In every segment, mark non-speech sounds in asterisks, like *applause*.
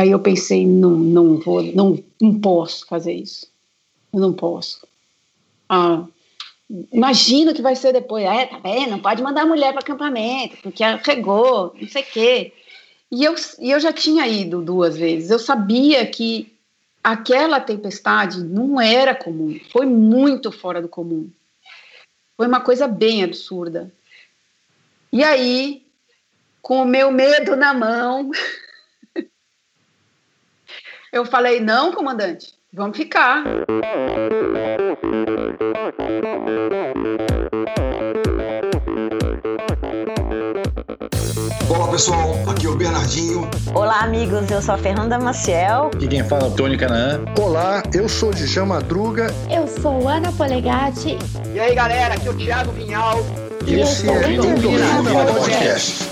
Aí eu pensei, não, não vou, não, não posso fazer isso. Eu não posso. Ah, imagina que vai ser depois. É, tá vendo? Não pode mandar a mulher para acampamento, porque arregou, não sei o quê. E eu, e eu já tinha ido duas vezes. Eu sabia que aquela tempestade não era comum. Foi muito fora do comum. Foi uma coisa bem absurda. E aí, com o meu medo na mão, *laughs* eu falei: não, comandante, vamos ficar. Olá pessoal, aqui é o Bernardinho. Olá amigos, eu sou a Fernanda Maciel. Aqui quem fala é o Tony Canaã. Olá, eu sou Djalma Madruga. Eu sou Ana Polegatti. E aí galera, aqui é o Thiago Vinhal. E esse é o Podcast.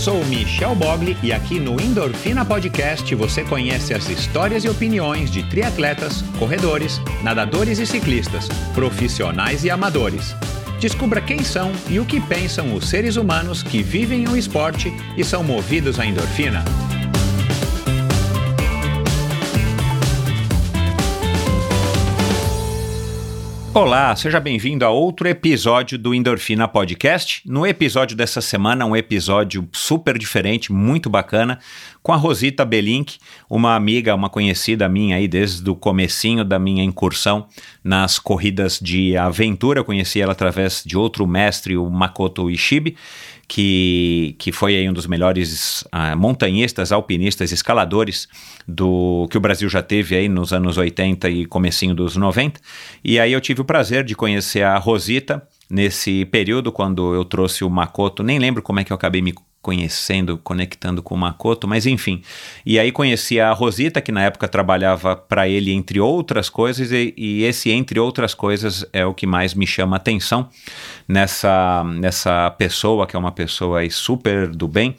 Sou Michel Bogli e aqui no Endorfina Podcast você conhece as histórias e opiniões de triatletas, corredores, nadadores e ciclistas, profissionais e amadores. Descubra quem são e o que pensam os seres humanos que vivem o esporte e são movidos à endorfina. Olá, seja bem-vindo a outro episódio do Endorfina Podcast. No episódio dessa semana, um episódio super diferente, muito bacana, com a Rosita Belink, uma amiga, uma conhecida minha aí desde o comecinho da minha incursão nas corridas de aventura. Eu conheci ela através de outro mestre, o Makoto Ishibe, que, que foi aí um dos melhores uh, montanhistas, alpinistas, escaladores do que o Brasil já teve aí nos anos 80 e comecinho dos 90. E aí eu tive o prazer de conhecer a Rosita nesse período quando eu trouxe o Makoto, nem lembro como é que eu acabei me conhecendo, conectando com o Makoto, mas enfim. E aí conheci a Rosita, que na época trabalhava para ele, entre outras coisas, e, e, esse, entre outras coisas, é o que mais me chama atenção nessa, nessa pessoa, que é uma pessoa super do bem,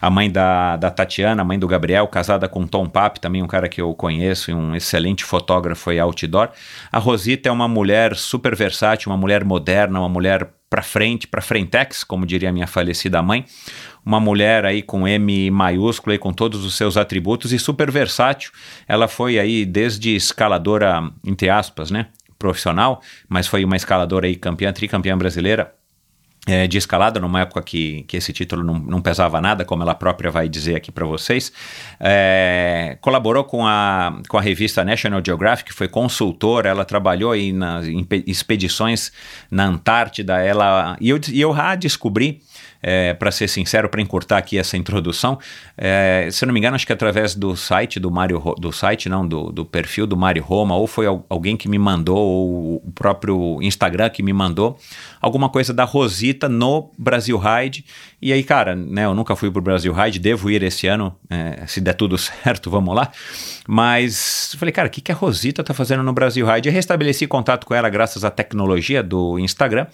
a mãe da, da Tatiana, a mãe do Gabriel, casada com Tom Papp, também um cara que eu conheço e um excelente fotógrafo e outdoor. A Rosita é uma mulher super versátil, uma mulher moderna, uma mulher para frente, para frentex, como diria minha falecida mãe, uma mulher aí com M maiúsculo, aí, com todos os seus atributos e super versátil. Ela foi aí desde escaladora, entre aspas, né, profissional, mas foi uma escaladora aí campeã, tricampeã brasileira, é, de escalada, numa época que, que esse título não, não pesava nada, como ela própria vai dizer aqui para vocês. É, colaborou com a, com a revista National Geographic, foi consultora, ela trabalhou aí nas expedições na Antártida, ela, e eu, e eu já descobri é, para ser sincero, para encurtar aqui essa introdução, é, se eu não me engano, acho que através do site do Mário, do site não, do, do perfil do Mário Roma, ou foi alguém que me mandou, ou o próprio Instagram que me mandou, alguma coisa da Rosita no Brasil Ride, e aí, cara, né, eu nunca fui pro Brasil Ride, devo ir esse ano, é, se der tudo *laughs* certo, vamos lá, mas falei, cara, o que, que a Rosita tá fazendo no Brasil Ride? Eu restabeleci contato com ela graças à tecnologia do Instagram,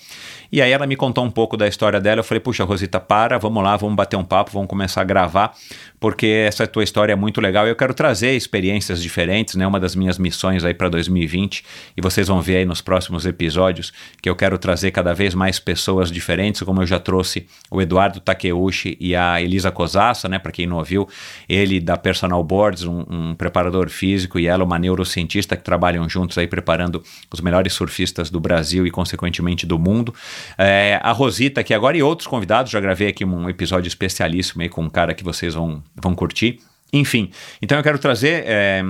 e aí ela me contou um pouco da história dela, eu falei, puxa, Rosita, para, vamos lá, vamos bater um papo, vamos começar a gravar, porque essa tua história é muito legal e eu quero trazer experiências diferentes, né? Uma das minhas missões aí para 2020, e vocês vão ver aí nos próximos episódios que eu quero trazer cada vez mais pessoas diferentes, como eu já trouxe o Eduardo Takeuchi e a Elisa Cosassa, né? Para quem não ouviu, ele da Personal Boards, um, um preparador físico, e ela uma neurocientista que trabalham juntos aí preparando os melhores surfistas do Brasil e consequentemente do mundo. É, a Rosita aqui agora e outros convidados já gravei aqui um episódio especialíssimo aí com um cara que vocês vão, vão curtir. Enfim, então eu quero trazer é,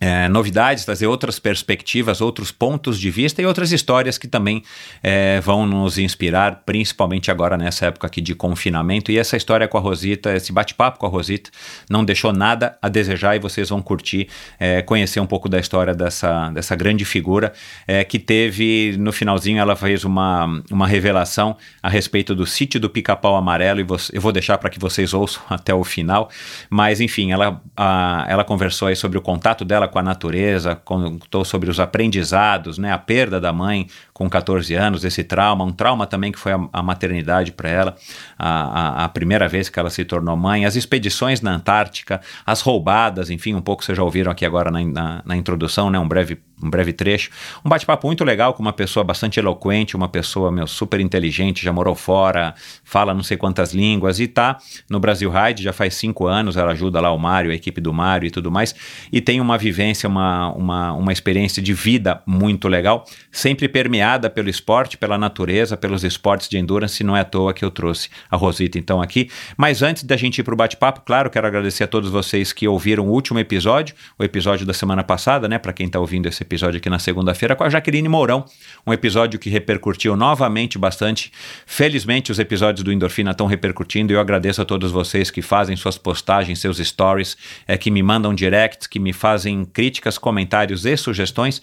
é, novidades, trazer outras perspectivas, outros pontos de vista e outras histórias que também é, vão nos inspirar, principalmente agora nessa época aqui de confinamento. E essa história com a Rosita, esse bate-papo com a Rosita, não deixou nada a desejar e vocês vão curtir, é, conhecer um pouco da história dessa, dessa grande figura é, que teve, no finalzinho, ela fez uma, uma revelação a respeito do sítio do Pica-Pau Amarelo e eu vou deixar para que vocês ouçam *laughs* até o final. Mas, enfim, ela, a, ela conversou aí sobre o contato dela com a natureza, contou sobre os aprendizados, né, a perda da mãe com 14 anos, esse trauma, um trauma também que foi a, a maternidade para ela, a, a, a, primeira vez que ela se tornou mãe, as expedições na Antártica, as roubadas, enfim, um pouco vocês já ouviram aqui agora na, na, na introdução, né, um breve um breve trecho. Um bate-papo muito legal com uma pessoa bastante eloquente, uma pessoa meu, super inteligente, já morou fora, fala não sei quantas línguas e tá no Brasil Ride já faz cinco anos. Ela ajuda lá o Mário, a equipe do Mário e tudo mais. E tem uma vivência, uma, uma, uma experiência de vida muito legal, sempre permeada pelo esporte, pela natureza, pelos esportes de endurance. Não é à toa que eu trouxe a Rosita então aqui. Mas antes da gente ir para o bate-papo, claro, quero agradecer a todos vocês que ouviram o último episódio, o episódio da semana passada, né? Para quem está ouvindo esse episódio aqui na segunda-feira com a Jaqueline Mourão, um episódio que repercutiu novamente bastante. Felizmente os episódios do Endorfina estão repercutindo e eu agradeço a todos vocês que fazem suas postagens, seus stories, é, que me mandam directs, que me fazem críticas, comentários e sugestões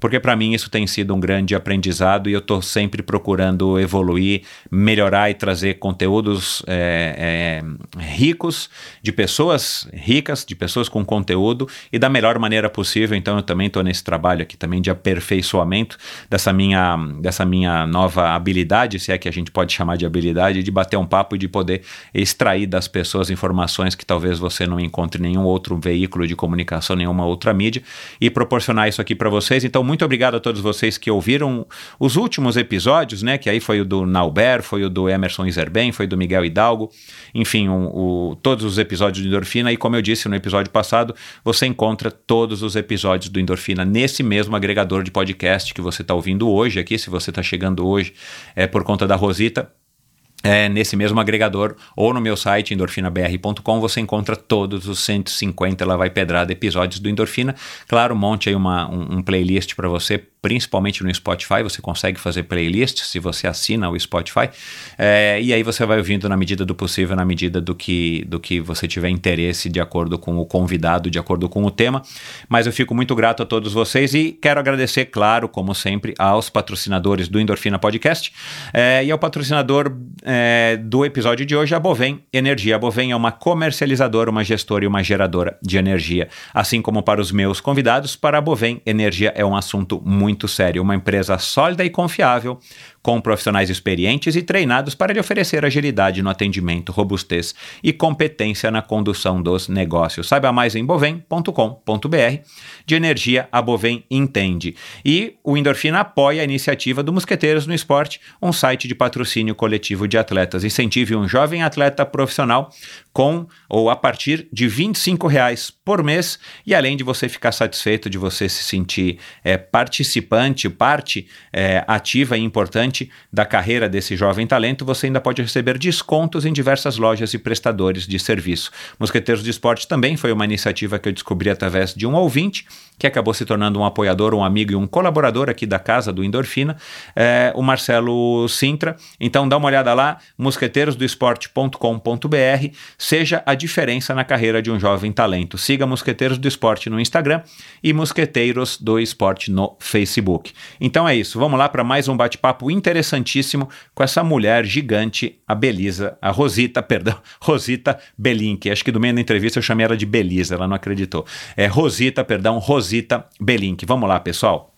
porque para mim isso tem sido um grande aprendizado e eu estou sempre procurando evoluir, melhorar e trazer conteúdos é, é, ricos, de pessoas ricas, de pessoas com conteúdo e da melhor maneira possível. Então eu também estou nesse trabalho aqui também de aperfeiçoamento dessa minha, dessa minha nova habilidade, se é que a gente pode chamar de habilidade, de bater um papo e de poder extrair das pessoas informações que talvez você não encontre em nenhum outro veículo de comunicação, nenhuma outra mídia e proporcionar isso aqui para vocês. Então muito obrigado a todos vocês que ouviram os últimos episódios, né? Que aí foi o do Nauber, foi o do Emerson Iserben, foi do Miguel Hidalgo, enfim, o, o, todos os episódios do Endorfina. E como eu disse no episódio passado, você encontra todos os episódios do Endorfina nesse mesmo agregador de podcast que você está ouvindo hoje aqui. Se você está chegando hoje, é por conta da Rosita é, nesse mesmo agregador ou no meu site endorfinabr.com você encontra todos os 150 lá vai pedrada episódios do Endorfina. Claro, monte aí uma, um, um playlist para você principalmente no Spotify, você consegue fazer playlist se você assina o Spotify, é, e aí você vai ouvindo na medida do possível, na medida do que, do que você tiver interesse, de acordo com o convidado, de acordo com o tema. Mas eu fico muito grato a todos vocês e quero agradecer, claro, como sempre, aos patrocinadores do Endorfina Podcast é, e ao patrocinador é, do episódio de hoje, a Bovem Energia. A Bovem é uma comercializadora, uma gestora e uma geradora de energia. Assim como para os meus convidados, para a Bovem, energia é um assunto muito muito sério, uma empresa sólida e confiável, com profissionais experientes e treinados para lhe oferecer agilidade no atendimento, robustez e competência na condução dos negócios. Saiba mais em bovem.com.br. De energia, a Bovem entende. E o Endorfina apoia a iniciativa do Mosqueteiros no Esporte, um site de patrocínio coletivo de atletas. Incentive um jovem atleta profissional com ou a partir de 25 reais por mês e além de você ficar satisfeito, de você se sentir é, participante, parte é, ativa e importante da carreira desse jovem talento, você ainda pode receber descontos em diversas lojas e prestadores de serviço. Mosqueteiros de Esporte também foi uma iniciativa que eu descobri através de um ouvinte que acabou se tornando um apoiador, um amigo e um colaborador aqui da casa do Endorfina, é, o Marcelo Sintra. Então dá uma olhada lá, mosqueteirosdoesporte.com.br, seja a diferença na carreira de um jovem talento. Siga Mosqueteiros do Esporte no Instagram e Mosqueteiros do Esporte no Facebook. Então é isso, vamos lá para mais um bate-papo interessantíssimo com essa mulher gigante, a Belisa, a Rosita, perdão, *laughs* Rosita Belink. Acho que do meio da entrevista eu chamei ela de Belisa, ela não acreditou. É Rosita, perdão, Rosita Belink. Vamos lá, pessoal.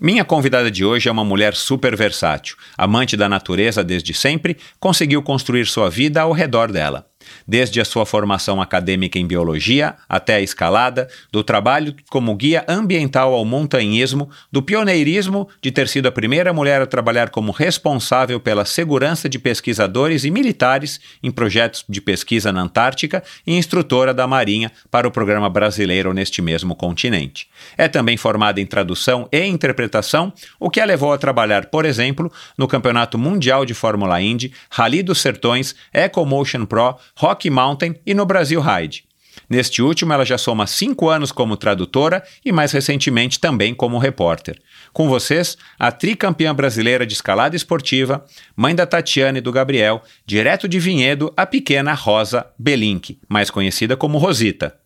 Minha convidada de hoje é uma mulher super versátil, amante da natureza desde sempre, conseguiu construir sua vida ao redor dela desde a sua formação acadêmica em biologia até a escalada, do trabalho como guia ambiental ao montanhismo, do pioneirismo de ter sido a primeira mulher a trabalhar como responsável pela segurança de pesquisadores e militares em projetos de pesquisa na Antártica e instrutora da Marinha para o programa brasileiro neste mesmo continente. É também formada em tradução e interpretação, o que a levou a trabalhar, por exemplo, no Campeonato Mundial de Fórmula Indy, Rally dos Sertões, EcoMotion Pro, Rock Mountain e no Brasil Ride. Neste último, ela já soma cinco anos como tradutora e, mais recentemente, também como repórter. Com vocês, a tricampeã brasileira de escalada esportiva, mãe da Tatiana e do Gabriel, direto de Vinhedo, a pequena Rosa Belink, mais conhecida como Rosita.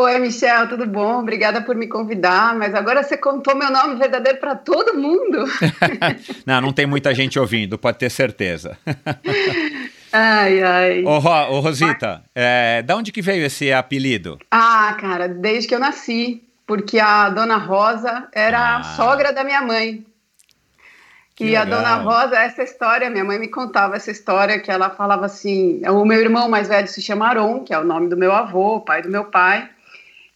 Oi, Michel, tudo bom? Obrigada por me convidar, mas agora você contou meu nome verdadeiro para todo mundo. *laughs* não, não tem muita gente ouvindo, pode ter certeza. *laughs* Ai, ai. Ô, Ro, ô Rosita, é, da onde que veio esse apelido? Ah, cara, desde que eu nasci, porque a dona Rosa era ah. a sogra da minha mãe. Que e legal. a Dona Rosa, essa história, minha mãe me contava essa história que ela falava assim: o meu irmão mais velho se chama Aron, que é o nome do meu avô, pai do meu pai.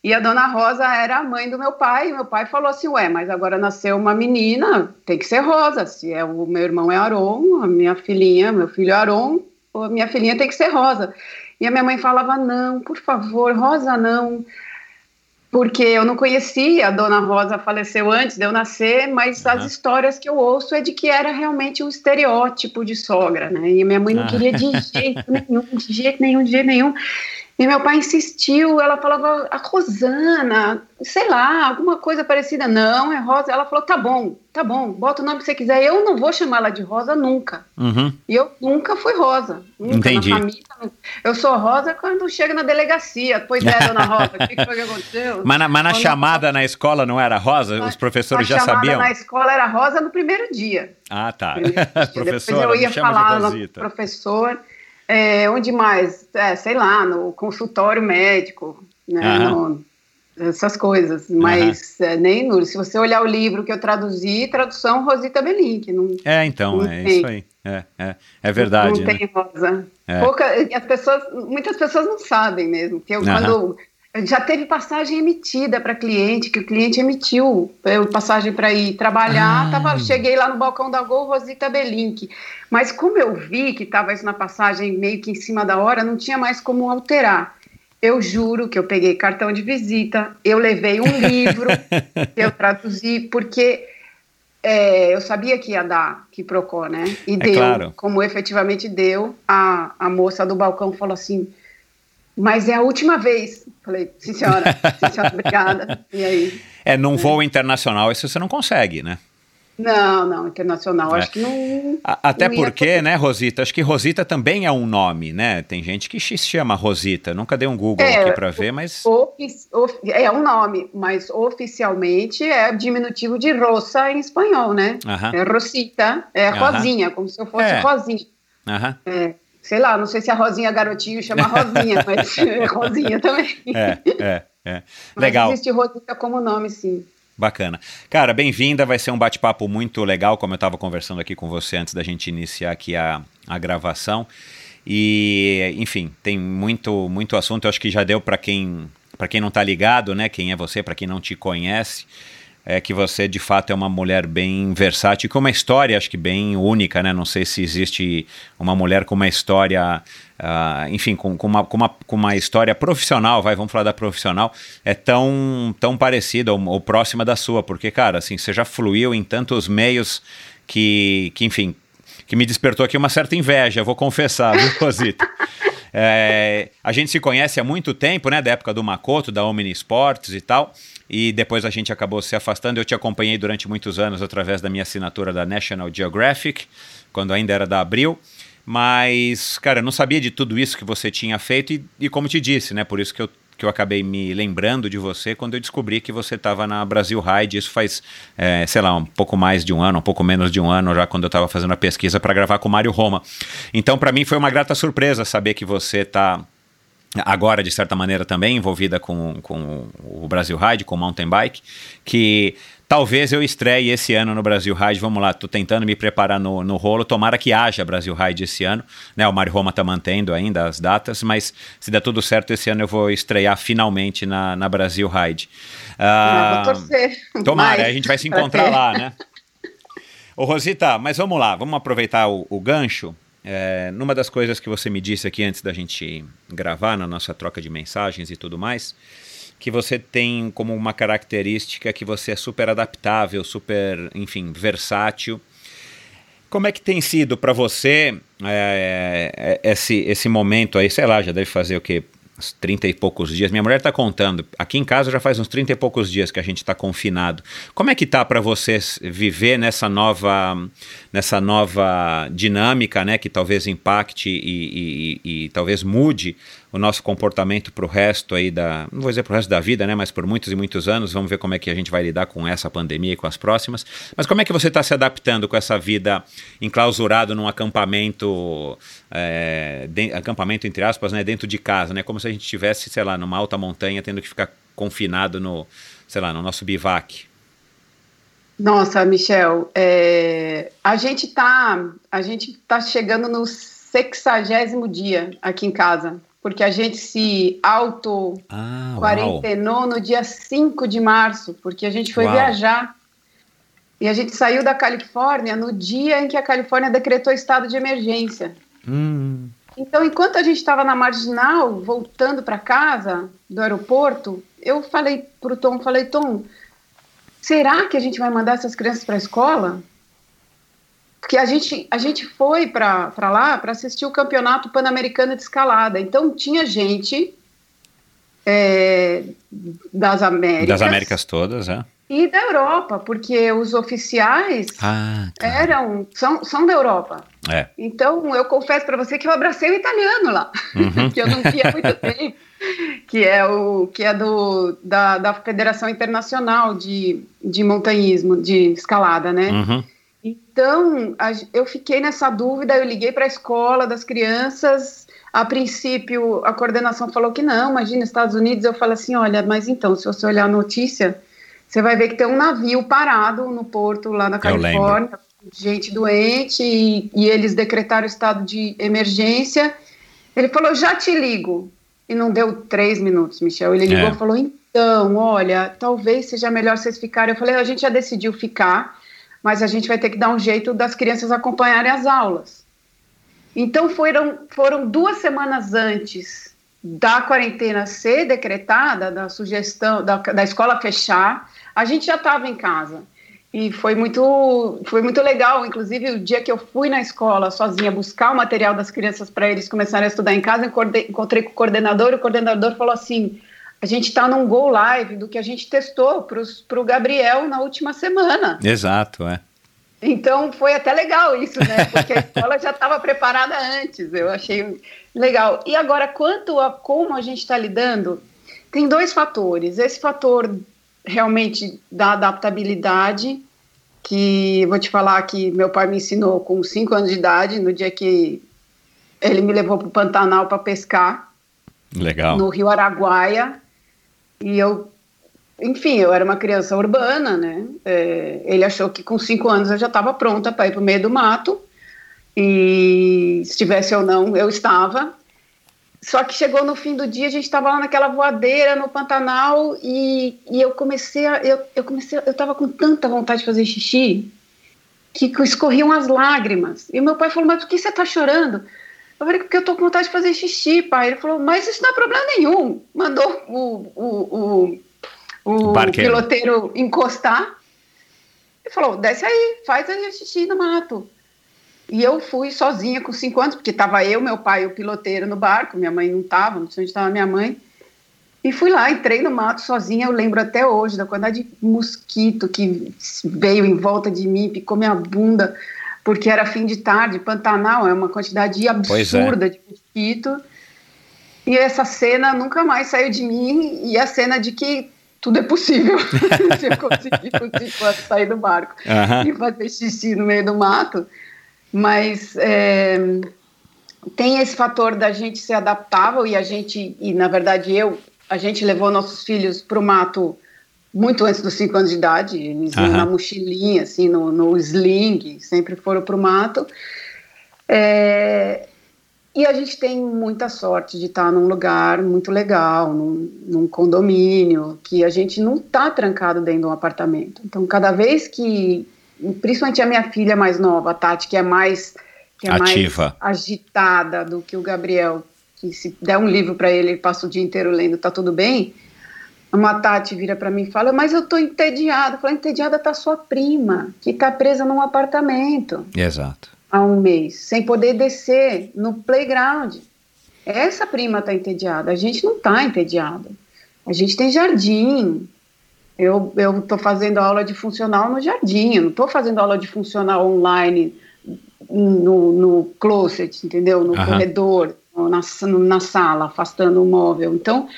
E a Dona Rosa era a mãe do meu pai. E meu pai falou assim: Ué, mas agora nasceu uma menina, tem que ser Rosa. Se é o meu irmão é Aron, a minha filhinha, meu filho é Aron, minha filhinha tem que ser Rosa. E a minha mãe falava: Não, por favor, Rosa não porque eu não conhecia, a dona Rosa faleceu antes de eu nascer, mas uhum. as histórias que eu ouço é de que era realmente um estereótipo de sogra, né? E minha mãe não ah. queria de jeito *laughs* nenhum, de jeito nenhum, de jeito nenhum. E meu pai insistiu, ela falava, a Rosana, sei lá, alguma coisa parecida. Não, é Rosa. Ela falou, tá bom, tá bom, bota o nome que você quiser. Eu não vou chamá-la de Rosa nunca. Uhum. E eu nunca fui Rosa. Nunca Entendi. Na família, eu sou Rosa quando chega na delegacia. Pois é, dona Rosa, o que, foi que aconteceu? *laughs* Mas na, mas na chamada na escola não era Rosa? Os professores já sabiam? na escola era Rosa no primeiro dia. Ah, tá. *laughs* Professor, Depois eu ia falar no professor é, onde mais? É, sei lá, no consultório médico, né? No, essas coisas, mas é, nem no, se você olhar o livro que eu traduzi, tradução Rosita Belink. Não, é, então, é tem. isso aí. É, é, é verdade. Não, não né? tem rosa. É. Pouca, as pessoas, muitas pessoas não sabem mesmo. Que eu, quando já teve passagem emitida para cliente, que o cliente emitiu passagem para ir trabalhar. Ah. Tava, cheguei lá no balcão da Gol, Rosita Belink. Mas como eu vi que estava isso na passagem meio que em cima da hora, não tinha mais como alterar. Eu juro que eu peguei cartão de visita, eu levei um livro *laughs* eu traduzi, porque é, eu sabia que ia dar que procó, né? E é deu, claro. como efetivamente deu. A, a moça do balcão falou assim: mas é a última vez. Falei, sim senhora, sim senhora, *laughs* obrigada. E aí? É, num voo internacional isso você não consegue, né? Não, não, internacional, é. acho que não. Até não porque, né, Rosita? Acho que Rosita também é um nome, né? Tem gente que se chama Rosita. Nunca dei um Google é, aqui para ver, mas. É um nome, mas oficialmente é diminutivo de Rosa em espanhol, né? Uh -huh. É Rosita, é uh -huh. Rosinha, como se eu fosse é. Rosinha. Uh -huh. é sei lá, não sei se a Rosinha Garotinho chama Rosinha, *laughs* mas é Rosinha também. É, é, é. Legal. Mas existe Rosita como nome, sim. Bacana. Cara, bem-vinda, vai ser um bate-papo muito legal, como eu estava conversando aqui com você antes da gente iniciar aqui a, a gravação. E, enfim, tem muito, muito assunto, eu acho que já deu para quem, quem não está ligado, né, quem é você, para quem não te conhece, é que você de fato é uma mulher bem versátil, com uma história acho que bem única, né? Não sei se existe uma mulher com uma história, uh, enfim, com, com, uma, com, uma, com uma história profissional, vai, vamos falar da profissional, é tão, tão parecida ou, ou próxima da sua, porque, cara, assim, você já fluiu em tantos meios que, que enfim, que me despertou aqui uma certa inveja, vou confessar, viu, Rosita? *laughs* É, a gente se conhece há muito tempo, né? Da época do Makoto, da Omni Sports e tal e depois a gente acabou se afastando. Eu te acompanhei durante muitos anos através da minha assinatura da National Geographic, quando ainda era da Abril. Mas, cara, eu não sabia de tudo isso que você tinha feito e, e como te disse, né? Por isso que eu, que eu acabei me lembrando de você quando eu descobri que você estava na Brasil Ride. Isso faz, é, sei lá, um pouco mais de um ano, um pouco menos de um ano já quando eu estava fazendo a pesquisa para gravar com o Mário Roma. Então, para mim foi uma grata surpresa saber que você está agora de certa maneira também envolvida com, com o Brasil Ride, com o mountain bike, que talvez eu estreie esse ano no Brasil Ride, vamos lá, estou tentando me preparar no, no rolo, tomara que haja Brasil Ride esse ano, né, o Mário Roma está mantendo ainda as datas, mas se der tudo certo esse ano eu vou estrear finalmente na, na Brasil Ride. Ah, vou torcer. Tomara, a gente vai se encontrar lá, né? Ô Rosita, mas vamos lá, vamos aproveitar o, o gancho é, numa das coisas que você me disse aqui antes da gente gravar, na nossa troca de mensagens e tudo mais, que você tem como uma característica que você é super adaptável, super, enfim, versátil. Como é que tem sido para você é, esse, esse momento aí, sei lá, já deve fazer o quê? uns 30 e poucos dias. Minha mulher está contando. Aqui em casa já faz uns 30 e poucos dias que a gente está confinado. Como é que tá para vocês viver nessa nova, nessa nova dinâmica, né? Que talvez impacte e, e, e talvez mude o nosso comportamento para o resto aí da, não vou dizer para o resto da vida, né, mas por muitos e muitos anos, vamos ver como é que a gente vai lidar com essa pandemia e com as próximas. Mas como é que você está se adaptando com essa vida enclausurado num acampamento, é, de, acampamento entre aspas, né, dentro de casa, né, como se a gente estivesse, sei lá, numa alta montanha, tendo que ficar confinado no, sei lá, no nosso bivac? Nossa, Michel, é, a gente tá, a gente tá chegando no sexagésimo dia aqui em casa, porque a gente se auto Ah, no dia 5 de março, porque a gente foi Uau. viajar. E a gente saiu da Califórnia no dia em que a Califórnia decretou estado de emergência. Hum, Então, enquanto a gente estava na marginal, voltando para casa do aeroporto, eu falei pro Tom, falei, Tom, será que a gente vai mandar essas crianças para a escola? Porque a gente, a gente foi para lá para assistir o campeonato pan-americano de escalada. Então, tinha gente é, das Américas, das Américas todas, é? e da Europa, porque os oficiais Ah, cara. eram são, são da Europa. É. Então, eu confesso para você que eu abracei o italiano lá, Uhum. *laughs* que eu não via há muito tempo, que é o que é do da, da Federação Internacional de, de Montanhismo, de escalada, né? Uhum. Então, eu fiquei nessa dúvida, eu liguei para a escola das crianças. A princípio, a coordenação falou que não, imagina, Estados Unidos. Eu falei assim: olha, mas então, se você olhar a notícia, você vai ver que tem um navio parado no porto lá na lembro. Califórnia, gente doente, e, e eles decretaram estado de emergência. Ele falou: já te ligo. E não deu três minutos, Michel. Ele ligou É. e falou: então, olha, talvez seja melhor vocês ficarem. Eu falei: a gente já decidiu ficar mas a gente vai ter que dar um jeito das crianças acompanharem as aulas. Então foram, foram duas semanas antes da quarentena ser decretada, da sugestão da, da escola fechar, a gente já estava em casa. E foi muito, foi muito legal. Inclusive, o dia que eu fui na escola sozinha buscar o material das crianças para eles começarem a estudar em casa, encorde- encontrei com o coordenador e o coordenador falou assim: a gente está num Go Live do que a gente testou para o Gabriel na última semana. Exato, é. Então foi até legal isso, né? Porque a *laughs* escola já estava preparada antes. Eu achei legal. E agora, quanto a como a gente está lidando, tem dois fatores. Esse fator realmente da adaptabilidade, que vou te falar que meu pai me ensinou com cinco anos de idade, no dia que ele me levou para o Pantanal para pescar Legal. no Rio Araguaia. E eu, enfim, eu era uma criança urbana, né? É, ele achou que com cinco anos eu já estava pronta para ir para o meio do mato. E se tivesse ou não, eu estava. Só que chegou no fim do dia, a gente estava lá naquela voadeira no Pantanal e, e eu comecei a. Eu, eu comecei, eu estava com tanta vontade de fazer xixi que escorriam as lágrimas. E meu pai falou: Mas por que você está chorando? Eu falei, porque eu tô com vontade de fazer xixi, pai. Ele falou, mas isso não é problema nenhum. Mandou o, o, o, o piloteiro encostar. E falou, desce aí, faz aí o xixi no mato. E eu fui sozinha com cinco anos, porque tava eu, meu pai e o piloteiro no barco, minha mãe não tava, não sei onde estava minha mãe. E fui lá, entrei no mato sozinha, eu lembro até hoje da quantidade de mosquito que veio em volta de mim, picou minha bunda, porque era fim de tarde, Pantanal é uma quantidade é. absurda de mosquito. E essa cena nunca mais saiu de mim, e a cena de que tudo é possível. *laughs* Se eu conseguir sair do barco Aham. e fazer xixi no meio do mato. Mas é, tem esse fator da gente ser adaptável e a gente, e na verdade eu, a gente levou nossos filhos para o mato muito antes dos cinco anos de idade. Eles iam Aham. na mochilinha, assim, no, no sling, sempre foram para o mato. É, e a gente tem muita sorte de estar num lugar muito legal, num, num condomínio, que a gente não está trancado dentro de um apartamento. Então, cada vez que, principalmente a minha filha mais nova, a Tati, que é mais, que é Ativa. mais agitada do que o Gabriel, que se der um livro para ele, ele passa o dia inteiro lendo, tá tudo bem. Uma Tati vira para mim e fala, mas eu tô entediada. Eu falo, entediada tá sua prima, que tá presa num apartamento Exato. há um mês, sem poder descer no playground. Essa prima está entediada, a gente não está entediada. A gente tem jardim. Eu estou fazendo aula de funcional no jardim, eu não estou fazendo aula de funcional online no, no closet, entendeu? No Aham. corredor, ou na, na sala, afastando o móvel. Então,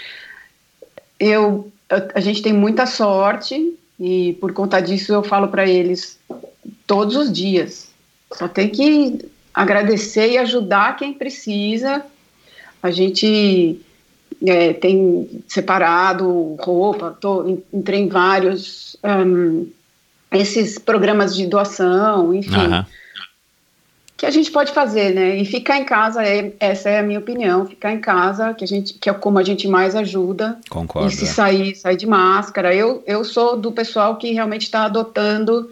eu, a, gente tem muita sorte e por conta disso eu falo para eles todos os dias. Só tem que agradecer e ajudar quem precisa. A gente é, tem separado roupa, tô, entrei em vários hum, esses programas de doação, enfim. Aham. Que a gente pode fazer, né? E ficar em casa, é, essa é a minha opinião, ficar em casa, que a gente, que é como a gente mais ajuda. Concordo. E se é. sair, sair de máscara. Eu, eu sou do pessoal que realmente está adotando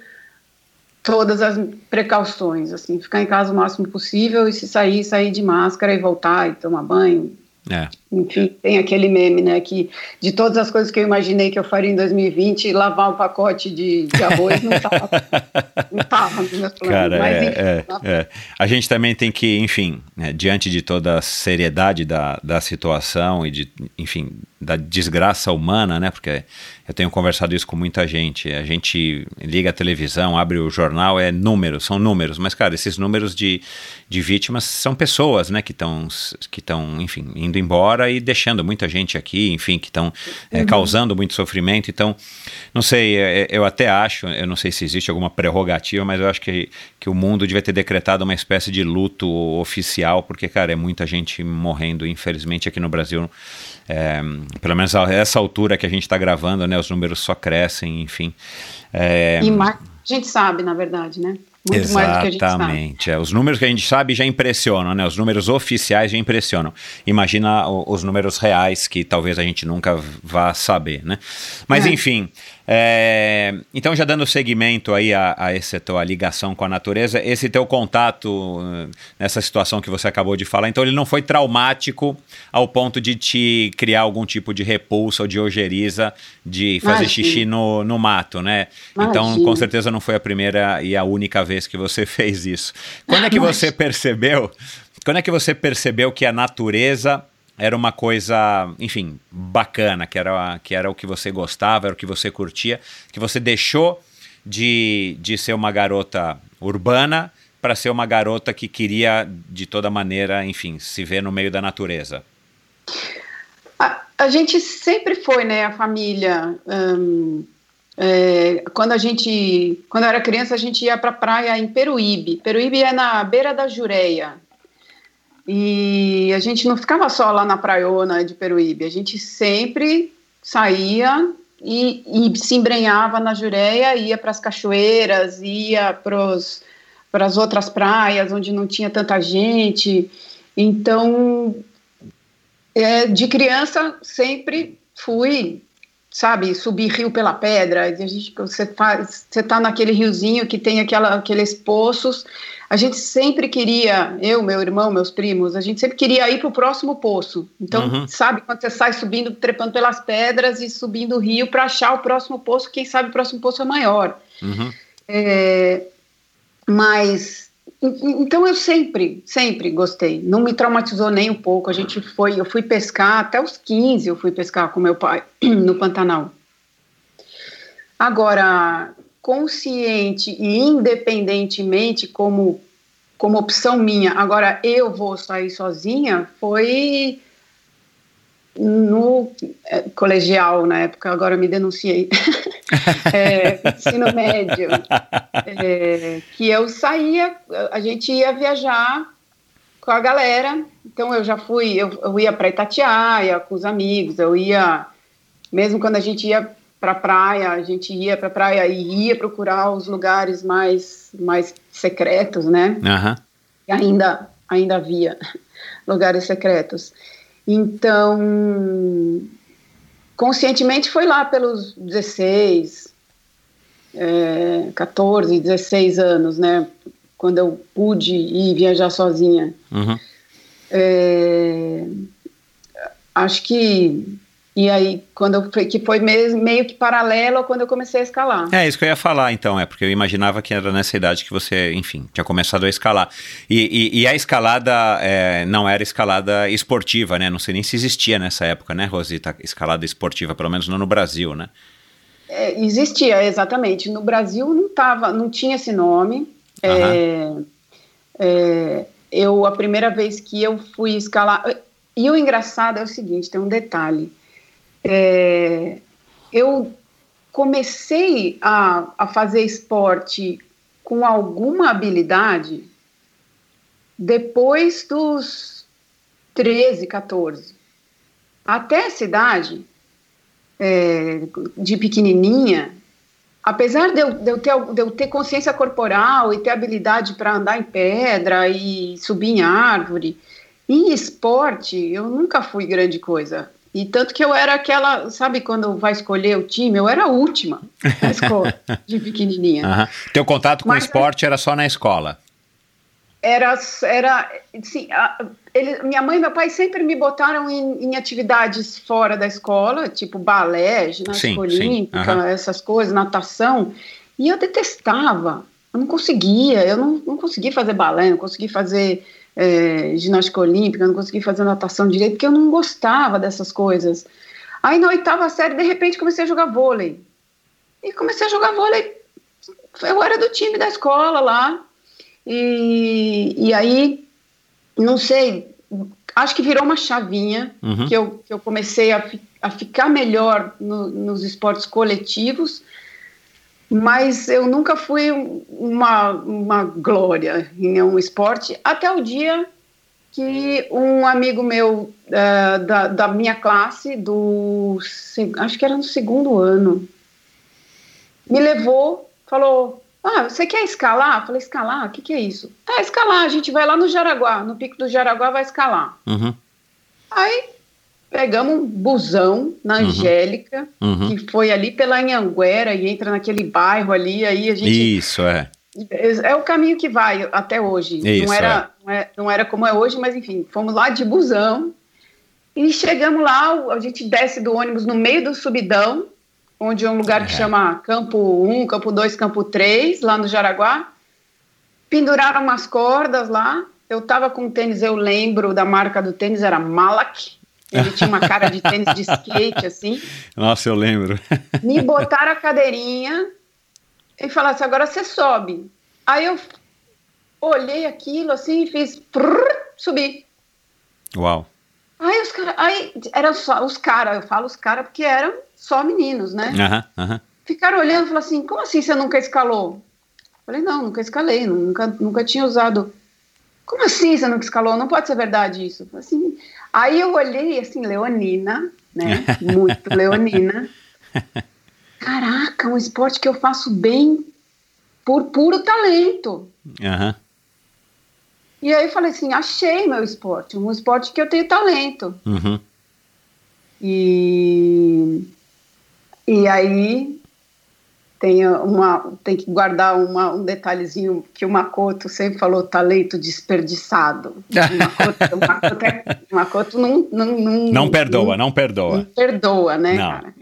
todas as precauções, assim, ficar em casa o máximo possível e se sair, sair de máscara e voltar e tomar banho. É. Enfim, tem aquele meme, né, que de todas as coisas que eu imaginei que eu faria em 2020, lavar um pacote de, de arroz não estava *laughs* não tava nos meus planos. Cara, mas, é, enfim, é, é. a gente também tem que, enfim, né, diante de toda a seriedade da, da situação e de, enfim, da desgraça humana, né? Porque eu tenho conversado isso com muita gente. A gente liga a televisão, abre o jornal, é números, são números. Mas, cara, esses números de, de vítimas são pessoas, né? Que estão, que estão, enfim, indo embora e deixando muita gente aqui, enfim, que estão é, causando muito sofrimento. Então, não sei, é, eu até acho, eu não sei se existe alguma prerrogativa, mas eu acho que, que o mundo devia ter decretado uma espécie de luto oficial, porque, cara, é muita gente morrendo, infelizmente, aqui no Brasil. É, pelo menos a essa altura que a gente está gravando, né? Os números só crescem, enfim. É, E mais, a gente sabe, na verdade, né? Muito mais do que a gente sabe. Exatamente. É, os números que a gente sabe já impressionam, né? Os números oficiais já impressionam. Imagina o- os números reais que talvez a gente nunca vá saber, né? Mas É. enfim, é, então já dando seguimento aí a, a essa tua ligação com a natureza, esse teu contato eh, nessa situação que você acabou de falar, então ele não foi traumático ao ponto de te criar algum tipo de repulsa ou de ojeriza de fazer Imagina. xixi no, no mato, né? Então, Imagina. com certeza não foi a primeira e a única vez que você *laughs* fez isso. Quando é que você percebeu? Quando é que você percebeu que a natureza era uma coisa, enfim, bacana, que era, que era o que você gostava, era o que você curtia, que você deixou de, de ser uma garota urbana para ser uma garota que queria, de toda maneira, enfim, se ver no meio da natureza? A, a gente sempre foi, né, a família. é, quando a gente, quando eu era criança, a gente ia para a praia em Peruíbe. Peruíbe é na beira da Jureia. E a gente não ficava só lá na praiona de Peruíbe, a gente sempre saía e, e se embrenhava na Jureia, ia para as cachoeiras, ia para as outras praias onde não tinha tanta gente. Então, é, de criança sempre fui, sabe, subir rio pela pedra. A gente, você faz, você tá naquele riozinho que tem aquela, aqueles poços. A gente sempre queria, eu, meu irmão, meus primos, a gente sempre queria ir para o próximo poço. Então, Uhum. sabe, quando você sai subindo, trepando pelas pedras e subindo o rio para achar o próximo poço, quem sabe o próximo poço é maior. Uhum. É, mas en- então eu sempre, sempre gostei. Não me traumatizou nem um pouco. A gente foi, eu fui pescar até os 15, eu fui pescar com meu pai *clears throat* no Pantanal. Agora, consciente e independentemente como como opção minha, agora eu vou sair sozinha, foi no é, colegial na época, agora me denunciei, *laughs* é, ensino médio, é, que eu saía, a gente ia viajar com a galera, então eu já fui, eu, eu ia para Itatiaia com os amigos, eu ia, mesmo quando a gente ia para praia, a gente ia para praia e ia procurar os lugares mais, mais secretos, né? Aham. E ainda, ainda havia *laughs* lugares secretos. Então, conscientemente foi lá pelos 16, é, 14, 16 anos, né? Quando eu pude ir viajar sozinha. Uhum. É, acho que e aí quando eu que foi meio que paralelo a quando eu comecei a escalar. É isso que eu ia falar, então, é porque eu imaginava que era nessa idade que você, enfim, tinha começado a escalar. E, e- e a escalada é, não era escalada esportiva, né? Não sei nem se existia nessa época, né, Rosita? Escalada esportiva, pelo menos não no Brasil, né? É, existia, exatamente. No Brasil não tava, não tinha esse nome. É, é, eu, a primeira vez que eu fui escalar. E o engraçado é o seguinte: tem um detalhe. É, eu comecei a, a fazer esporte com alguma habilidade depois dos 13, 14. Até essa idade, é, de pequenininha, apesar de eu, de eu, ter, de eu ter consciência corporal e ter habilidade para andar em pedra e subir em árvore, em esporte eu nunca fui grande coisa. E tanto que eu era aquela, sabe, quando vai escolher o time, eu era a última na *laughs* escola, de pequenininha. Aham. Teu contato com o Mas- esporte era só na escola. Era, era ele- minha mãe e meu pai sempre me botaram em, em atividades fora da escola, tipo balé, ginástica Sim, sim, olímpica, aham. essas coisas, natação, e eu detestava, eu não conseguia, eu não, não conseguia fazer balé, não conseguia fazer eh, ginástica olímpica, não conseguia fazer natação direito, porque eu não gostava dessas coisas. Aí na oitava série, de repente, comecei a jogar vôlei. E comecei a jogar vôlei. Eu era do time da escola lá. E, e aí, não sei, acho que virou uma chavinha Uhum. que, eu, que eu comecei a, a ficar melhor no- nos esportes coletivos, mas eu nunca fui um- uma, uma glória em um esporte, até o dia que um amigo meu eh, da, da minha classe, do acho que era no segundo ano, me levou, falou: Ah, você quer escalar? Eu falei: Escalar? O que, que é isso? Ah, escalar, a gente vai lá no Jaraguá, no pico do Jaraguá vai escalar. Uhum. Aí pegamos um busão na Angélica, Uhum. que foi ali pela Anhanguera e entra naquele bairro ali, aí a gente Isso, é. é o caminho que vai até hoje. Isso, não, era, não, é- não era como é hoje, mas enfim, fomos lá de busão e chegamos lá, a gente desce do ônibus no meio do subidão, onde é um lugar que É. chama Campo 1, Campo 2, Campo 3, lá no Jaraguá. Penduraram umas cordas lá. Eu tava com um tênis, eu lembro da marca do tênis, era Malak. Ele tinha uma cara de tênis de skate, assim Nossa, eu lembro. me botaram a cadeirinha e falaram assim, agora você sobe. Aí eu olhei aquilo assim e fiz prrr, subi. Uau. Aí os caras, aí eram só os caras, eu falo os caras porque eram só meninos, né? Aham, aham. Ficaram olhando e falaram assim, como assim você nunca escalou? Falei, não, nunca escalei, nunca, nunca tinha usado. Como assim você nunca escalou? Não pode ser verdade isso. Falei Assim, aí eu olhei assim, Leonina, né? Muito *laughs* Leonina. Caraca, um esporte que eu faço bem por puro talento. Aham. E aí eu falei assim, achei meu esporte, um esporte que eu tenho talento. Uhum. E, e aí tem, uma, tem que guardar uma, um detalhezinho que o Makoto sempre falou, talento desperdiçado. O *laughs* Makoto, o Makoto, é- o Makoto não, não, não, Não perdoa, não não perdoa. perdoa, né, Não. cara?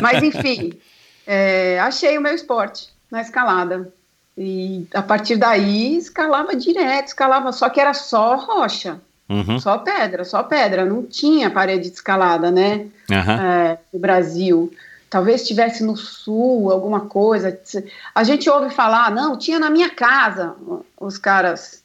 Mas enfim, *laughs* é, achei o meu esporte na escalada. E a partir daí escalava direto, escalava, só que era só rocha, Uhum. só pedra, só pedra, não tinha parede de escalada, né? Aham. é, no Brasil. Talvez tivesse no sul alguma coisa. A gente ouve falar, não, tinha na minha casa, os caras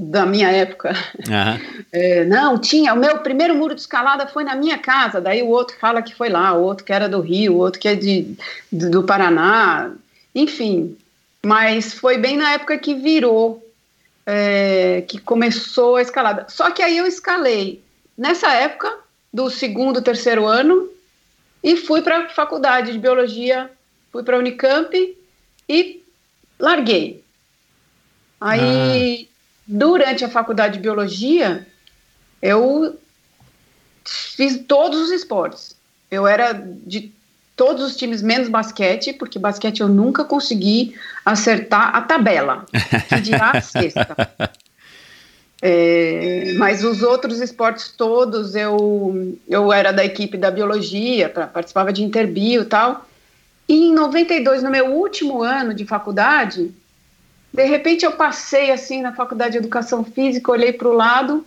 da minha época. Aham. *laughs* É, não, tinha, o meu primeiro muro de escalada foi na minha casa, daí o outro fala que foi lá, o outro que era do Rio, o outro que é de, do, do Paraná, enfim. Mas foi bem na época que virou, é, que começou a escalada. Só que aí eu escalei nessa época, do segundo, terceiro ano, e fui para a faculdade de biologia, fui para a Unicamp e larguei. Aí, durante a faculdade de biologia, eu fiz todos os esportes. Eu era de todos os times menos basquete, porque basquete eu nunca consegui acertar a tabela, que dirá a sexta. *laughs* É, mas os outros esportes todos, eu, eu era da equipe da biologia, pra, participava de interbio e tal. E em 92, no meu último ano de faculdade, de repente eu passei assim na faculdade de educação física, olhei para o lado,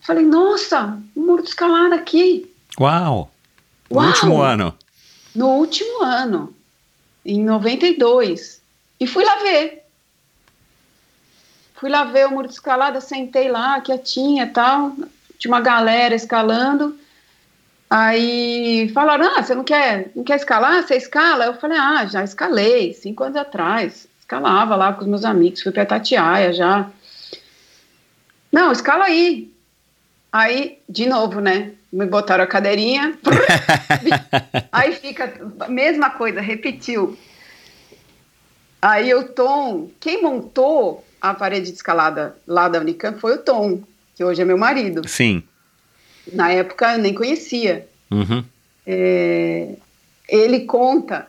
falei, nossa, um muro de escalada aqui. Uau. No Uau! último ano. No último ano, em 92. E fui lá ver. Fui lá ver o muro de escalada, sentei lá, quietinha e tal. Tinha uma galera escalando. Aí falaram: Ah, você não quer, não quer escalar? Você escala? Eu falei: Ah, já escalei, cinco anos atrás. Escalava lá com os meus amigos, fui pra Tatiaia já. Não, escala aí. Aí, de novo, né? Me botaram a cadeirinha. *laughs* aí fica, mesma coisa, repetiu. Aí o Tom, quem montou a parede de escalada lá da Unicamp foi o Tom, que hoje é meu marido. Sim. Na época eu nem conhecia. Uhum. É, ele conta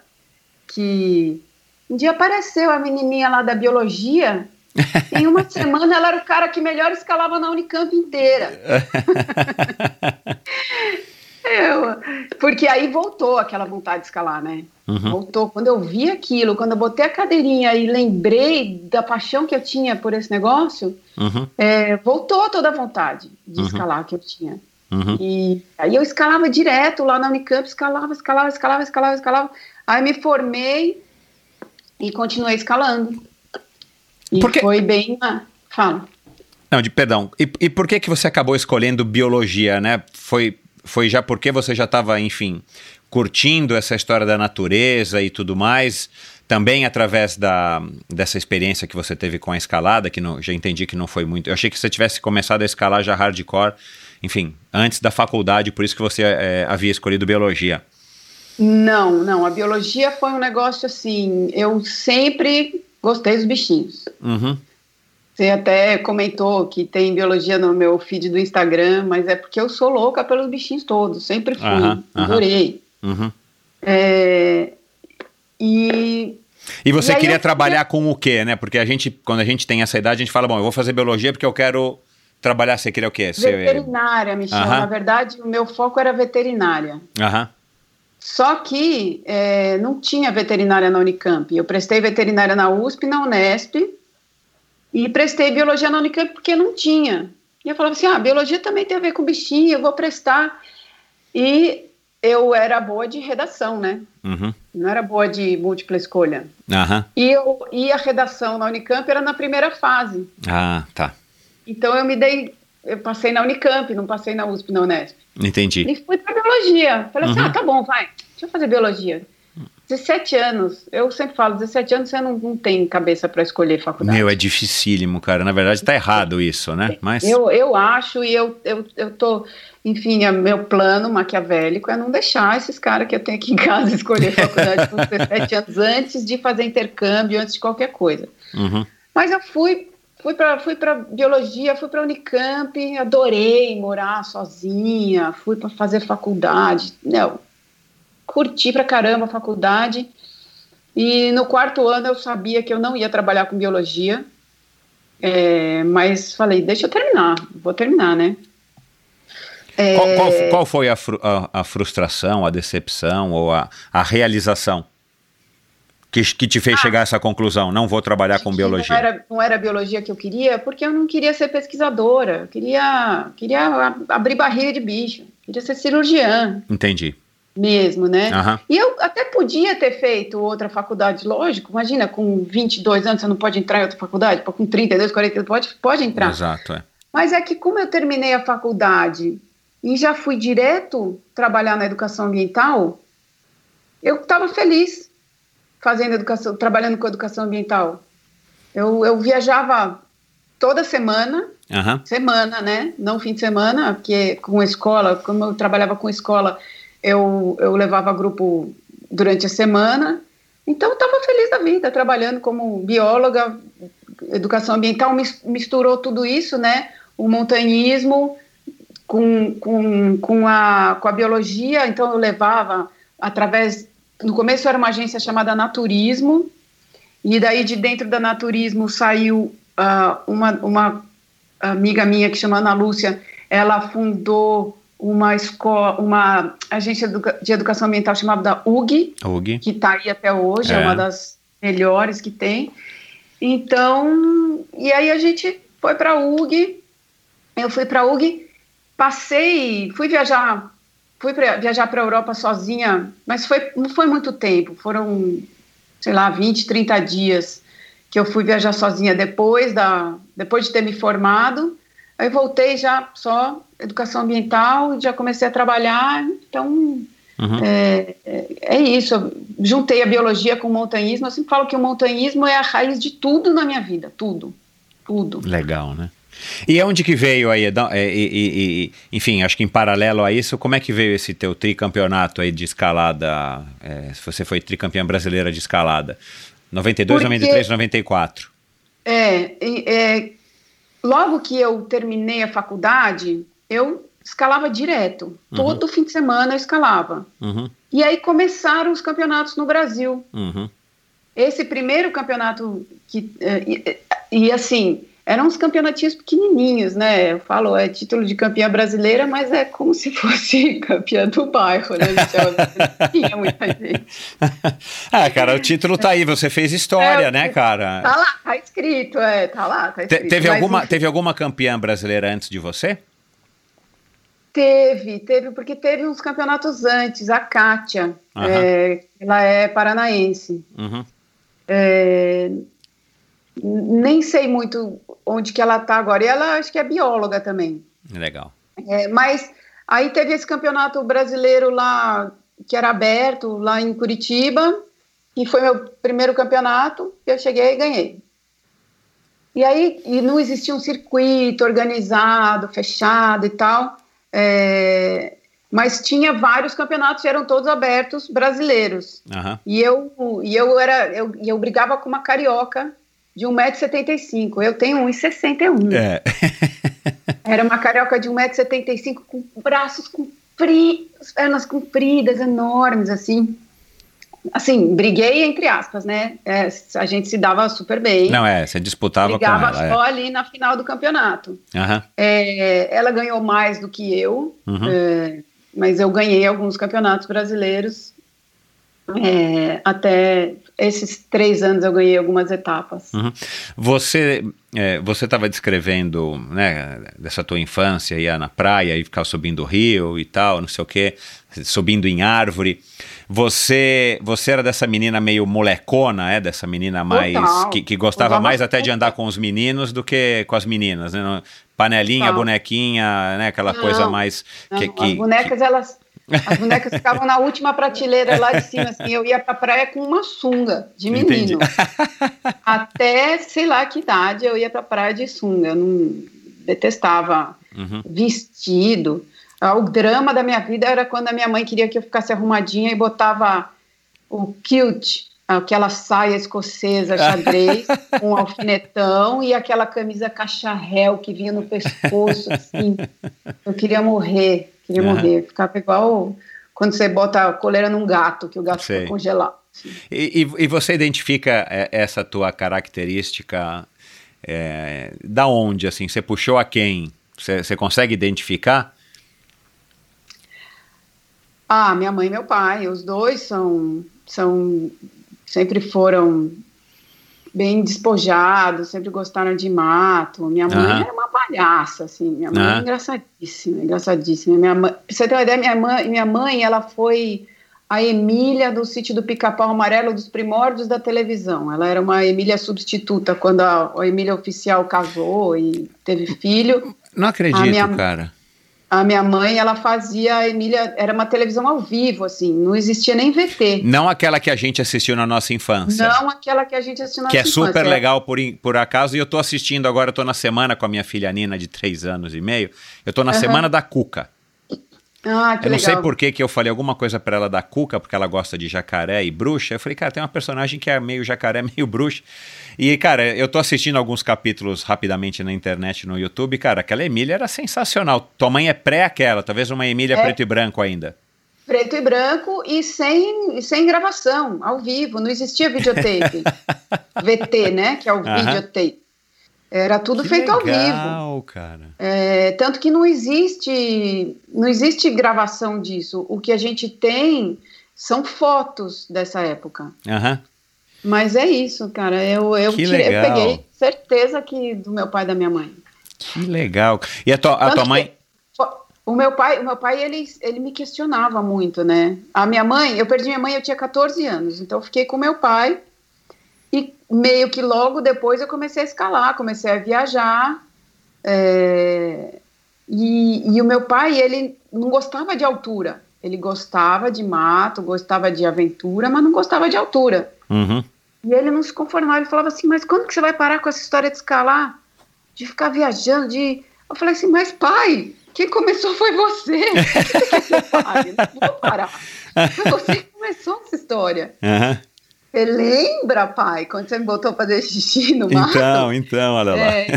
que um dia apareceu a menininha lá da biologia. *laughs* em uma semana ela era o cara que melhor escalava na Unicamp inteira. *laughs* eu, porque aí voltou aquela vontade de escalar, né? Uhum. Voltou. Quando eu vi aquilo, quando eu botei a cadeirinha e lembrei da paixão que eu tinha por esse negócio, Uhum. é, voltou toda a vontade de Uhum. escalar que eu tinha. Uhum. E aí eu escalava direto lá na Unicamp, escalava, escalava, escalava, escalava, escalava. Aí me formei e continuei escalando. E Por quê? foi bem. Fala. Não, de perdão. E, e por que que você acabou escolhendo biologia, né? Foi, foi já porque você já estava, enfim, curtindo essa história da natureza e tudo mais, também através da, dessa experiência que você teve com a escalada, que não, já entendi que não foi muito. Eu achei que você tivesse começado a escalar já hardcore, enfim, antes da faculdade, por isso que você eh, havia escolhido biologia. Não, não. A biologia foi um negócio assim. Eu sempre gostei dos bichinhos. Uhum. Você até comentou que tem biologia no meu feed do Instagram, mas é porque eu sou louca pelos bichinhos todos. Sempre fui. Aham, aham. Adorei. Uhum. É, e E você E queria eu trabalhar com o quê, né? Porque a gente, quando a gente tem essa idade, a gente fala, bom, eu vou fazer biologia porque eu quero trabalhar. Você queria o quê? Veterinária, Michel. Na verdade, o meu foco era veterinária. Só que é, não tinha veterinária na Unicamp. Eu prestei veterinária na USP, na Unesp, e prestei biologia na Unicamp porque não tinha. E eu falava assim: ah, biologia também tem a ver com bichinho, eu vou prestar. E eu era boa de redação, né? Uhum. Não era boa de múltipla escolha. Aham. E, eu, e a redação na Unicamp era na primeira fase. Ah, tá. Então eu me dei. Eu passei na Unicamp, não passei na USP, na Unesp. Entendi. E fui para biologia. Falei assim: Uhum. ah, tá bom, vai, deixa eu fazer biologia. 17 anos, eu sempre falo, 17 anos você não, não tem cabeça para escolher faculdade. Meu, é dificílimo, cara. Na verdade, tá errado isso, né? Mas. Eu, eu acho, e eu, eu, eu tô, enfim, é meu plano maquiavélico é não deixar esses caras que eu tenho aqui em casa *laughs* escolher faculdade com 17 anos antes de fazer intercâmbio, antes de qualquer coisa. Uhum. Mas eu fui, fui para fui para biologia, fui para Unicamp, adorei morar sozinha, fui para fazer faculdade, não, curti pra caramba a faculdade. E no quarto ano eu sabia que eu não ia trabalhar com biologia, é, mas falei, deixa eu terminar, vou terminar, né? É, Qual, qual, qual foi a, fru- a- a frustração, a decepção ou a, a realização que, que te fez chegar a essa conclusão? Não vou trabalhar com biologia. Não era, não era a biologia que eu queria, porque eu não queria ser pesquisadora, eu queria, queria abrir barriga de bicho, queria ser cirurgiã Entendi. Mesmo, né? Aham. E eu até podia ter feito outra faculdade, lógico, imagina, com 22 anos você não pode entrar em outra faculdade, com 32, 40, pode, pode entrar. Exato, é. Mas é que como eu terminei a faculdade e já fui direto trabalhar na educação ambiental, eu estava feliz fazendo educação, trabalhando com educação ambiental. Eu, eu viajava toda semana, Aham. semana, né? Não fim de semana, porque com escola, como eu trabalhava com escola, eu, eu levava grupo durante a semana. Então, eu estava feliz da vida, trabalhando como bióloga, educação ambiental, mis- misturou tudo isso, né? O montanhismo com, com, com, a, com a biologia, então eu levava através. No começo era uma agência chamada Naturismo, e daí de dentro da Naturismo saiu ah, uma, uma amiga minha que chama Ana Lúcia, ela fundou uma escola, uma agência de educação ambiental chamada UG, Ug. que está aí até hoje, é. É. uma das melhores que tem. Então, e aí a gente foi para a UG, eu fui para a UG, passei, fui viajar, fui pra, viajar para a Europa sozinha, mas foi, não foi muito tempo, foram, sei lá, 20, 30 dias que eu fui viajar sozinha depois, da, depois de ter me formado, aí voltei já só educação ambiental, já comecei a trabalhar, então Uhum. é, é, é isso, eu juntei a biologia com o montanhismo. Eu sempre falo que o montanhismo é a raiz de tudo na minha vida, tudo, tudo. Legal, né? E onde que veio aí, é, e- e- enfim, acho que em paralelo a isso, como é que veio esse teu tricampeonato aí de escalada? é, se você foi tricampeã brasileira de escalada, 92, Porque- 93, 94. É, e- é, logo que eu terminei a faculdade, eu escalava direto. Todo fim de semana eu escalava. Uhum, E aí começaram os campeonatos no Brasil. uhum. Esse primeiro campeonato que eh, e, e, assim eram uns campeonatinhos pequenininhos, né? Eu falo é título de campeã brasileira, mas é como se fosse *laughs* campeã do bairro, né? Gente? Não tinha muita gente. *laughs* ah, cara, o título tá aí, você fez história, É, né, cara? Tá lá, tá escrito, é, tá lá, tá Te- escrito. teve, Mas, alguma, enfim, teve alguma campeã brasileira antes de você? Teve, teve, porque teve uns campeonatos antes. A Kátia, Aham. é, ela é paranaense. Uhum. É, nem sei muito onde que ela tá agora. E ela acho que é bióloga também. Legal. É, mas aí teve esse campeonato brasileiro lá, que era aberto, lá em Curitiba, e foi meu primeiro campeonato, eu cheguei e ganhei. E aí e não existia um circuito organizado, fechado e tal, é, mas tinha vários campeonatos, eram todos abertos brasileiros. Aham. E eu, e eu era, eu, e eu brigava com uma carioca de 1,75m. Eu tenho 1,61m. É. *laughs* Era uma carioca de 1,75m com braços compridos, pernas compridas, enormes, assim. Assim, briguei entre aspas, né? É, a gente se dava super bem. Não, é, você disputava brigava com ela. só ali na final do campeonato. É. Aham. É, ela ganhou mais do que eu, Uhum. é, mas eu ganhei alguns campeonatos brasileiros. É, até esses três anos eu ganhei algumas etapas. Uhum. Você é, você estava descrevendo, né, dessa tua infância, ia na praia e ficar subindo o rio e tal, não sei o quê, subindo em árvore. Você você era dessa menina meio molecona, é? Dessa menina mais Total. que, que gostava mais até de andar com os meninos do que com as meninas, né? Panelinha, Total. bonequinha, né? Aquela Não, coisa mais Não, que, as que- bonecas, elas. As bonecas ficavam na última prateleira lá de cima, assim. Eu ia pra praia com uma sunga de menino. *laughs* Até sei lá que idade eu ia pra praia de sunga. Eu não detestava Uhum. vestido. Ah, O drama da minha vida era quando a minha mãe queria que eu ficasse arrumadinha e botava o kilt, aquela saia escocesa xadrez *laughs* com um alfinetão e aquela camisa cacharel que vinha no pescoço, assim. Eu queria morrer, queria Aham. morrer. Ficava igual quando você bota a coleira num gato, que o gato Sei. fica congelado. E, e- e você identifica é, essa tua característica é, da onde, assim? Você puxou a quem? Você, você consegue identificar? Ah, minha mãe e meu pai, os dois são, são sempre foram bem despojados, sempre gostaram de mato. Minha mãe era uma palhaça, assim. Minha mãe Aham. é engraçadíssima, engraçadíssima. Minha mãe, pra você ter uma ideia, minha mãe, minha mãe, ela foi a Emília do sítio do Pica-Pau Amarelo dos primórdios da televisão. Ela era uma Emília substituta quando a, a Emília oficial casou e teve filho. Não acredito, minha- cara. A minha mãe, ela fazia a Emília, era uma televisão ao vivo, assim, não existia nem VT. Não aquela que a gente assistiu na nossa infância. Não aquela que a gente assistiu na Que é nossa super infância. legal por, por acaso, e eu tô assistindo agora, eu tô na semana com a minha filha Nina, de três anos e meio. Eu tô na Aham. semana da Cuca. Ah, que Eu não legal. sei por que que eu falei alguma coisa pra ela da Cuca, porque ela gosta de jacaré e bruxa. Eu falei, cara, tem uma personagem que é meio jacaré, *laughs* meio bruxa. E, cara, eu tô assistindo alguns capítulos rapidamente na internet, no YouTube. Cara, aquela Emília era sensacional. Tua mãe é pré aquela, talvez uma Emília É. preto e branco ainda. Preto e branco e sem, sem gravação, ao vivo, não existia videotape. *laughs* VT, né, que é o Aham. videotape. Era tudo Que feito ao vivo. legal, cara. É, tanto que não existe, não existe gravação disso. O que a gente tem são fotos dessa época. Aham. Mas é isso, cara. Eu, eu, tirei- eu legal. peguei certeza que do meu pai e da minha mãe. Que legal. E a tua, a tua mãe. O meu pai, o meu pai ele, ele me questionava muito, né? A minha mãe, eu perdi minha mãe, eu tinha 14 anos, então eu fiquei com meu pai e meio que logo depois eu comecei a escalar, comecei a viajar. é, e, e o meu pai, ele não gostava de altura. Ele gostava de mato, gostava de aventura, mas não gostava de altura. Uhum. E ele não se conformava, ele falava assim, mas quando que você vai parar com essa história de escalar? De ficar viajando, de... Eu falei assim, mas pai, quem começou foi você. *laughs* Você que eu Não vou parar. Foi você que começou essa história. Aham. Você lembra, pai, quando você me botou fazer xixi no mato? Então, então, olha lá. É,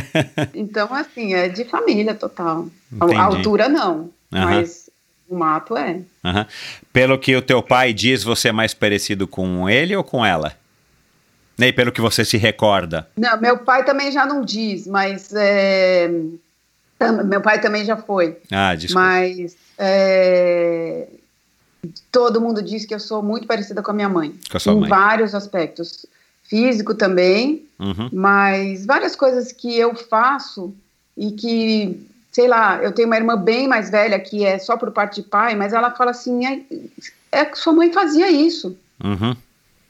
então, assim, é de família total. A, a altura não, Uhum. mas o mato é. Pelo que o teu pai diz, você é mais parecido com ele ou com ela? Nem pelo que você se recorda. Não, meu pai também já não diz, mas é, meu pai também já foi. Ah, desculpa. Mas é, todo mundo diz que eu sou muito parecida com a minha mãe. Com a sua em mãe. vários aspectos. Físico também, Uhum. mas várias coisas que eu faço e que, sei lá, eu tenho uma irmã bem mais velha que é só por parte de pai, mas ela fala assim, é, é que sua mãe fazia isso. Uhum.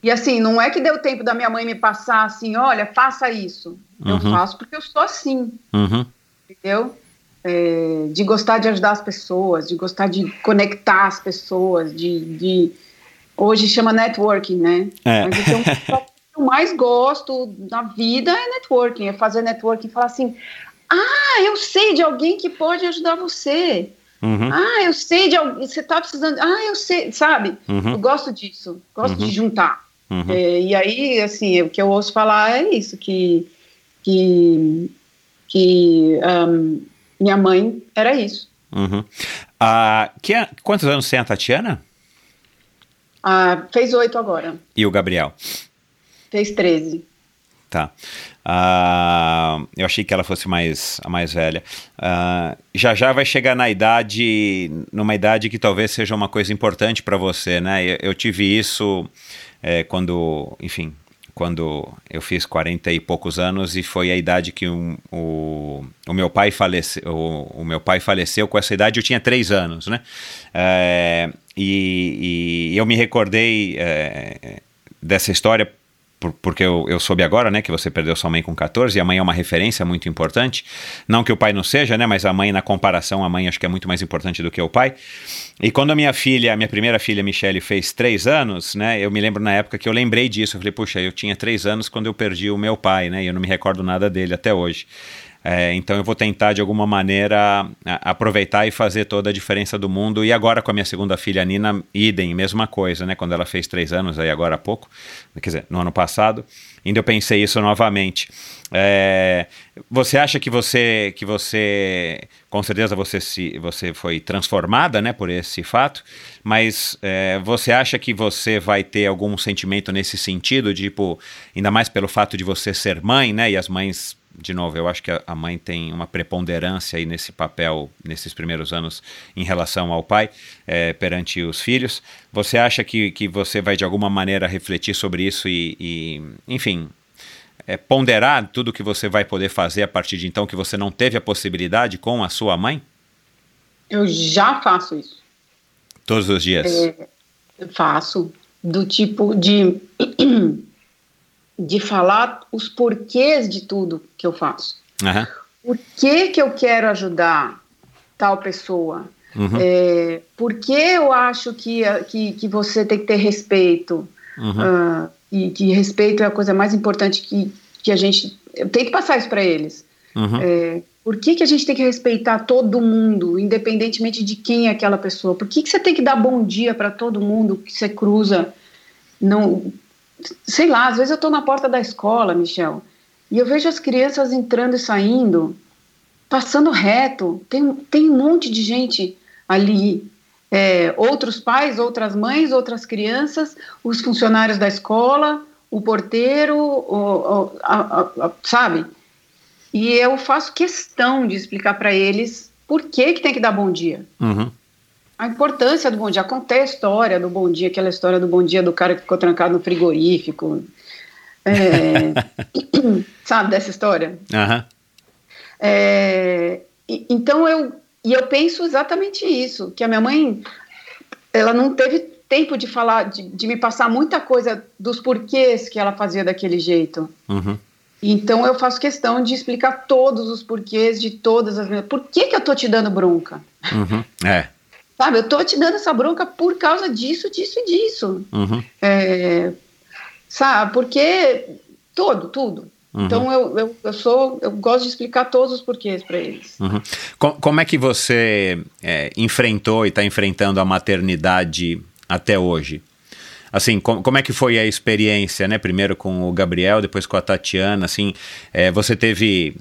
E assim, não é que deu tempo da minha mãe me passar assim, olha, faça isso. Eu Uhum. faço porque eu sou assim, Uhum. entendeu? É, de gostar de ajudar as pessoas, de gostar de conectar as pessoas, de, de- hoje chama networking, né? É. Mas o que eu, o que eu mais gosto na vida é networking, é fazer networking falar assim, ah, eu sei de alguém que pode ajudar você. Uhum. Ah, eu sei de alguém, você tá precisando, ah, eu sei, sabe? Eu Uhum. gosto disso, gosto de juntar. Uhum. É, e aí, assim, o que eu ouço falar é isso, que, que, que ahn, minha mãe era isso. Uhum. Ah, que, quantos anos tem a Tatiana? Ah, fez oito agora, E o Gabriel? fez 13. Tá. Ah, eu achei que ela fosse mais, a mais velha. Ah, já já vai chegar na idade, numa idade que talvez seja uma coisa importante para você, né? Eu, eu tive isso é, quando, enfim, quando eu fiz 40 e poucos anos e foi a idade que um- o, o meu pai faleceu. O, o meu pai faleceu com essa idade. Eu tinha três anos, né? É, e, e eu me recordei é, dessa história porque eu, eu soube agora, né, que você perdeu sua mãe com 14 e a mãe é uma referência muito importante. Não que o pai não seja, né, mas a mãe, na comparação, a mãe acho que é muito mais importante do que o pai. E quando a minha filha, a minha primeira filha, Michelle, fez três anos, né, eu me lembro na época que eu lembrei disso. Eu falei, puxa, eu tinha três anos quando eu perdi o meu pai, né, e eu não me recordo nada dele até hoje. É, então eu vou tentar de alguma maneira aproveitar e fazer toda a diferença do mundo. E agora com a minha segunda filha, Nina, idem, mesma coisa, né? Quando ela fez três anos, aí agora há pouco, quer dizer, no ano passado, ainda eu pensei isso novamente. É, você acha que você, que você, com certeza você se, você foi transformada, né, por esse fato? Mas é, você acha que você vai ter algum sentimento nesse sentido, tipo, ainda mais pelo fato de você ser mãe, né? E as mães de novo, eu acho que a- mãe tem uma preponderância aí nesse papel, nesses primeiros anos, em relação ao pai, eh, perante os filhos. Você acha que, que você vai, de alguma maneira, refletir sobre isso e, e, enfim, eh, ponderar tudo que você vai poder fazer a partir de então que você não teve a possibilidade com a sua mãe? Eu já faço isso. Todos os dias. É, faço do tipo de de falar os porquês de tudo que eu faço. Aham. Por que, que eu quero ajudar tal pessoa? Uhum. É, por que eu acho que, que, que você tem que ter respeito? Uhum. Ah, e que respeito é a coisa mais importante que, que a gente. Eu tenho que passar isso para eles. Uhum. É, por que, que a gente tem que respeitar todo mundo, independentemente de quem é aquela pessoa? Por que, que você tem que dar bom dia para todo mundo que você cruza? Não, sei lá, às vezes eu estou na porta da escola, Michel, e eu vejo as crianças entrando e saindo, passando reto. Tem, tem um monte de gente ali. É, outros pais, outras mães, outras crianças, os funcionários da escola, o porteiro, o, o- a- a- a- sabe? E eu faço questão de explicar para eles por que, que tem que dar bom dia. Uhum. A importância do bom dia. Contei a história do bom dia, aquela história do bom dia do cara que ficou trancado no frigorífico. É, *laughs* *coughs* sabe dessa história? É, então eu e eu penso exatamente isso, que a minha mãe ela não teve tempo de falar, de, de me passar muita coisa dos porquês que ela fazia daquele jeito. Uhum. Então eu faço questão de explicar todos os porquês de todas as por que que eu tô te dando bronca? Uhum. É. Sabe, eu tô te dando essa bronca por causa disso, disso e disso. Uhum. É, sabe, porque todo, tudo. Uhum. Então eu, eu, eu sou, eu gosto de explicar todos os porquês para eles. Uhum. Co- Como é que você é, enfrentou e está enfrentando a maternidade até hoje? Assim, com, como é que foi a experiência, né? Primeiro com o Gabriel, depois com a Tatiana, assim, é, você teve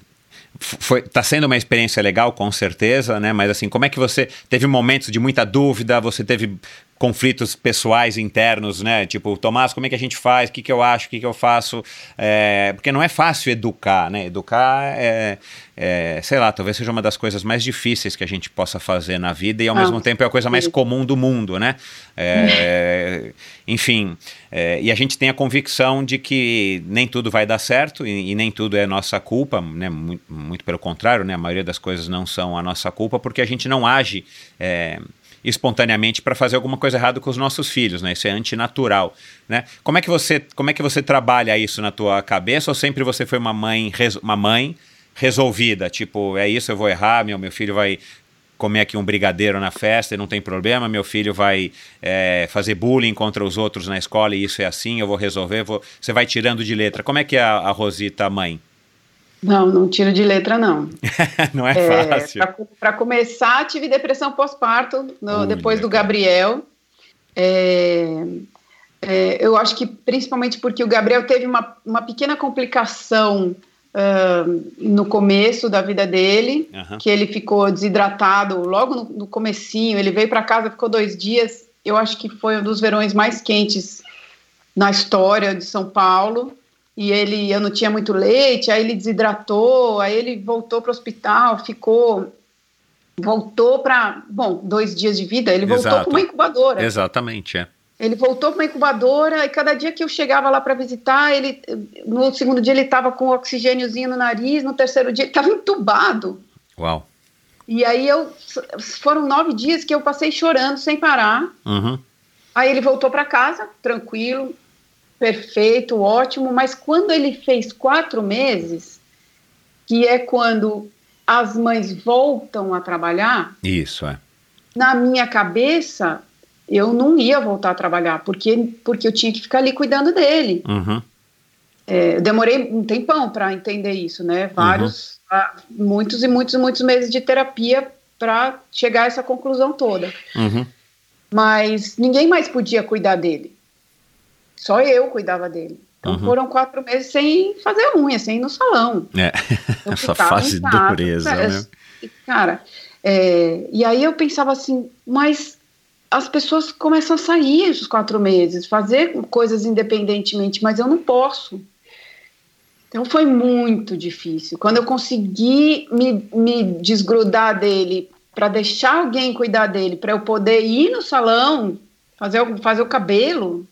foi, tá sendo uma experiência legal, com certeza, né? Mas assim, como é que você teve momentos de muita dúvida? Você teve conflitos pessoais internos, né? Tipo, Tomás, como é que a gente faz? O que, que eu acho? O que, que eu faço? É, porque não é fácil educar, né? Educar é, é, sei lá, talvez seja uma das coisas mais difíceis que a gente possa fazer na vida e ao ah, mesmo tempo é a coisa mais comum do mundo, né? É, *laughs* enfim, é, e a gente tem a convicção de que nem tudo vai dar certo e, e nem tudo é nossa culpa, né? Muito, muito, pelo contrário, né? A maioria das coisas não são a nossa culpa porque a gente não age é, espontaneamente para fazer alguma coisa errada com os nossos filhos, né? Isso é antinatural, né? Como é que você, como é que você trabalha isso na tua cabeça ou sempre você foi uma mãe, uma mãe resolvida, tipo, é isso, eu vou errar, meu, meu filho vai comer aqui um brigadeiro na festa e não tem problema, meu filho vai é, fazer bullying contra os outros na escola e isso é assim, eu vou resolver, vou... você vai tirando de letra. Como é que é a, a Rosita mãe? Não, não tiro de letra, não. *laughs* não é, é fácil. Para começar, tive depressão pós-parto depois do Gabriel. É, é, eu acho que principalmente porque o Gabriel teve uma, uma pequena complicação uh, no começo da vida dele, uhum. que ele ficou desidratado logo no, no comecinho, ele veio para casa, ficou dois dias, eu acho que foi um dos verões mais quentes na história de São Paulo, e ele, eu não tinha muito leite, aí ele desidratou, aí ele voltou para o hospital, ficou, voltou para, bom, dois dias de vida, ele voltou para uma incubadora. Exatamente, é. Ele voltou para uma incubadora e cada dia que eu chegava lá para visitar, ele no segundo dia ele estava com oxigêniozinho no nariz, no terceiro dia ele estava entubado. Uau. E aí eu foram nove dias que eu passei chorando sem parar. Uhum. Aí ele voltou para casa, tranquilo, perfeito, ótimo, mas quando ele fez quatro meses, que é quando as mães voltam a trabalhar. Isso, é. Na minha cabeça, eu não ia voltar a trabalhar, porque, porque eu tinha que ficar ali cuidando dele. Uhum. É, eu demorei um tempão para entender isso, né? Vários, uhum. muitos e muitos e muitos meses de terapia para chegar a essa conclusão toda. Uhum. Mas ninguém mais podia cuidar dele. Só eu cuidava dele. Então uhum. foram quatro meses sem fazer unha, sem ir no salão. É, *laughs* essa fase de dureza, é, né? Cara, é, e aí eu pensava assim, mas as pessoas começam a sair esses quatro meses, fazer coisas independentemente, mas eu não posso. Então foi muito difícil. Quando eu consegui me, me desgrudar dele para deixar alguém cuidar dele, para eu poder ir no salão, fazer, fazer o cabelo,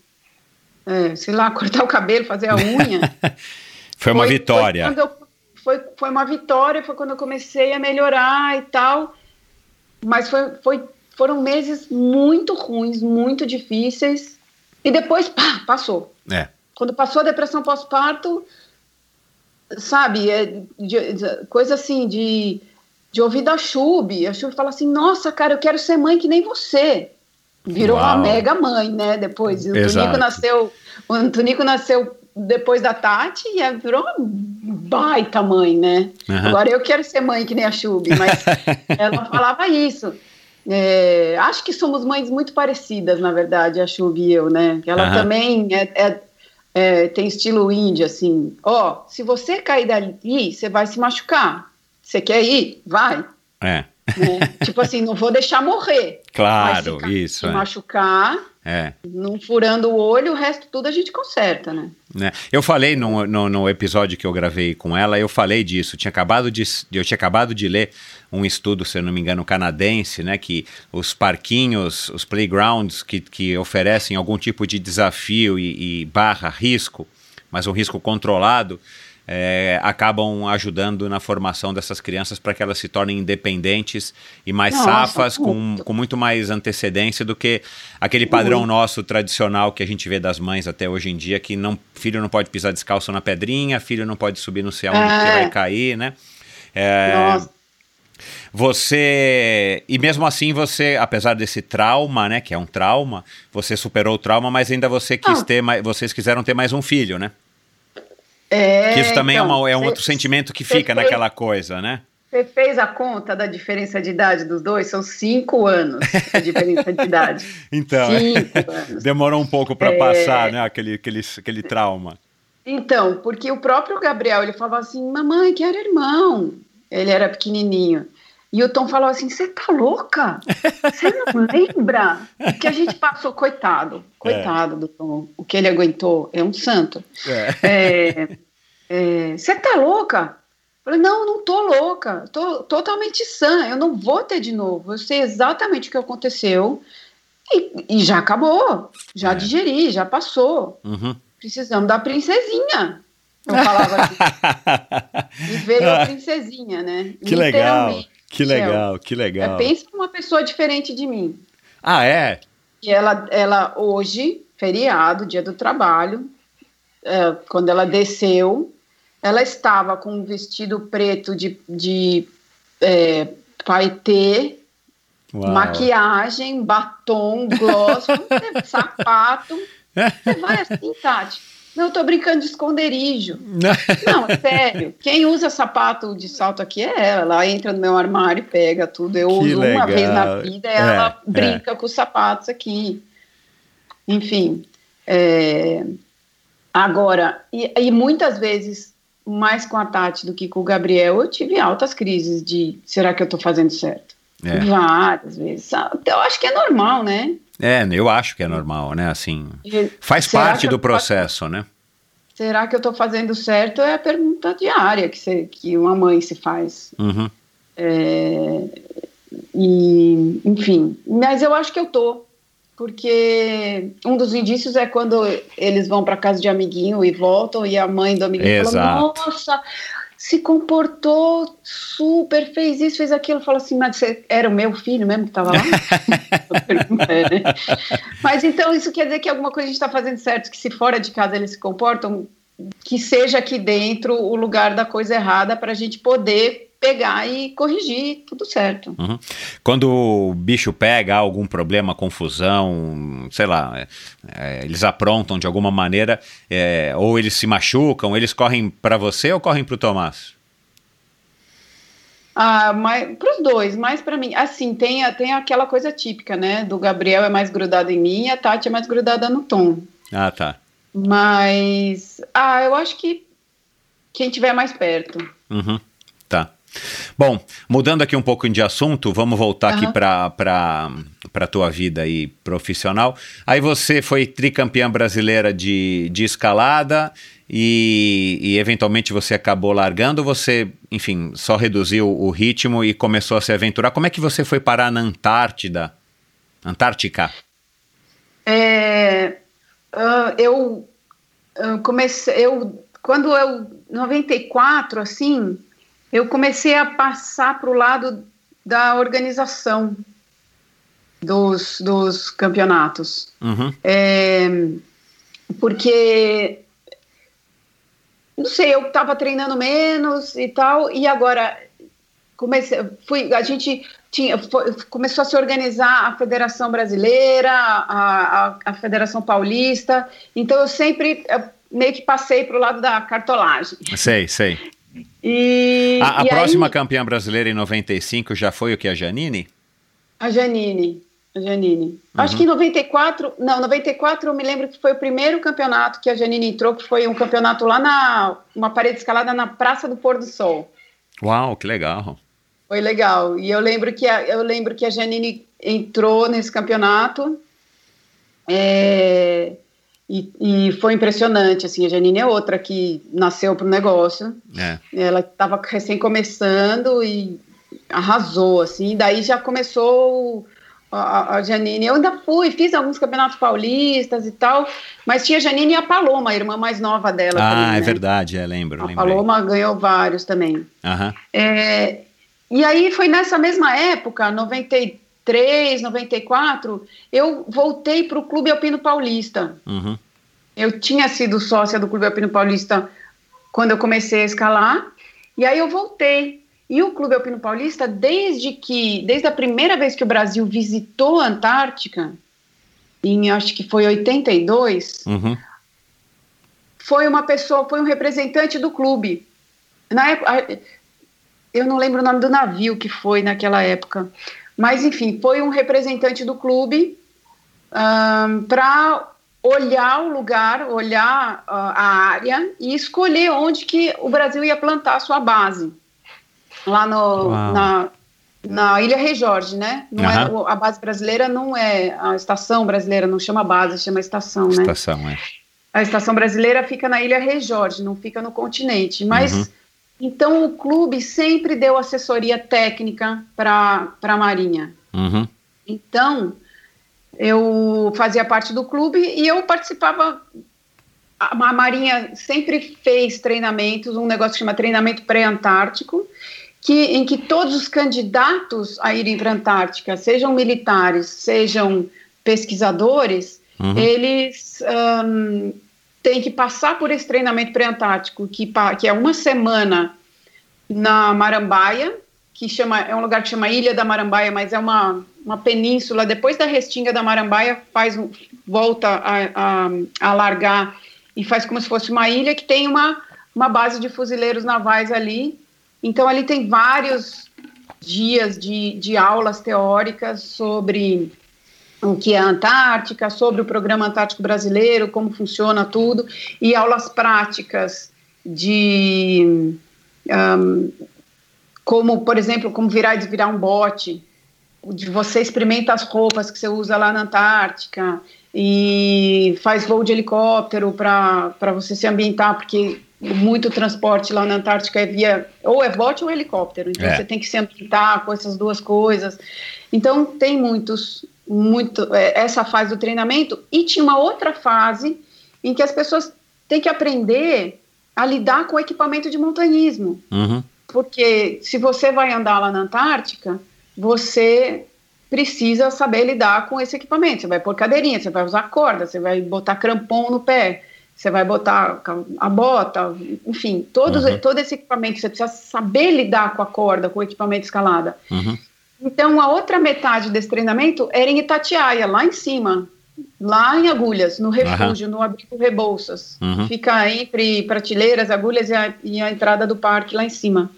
é, sei lá, *laughs* cortar o cabelo, fazer a unha. *laughs* foi uma foi, vitória. Foi, eu, foi, foi uma vitória, foi quando eu comecei a melhorar e tal. Mas foi, foi, foram meses muito ruins, muito difíceis. E depois, pá, passou. É. Quando passou a depressão pós-parto, sabe, é, de, de, coisa assim de, de ouvir da Chub. A Chub fala assim: Nossa, cara, eu quero ser mãe que nem você virou Uau. uma mega mãe, né? Depois. O Tunico nasceu. O Antonico nasceu depois da Tati e virou uma baita mãe, né? Uhum. Agora eu quero ser mãe que nem a Chub, mas *laughs* ela falava isso. É, acho que somos mães muito parecidas, na verdade, a Chub e eu, né? Ela uhum. também é, é, é, tem estilo índio, assim. Ó, se você cair dali, você vai se machucar. Você quer ir? Vai. É. Né? tipo assim, não vou deixar morrer. Claro, se, isso. Se é. machucar, é. não furando o olho, o resto tudo a gente conserta, né? né? Eu falei no, no, no, episódio que eu gravei com ela, eu falei disso. Tinha acabado de, eu tinha acabado de ler um estudo, se eu não me engano, canadense, né? Que os parquinhos, os playgrounds que, que oferecem algum tipo de desafio e, e barra risco, mas um risco controlado, é, acabam ajudando na formação dessas crianças para que elas se tornem independentes e mais safas, com, com muito mais antecedência do que aquele padrão muito. nosso tradicional que a gente vê das mães até hoje em dia, que não, filho não pode pisar descalço na pedrinha, filho não pode subir no céu é. onde vai cair, né? É, Nossa. Você. E mesmo assim, você, apesar desse trauma, né? Que é um trauma, você superou o trauma, mas ainda você quis ah. ter mais. Vocês quiseram ter mais um filho, né? É, que isso também então, é, uma, é um cê, outro sentimento que fica naquela coisa, né? Você fez a conta da diferença de idade dos dois? São cinco anos a diferença de idade. *laughs* então, cinco *laughs* anos. demorou um pouco para É. passar, né? Aquele, aquele, aquele trauma. Então, porque o próprio Gabriel, ele falava assim, mamãe, que era irmão. Ele era pequenininho. E o Tom falou assim, você tá louca? Você não *laughs* lembra? Que a gente passou, coitado, coitado do Tom. O que ele aguentou é um santo. É. É, é, Você tá louca? Eu falei, não, não tô louca, tô totalmente sã, eu não vou ter de novo, eu sei exatamente o que aconteceu e, e já acabou, já É. digeri, já passou, Uhum. precisamos da princesinha. Eu falava assim, *laughs* e veio a princesinha, né? Que legal. Que legal, que legal. É, pensa numa pessoa diferente de mim. Ah, é? E ela, ela hoje, feriado, dia do trabalho, é, quando ela desceu, ela estava com um vestido preto de, de é, paetê, Uau. maquiagem, batom, gloss, sapato. *laughs* Você vai assim, Tati? Não, eu tô brincando de esconderijo. *laughs* Não, é sério. Quem usa sapato de salto aqui é ela. Ela entra no meu armário e pega tudo. Eu Que uso uma legal. vez na vida e É, ela é. brinca com os sapatos aqui. Enfim. é, Agora, e, e muitas vezes, mais com a Tati do que com o Gabriel, eu tive altas crises de será que eu tô fazendo certo? É. Várias vezes. sabe? Eu acho que é normal, né? É, eu acho que é normal, né? Assim, faz será parte do processo, né? Será que eu estou fazendo certo? É a pergunta diária que, você, que uma mãe se faz. Uhum. É, e, enfim, mas eu acho que eu tô, porque um dos indícios é quando eles vão para casa de amiguinho e voltam e a mãe do amiguinho Exato. fala: Nossa, se comportou super, fez isso, fez aquilo. Fala assim, mas você era o meu filho mesmo que estava lá? *laughs* Mas então isso quer dizer que alguma coisa a gente está fazendo certo, que se fora de casa eles se comportam, que seja aqui dentro o lugar da coisa errada para a gente poder pegar e corrigir tudo certo. Uhum. Quando o bicho pega algum problema, confusão, sei lá, é, é, eles aprontam de alguma maneira, é, ou eles se machucam, eles correm para você ou correm para o Tomás? Ah, mas para os dois, mais para mim. Assim, tem, tem aquela coisa típica, né? Do Gabriel é mais grudado em mim e a Tati é mais grudada no Tom. Ah, tá. Mas, ah, eu acho que quem tiver mais perto. Uhum. Bom, mudando aqui um pouco de assunto, vamos voltar aqui Aham. para a tua vida aí profissional. Aí você foi tricampeã brasileira de, de escalada e, e eventualmente você acabou largando, você, enfim, só reduziu o ritmo e começou a se aventurar. Como é que você foi parar na Antártida? Antártica? É, ah, eu ah, comecei, eu quando eu 94 assim, eu comecei a passar para o lado da organização dos, dos campeonatos, Uhum. É, porque não sei, eu estava treinando menos e tal, e agora comecei, fui, a gente tinha, foi- começou a se organizar a Federação Brasileira, a, a, a Federação Paulista, então eu sempre eh, meio que passei para o lado da cartolagem. Sei, sei. E, A, a e próxima aí, campeã brasileira em 95 já foi o que? A Janine? a Janine. A Janine. Uhum. Acho que em 94, não, 94 eu me lembro que foi o primeiro campeonato que a Janine entrou, que foi um campeonato lá na, uma parede escalada na Praça do Pôr do Sol. Uau, que legal. Foi legal. E eu lembro que a, eu lembro que a Janine entrou nesse campeonato é, e, e foi impressionante. Assim, a Janine é outra que nasceu para o negócio. É. Ela estava recém começando e arrasou, assim. Daí já começou a, a Janine. Eu ainda fui, fiz alguns campeonatos paulistas e tal, mas tinha a Janine e a Paloma, a irmã mais nova dela. Ah, também, é né? verdade, é, lembro. A lembrei. Paloma ganhou vários também. Aham. É, e aí foi nessa mesma época, 93, 94, eu voltei para o Clube Alpino Paulista. Uhum. Eu tinha sido sócia do Clube Alpino Paulista quando eu comecei a escalar, e aí eu voltei. E o Clube Alpino Paulista, desde que, desde a primeira vez que o Brasil visitou a Antártica, em acho que foi 82, Uhum. foi uma pessoa, foi um representante do clube. Na época, eu não lembro o nome do navio que foi naquela época, mas enfim, foi um representante do clube um, para olhar o lugar, olhar uh, a área e escolher onde que o Brasil ia plantar a sua base. Lá no, na, na Ilha Rei Jorge, né? Não uhum. é, a base brasileira não é a estação brasileira, não chama base, chama estação, né? Estação, é. A estação brasileira fica na Ilha Rei Jorge, não fica no continente. Mas uhum. Então o clube sempre deu assessoria técnica para a Marinha. Uhum. Então eu fazia parte do clube e eu participava. A Marinha sempre fez treinamentos, um negócio que chama treinamento pré-antártico, que, em que todos os candidatos a irem para a Antártica, sejam militares, sejam pesquisadores, uhum. eles um, têm que passar por esse treinamento pré-antártico, que, que é uma semana na Marambaia, que chama, é um lugar que chama Ilha da Marambaia, mas é uma, uma península, depois da restinga da Marambaia, faz, volta a, a, a largar e faz como se fosse uma ilha que tem uma, uma base de fuzileiros navais ali. Então, ali tem vários dias de, de aulas teóricas sobre o que é a Antártica, sobre o Programa Antártico Brasileiro, como funciona tudo, e aulas práticas de um, como, por exemplo, como virar e desvirar um bote, de você experimenta as roupas que você usa lá na Antártica e faz voo de helicóptero para você se ambientar, porque muito transporte lá na Antártica é via ou é bote ou helicóptero, então é. você tem que se ambientar com essas duas coisas. Então tem muitos, muito é, essa fase do treinamento e tinha uma outra fase em que as pessoas têm que aprender a lidar com o equipamento de montanhismo. Uhum. Porque se você vai andar lá na Antártica, você precisa saber lidar com esse equipamento. Você vai pôr cadeirinha, você vai usar corda, você vai botar crampon no pé, você vai botar a bota, enfim, todos, uhum. todo esse equipamento, você precisa saber lidar com a corda, com o equipamento escalada. Uhum. Então, a outra metade desse treinamento era em Itatiaia, lá em cima, lá em Agulhas, no refúgio, uhum. no abrigo Rebouças. Uhum. Fica entre prateleiras, agulhas e a, e a, entrada do parque lá em cima.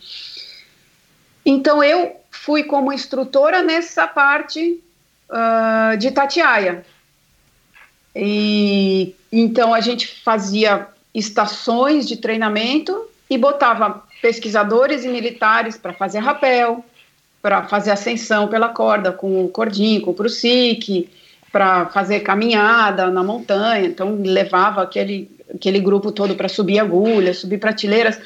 Então eu fui como instrutora nessa parte uh, de Tatiaia. E então a gente fazia estações de treinamento e botava pesquisadores e militares para fazer rapel, para fazer ascensão pela corda com o cordinho, com o prusique, para fazer caminhada na montanha, então levava aquele, aquele grupo todo para subir agulhas, subir prateleiras.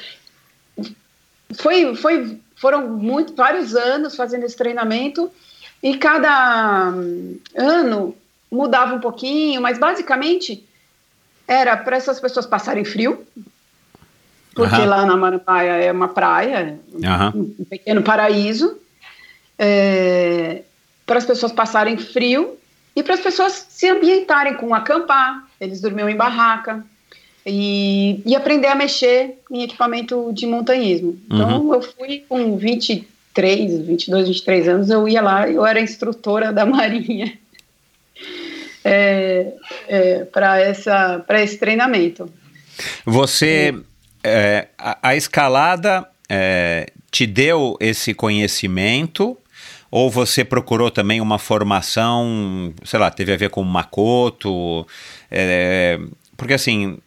Foi, foi, foram muito, vários anos fazendo esse treinamento e cada ano mudava um pouquinho, mas basicamente era para essas pessoas passarem frio, porque uhum. lá na Marambaia é uma praia, uhum. um pequeno paraíso, é, para as pessoas passarem frio e para as pessoas se ambientarem com acampar, eles dormiam em barraca e, e aprender a mexer em equipamento de montanhismo. Então uhum. eu fui com 23, 22, 23 anos, eu ia lá, eu era instrutora da *laughs* Marinha é, é, para esse treinamento. Você, é, a, a, escalada é, te deu esse conhecimento ou você procurou também uma formação, sei lá, teve a ver com Makoto? É, porque assim,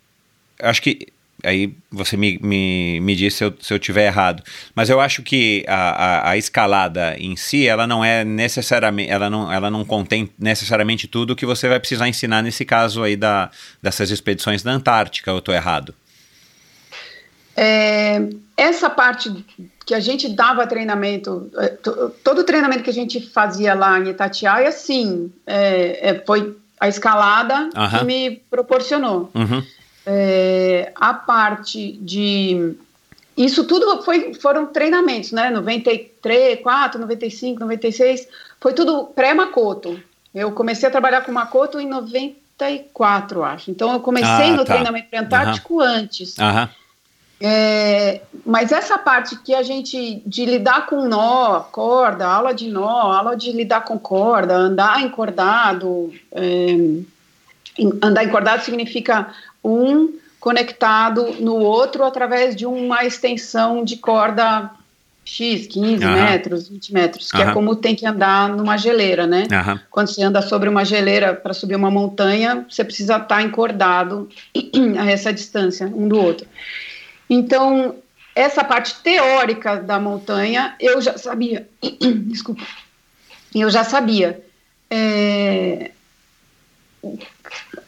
acho que aí você me, me, me diz se eu, se eu tiver errado, mas eu acho que a, a, a, escalada em si, ela não é necessariamente, ela não, ela não contém necessariamente tudo que você vai precisar ensinar nesse caso aí da, dessas expedições da Antártica, eu estou errado? É, essa parte que a gente dava treinamento, é, todo o treinamento que a gente fazia lá em Itatiaia, sim, é, é, foi a escalada uhum. que me proporcionou. Uhum. É, a parte de. Isso tudo foi, foram treinamentos, né? 93, 4, 95, 96, foi tudo pré-Makoto. Eu comecei a trabalhar com Makoto em 94, acho. Então eu comecei ah, no tá. treinamento pré-antártico uhum. antes. Aham. É, mas essa parte que a gente de lidar com nó, corda, aula de nó, aula de lidar com corda, andar encordado, é, andar encordado significa um conectado no outro através de uma extensão de corda X, 15 Aham. metros, 20 metros, que Aham. é como tem que andar numa geleira, né? Aham. Quando você anda sobre uma geleira para subir uma montanha, você precisa estar encordado *clears throat* a essa distância um do outro. Então, essa parte teórica da montanha, eu já sabia. *clears throat* Desculpa. Eu já sabia. É,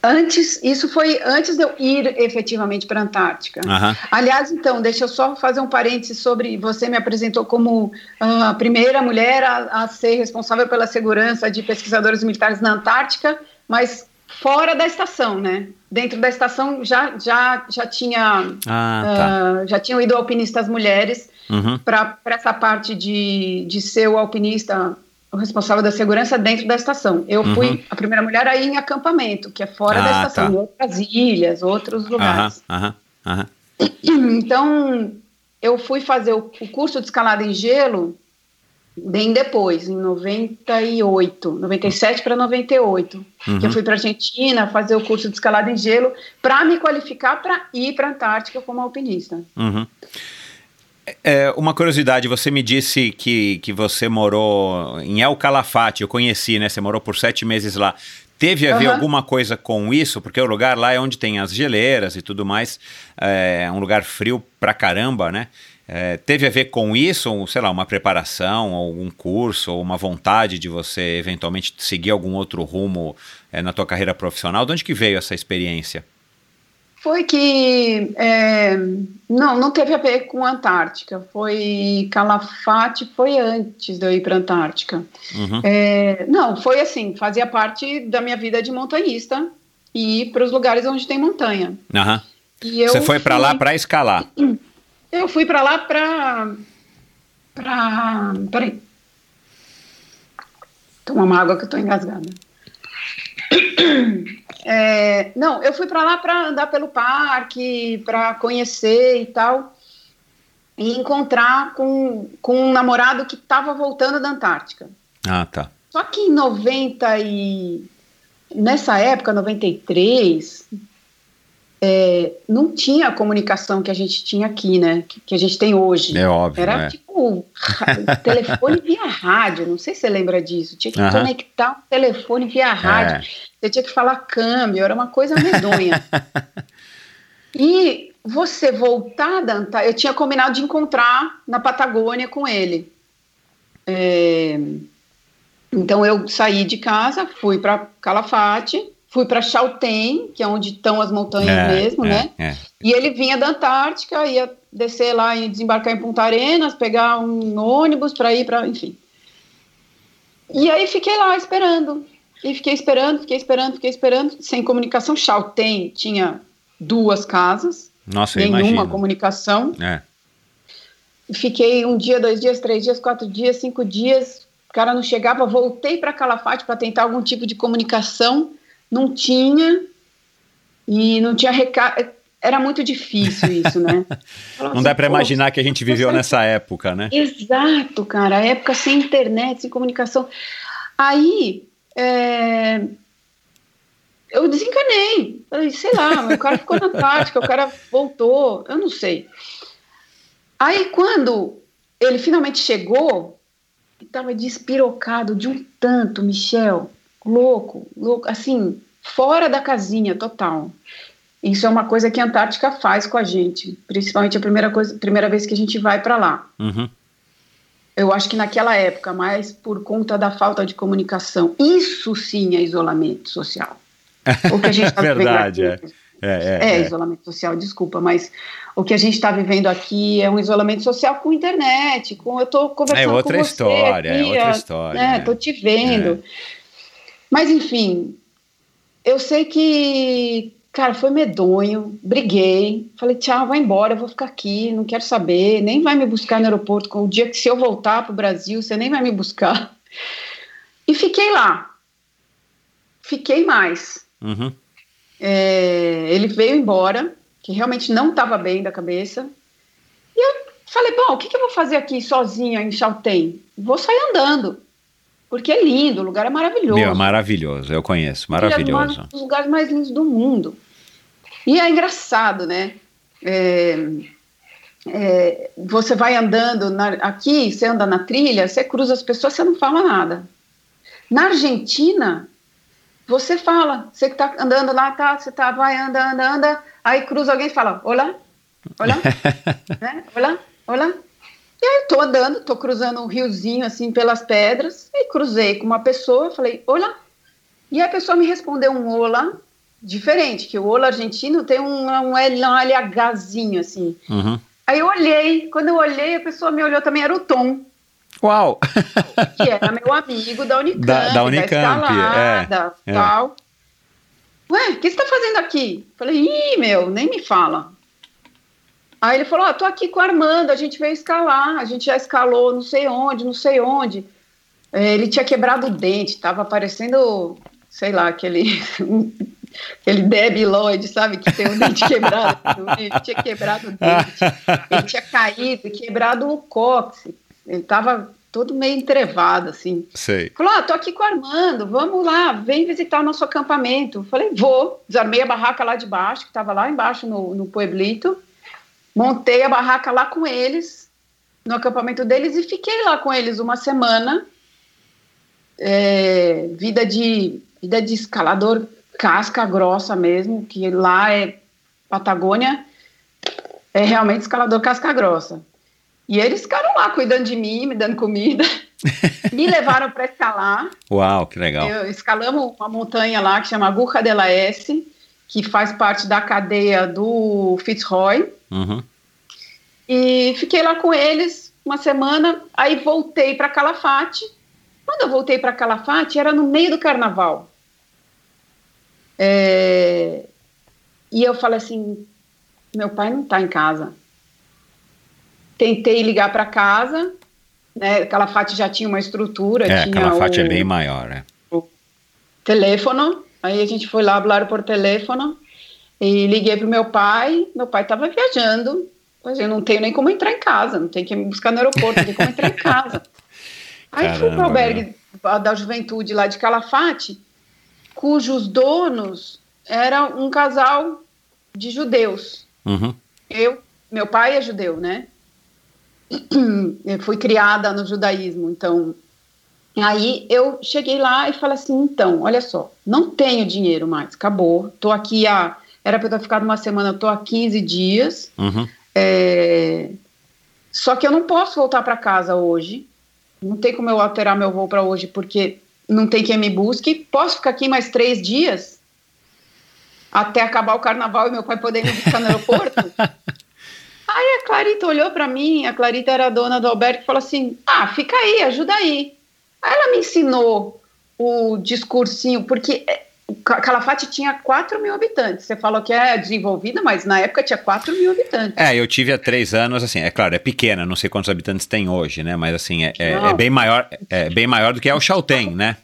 Antes, isso foi antes de eu ir efetivamente para a Antártica. Aham. Aliás, então, deixa eu só fazer um parênteses sobre. Você me apresentou como ah, a primeira mulher a, a ser responsável pela segurança de pesquisadores militares na Antártica, mas fora da estação, né? Dentro da estação já, já, já tinha. Ah, tá. ah, já tinham ido alpinistas mulheres Uhum. para essa parte de, de ser o alpinista o responsável da segurança dentro da estação. Eu Uhum. fui a primeira mulher a ir em acampamento, que é fora Ah, da estação, tá. em outras ilhas, outros Aham, lugares. aham, aham. Então, eu fui fazer o, o curso de escalada em gelo bem depois, em 98, 97 para 98, que eu Uhum. fui para Argentina fazer o curso de escalada em gelo para me qualificar para ir para a Antártica como alpinista. Uhum. É, uma curiosidade, você me disse que, que você morou em El Calafate, eu conheci, né? Você morou por sete meses lá. Teve a ver Aham. alguma coisa com isso? Porque o lugar lá é onde tem as geleiras e tudo mais, é um lugar frio pra caramba, né? É, teve a ver com isso, ou, sei lá, uma preparação, ou um curso, ou uma vontade de você eventualmente seguir algum outro rumo é, na tua carreira profissional? De onde que veio essa experiência? Foi que. é, não, não teve a ver com a Antártica. Foi. Calafate foi antes de eu ir para a Antártica. Uhum. É, não, foi assim: fazia parte da minha vida de montanhista e ir para os lugares onde tem montanha. E eu Você foi fui- lá pra escalar. *clears throat* Eu fui para lá para. Para. Peraí. Tomar uma água que eu tô engasgada. É, não, eu fui para lá para andar pelo parque, para conhecer e tal, e encontrar com, com um namorado que estava voltando da Antártica. Ah, tá. Só que em 90 e nessa época, 93, é, não tinha a comunicação que a gente tinha aqui, né? Que, que a gente tem hoje. É óbvio, Era é. tipo telefone via rádio, não sei se você lembra disso. Tinha que Aham. conectar o telefone via rádio. Você tinha que falar câmbio, era uma coisa medonha. *laughs* e você voltar da Antártica, eu tinha combinado de encontrar na Patagônia com ele. É, então eu saí de casa, fui para Calafate, fui para Chaltén, que é onde estão as montanhas É, mesmo, é, né? é. E ele vinha da Antártica, ia descer lá e desembarcar em Punta Arenas, pegar um ônibus para ir para, enfim. E aí fiquei lá esperando. E fiquei esperando, fiquei esperando, fiquei esperando, sem comunicação. Chaltén tinha duas casas, Nossa, nenhuma imagino. comunicação. É. Fiquei um dia, dois dias, três dias, quatro dias, cinco dias. O cara não chegava. Voltei para Calafate para tentar algum tipo de comunicação. Não tinha. E não tinha recado. Era muito difícil isso, né? *laughs* Não dá "Pô, imaginar que a gente viveu nessa época, né? Exato, cara. A época sem internet, sem comunicação. Aí, é, eu desencanei. Falei, sei lá, o cara ficou na Antártica, o cara voltou, eu não sei. Aí, quando ele finalmente chegou, estava despirocado de um tanto, Michel, louco, louco, assim, fora da casinha total. Isso é uma coisa que a Antártica faz com a gente, principalmente a primeira, coisa, primeira vez que a gente vai para lá. Uhum. Eu acho que naquela época, mais por conta da falta de comunicação. Isso sim é isolamento social. O que a gente *laughs* tá vivendo Verdade, aqui- É, é, é, é. isolamento social, desculpa, mas o que a gente está vivendo aqui é um isolamento social com internet, com eu estou conversando É outra com você história, é aqui, outra ó, história, né, é. tô te vendo. Mas enfim, eu sei que, cara, foi medonho, briguei, falei, tchau, vai embora, eu vou ficar aqui, não quero saber, nem vai me buscar no aeroporto, com o dia que se eu voltar para o Brasil, você nem vai me buscar. E fiquei lá. Fiquei mais. Uhum. É, ele veio embora, que realmente não estava bem da cabeça. E eu falei, bom, o que, que eu vou fazer aqui sozinha em Chaltén? Vou sair andando, porque é lindo, o lugar é maravilhoso. Meu, maravilhoso, eu conheço, é maravilhoso. um dos lugares mais lindos do mundo. E é engraçado, né? É, é, você vai andando na, aqui, você anda na trilha, você cruza as pessoas, você não fala nada. Na Argentina, você fala, você que tá andando lá, tá, você tá, vai, anda, anda, anda, aí cruza alguém e fala, olá, olá, *laughs* né? olá, olá. E aí eu tô andando, tô cruzando um riozinho assim pelas pedras, e cruzei com uma pessoa, falei, olá. E a pessoa me respondeu um olá, diferente, que o olá argentino tem um, um, LHzinho assim. Uhum. Aí eu olhei, quando eu olhei, a pessoa me olhou também, era o Tom. Uau! que era meu amigo da *laughs* Unicamp, da, da, Unicamp, da escalada, é, tal. É. Ué, o que você tá fazendo aqui? Falei, ih, meu, nem me fala. Aí ele falou, ó, oh, tô aqui com o Armando, a gente veio escalar, a gente já escalou não sei onde, não sei onde. É, ele tinha quebrado o dente, tava parecendo, sei lá, aquele *laughs* aquele Debbie Lloyd, sabe, que tem o dente *laughs* quebrado. Ele tinha quebrado o dente, ele tinha caído, quebrado o cóccix. Ele estava todo meio entrevado, assim. Sei. Falou, ah, tô aqui com o Armando, vamos lá, vem visitar o nosso acampamento. Falei, vou. Desarmei a barraca lá de baixo, que estava lá embaixo no, no Pueblito. Montei a barraca lá com eles, no acampamento deles, e fiquei lá com eles uma semana. É, vida de vida de escalador casca grossa mesmo, que lá é Patagônia, é realmente escalador casca grossa. E eles ficaram lá cuidando de mim, me dando comida, *laughs* me levaram para escalar. Uau, que legal. Eu, escalamos uma montanha lá que chama Gurra de la S, que faz parte da cadeia do Fitzroy. Uhum. E fiquei lá com eles uma semana, aí voltei para Calafate. Quando eu voltei para Calafate, era no meio do carnaval. É... E eu falei assim: meu pai não está em casa. Tentei ligar para casa, né? Calafate já tinha uma estrutura. É, tinha Calafate o, é bem maior, né? O telefone. Aí a gente foi lá falar por telefone e liguei pro meu pai. Meu pai estava viajando. Pois eu não tenho nem como entrar em casa, não tem que me buscar no aeroporto, não tem como entrar em casa. *laughs* Aí Caramba, fui pro albergue da juventude lá de Calafate cujos donos eram um casal de judeus. Uhum. Eu, meu pai é judeu, né? *clears throat* Eu fui criada no judaísmo, então. Aí eu cheguei lá e falei assim: então, olha só, não tenho dinheiro mais, acabou. Tô aqui há. Era para eu ter ficado uma semana, eu tô há 15 dias. Uhum. É, só que eu não posso voltar para casa hoje. Não tem como eu alterar meu voo para hoje, porque não tem quem me busque. Posso ficar aqui mais três dias? Até acabar o carnaval e meu pai poder me buscar no aeroporto? *laughs* aí a Clarita olhou para mim, a Clarita era a dona do albergue, e falou assim: Ah, fica aí, ajuda aí. Aí ela me ensinou o discursinho, porque Calafate tinha 4 mil habitantes. Você falou que é desenvolvida, mas na época tinha 4 mil habitantes. É, eu tive há três anos, assim, é claro, é pequena, não sei quantos habitantes tem hoje, né? Mas assim, é, é, é bem maior, é bem maior do que é o Chaltén, né?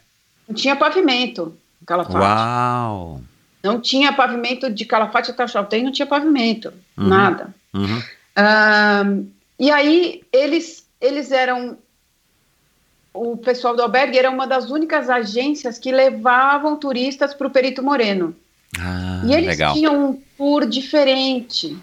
Não tinha pavimento Calafate. Uau! Não tinha pavimento de Calafate até Chaltén, não tinha pavimento, Uhum. nada. Uhum. E aí eles, eles eram o pessoal do albergue era uma das únicas agências que levavam turistas para o Perito Moreno. Ah, e eles legal. tinham um tour diferente,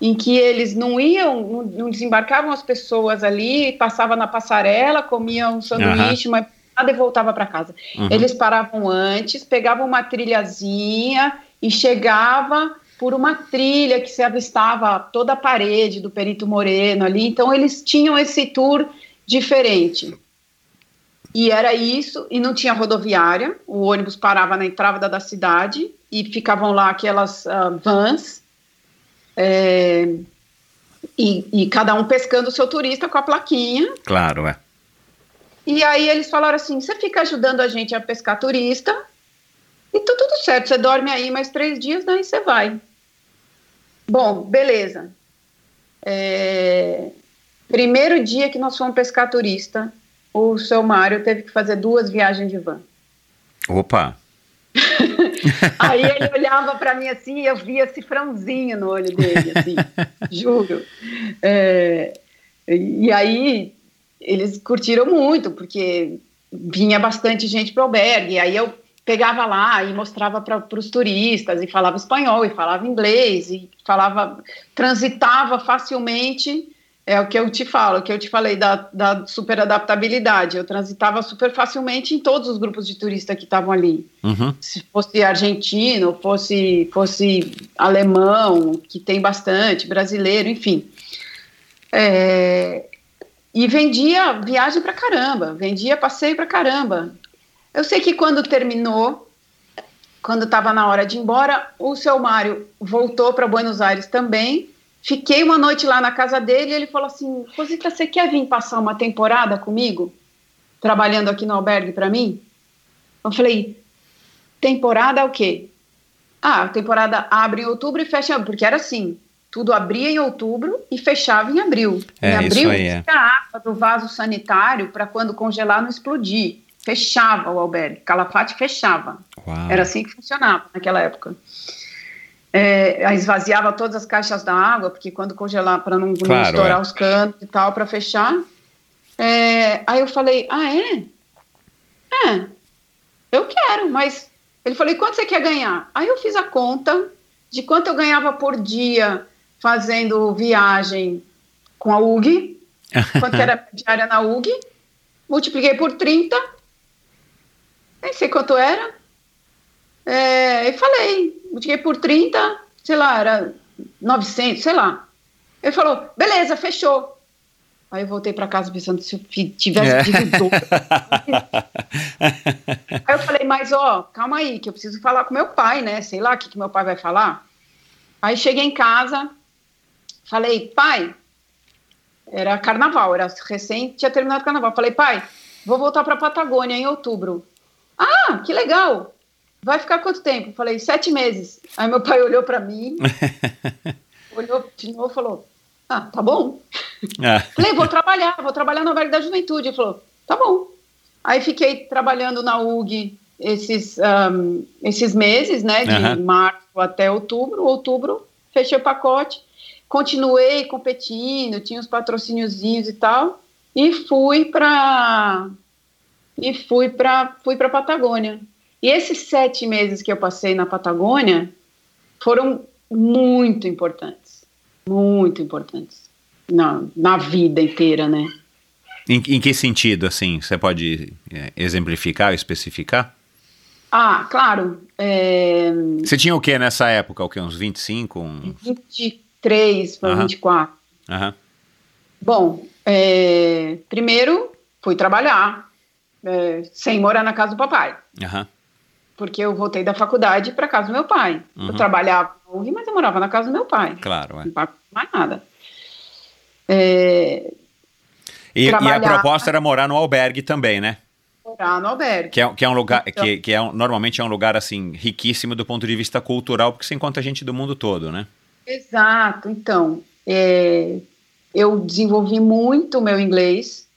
em que eles não iam, não, não desembarcavam as pessoas ali, passavam na passarela, comiam um sanduíche, mas nada e voltava para casa. Uhum. Eles paravam antes, pegavam uma trilhazinha e chegava por uma trilha que se avistava toda a parede do Perito Moreno ali. Então eles tinham esse tour diferente. E era isso, e não tinha rodoviária, o ônibus parava na entrada da cidade e ficavam lá aquelas ah, vans, é, e, e cada um pescando o seu turista com a plaquinha. Claro, é. E aí eles falaram assim: você fica ajudando a gente a pescar turista, e tá tudo certo, você dorme aí mais três dias, daí você vai. Bom, beleza. É, primeiro dia que nós fomos pescar turista, o seu Mário teve que fazer duas viagens de van. Opa! *laughs* Aí ele olhava para mim assim e eu via cifrãozinho no olho dele, assim, *laughs* juro. É, e aí eles curtiram muito, porque vinha bastante gente para o albergue. Aí eu pegava lá e mostrava para os turistas, e falava espanhol, e falava inglês, e falava, transitava facilmente, é o que eu te falo, o que eu te falei da, da super adaptabilidade, eu transitava super facilmente em todos os grupos de turistas que estavam ali, Uhum. se fosse argentino, fosse, fosse alemão, que tem bastante, brasileiro, enfim. É, e vendia viagem pra caramba, vendia passeio pra caramba. Eu sei que quando terminou, quando estava na hora de ir embora, o seu Mário voltou para Buenos Aires também. Fiquei uma noite lá na casa dele e ele falou assim: Rosita, você quer vir passar uma temporada comigo? Trabalhando aqui no albergue para mim? Eu falei: temporada o quê? Ah, a temporada abre em outubro e fecha, porque era assim, tudo abria em outubro e fechava em abril. É, em isso abril, aí, é. água do vaso sanitário para quando congelar não explodir. Fechava o albergue, Calafate fechava. Uau. Era assim que funcionava naquela época. É, esvaziava todas as caixas da água, porque quando congelar, para não, não Claro, estourar é. os canos e tal, para fechar. É, aí eu falei, ah, é? É, eu quero, mas. Ele falou, e quanto você quer ganhar? Aí eu fiz a conta de quanto eu ganhava por dia fazendo viagem com a UG, *laughs* quanto era diária na UG, multipliquei por 30, nem sei quanto era, é, e falei, multipliquei por 30, sei lá, era 900, sei lá. Ele falou, beleza, fechou. Aí eu voltei para casa pensando se eu tivesse É. pedido. *laughs* Aí eu falei, mas ó, calma aí, que eu preciso falar com meu pai, né? Sei lá o que, que meu pai vai falar. Aí cheguei em casa, falei, pai, era carnaval, era recém, tinha terminado o carnaval. Falei, pai, vou voltar para Patagônia em outubro. Ah, que legal! Vai ficar quanto tempo? Falei, sete meses. Aí meu pai olhou para mim, *laughs* olhou de novo e falou, ah, tá bom. Ah, Falei, vou trabalhar, vou trabalhar no Albergue da Juventude. Ele falou, tá bom. Aí fiquei trabalhando na UG esses, ahm, esses meses, né, de março até outubro. Outubro, fechei o pacote. Continuei competindo, tinha uns patrocíniozinhos e tal. E fui para e fui para fui para Patagônia. E esses sete meses que eu passei na Patagônia foram muito importantes, muito importantes na, na vida inteira, né? em, em que sentido, assim? Você pode é, exemplificar, especificar? Ah, claro, é, Você tinha o que nessa época? O que? Uns 25? Um... 23 para Aham. 24. Aham. Bom, é, primeiro fui trabalhar, é, sem morar na casa do papai. Aham. Porque eu voltei da faculdade para casa do meu pai. Uhum. Eu trabalhava no Rio, mas eu morava na casa do meu pai. Claro, é. Não pagava mais nada. É, E, e a Trabalhar. proposta era morar no albergue também, né? morar no albergue. Que é, que é um lugar Então. que, que é um- normalmente é um lugar assim riquíssimo do ponto de vista cultural, porque você encontra gente do mundo todo, né? Exato. Então, é, eu desenvolvi muito o meu inglês,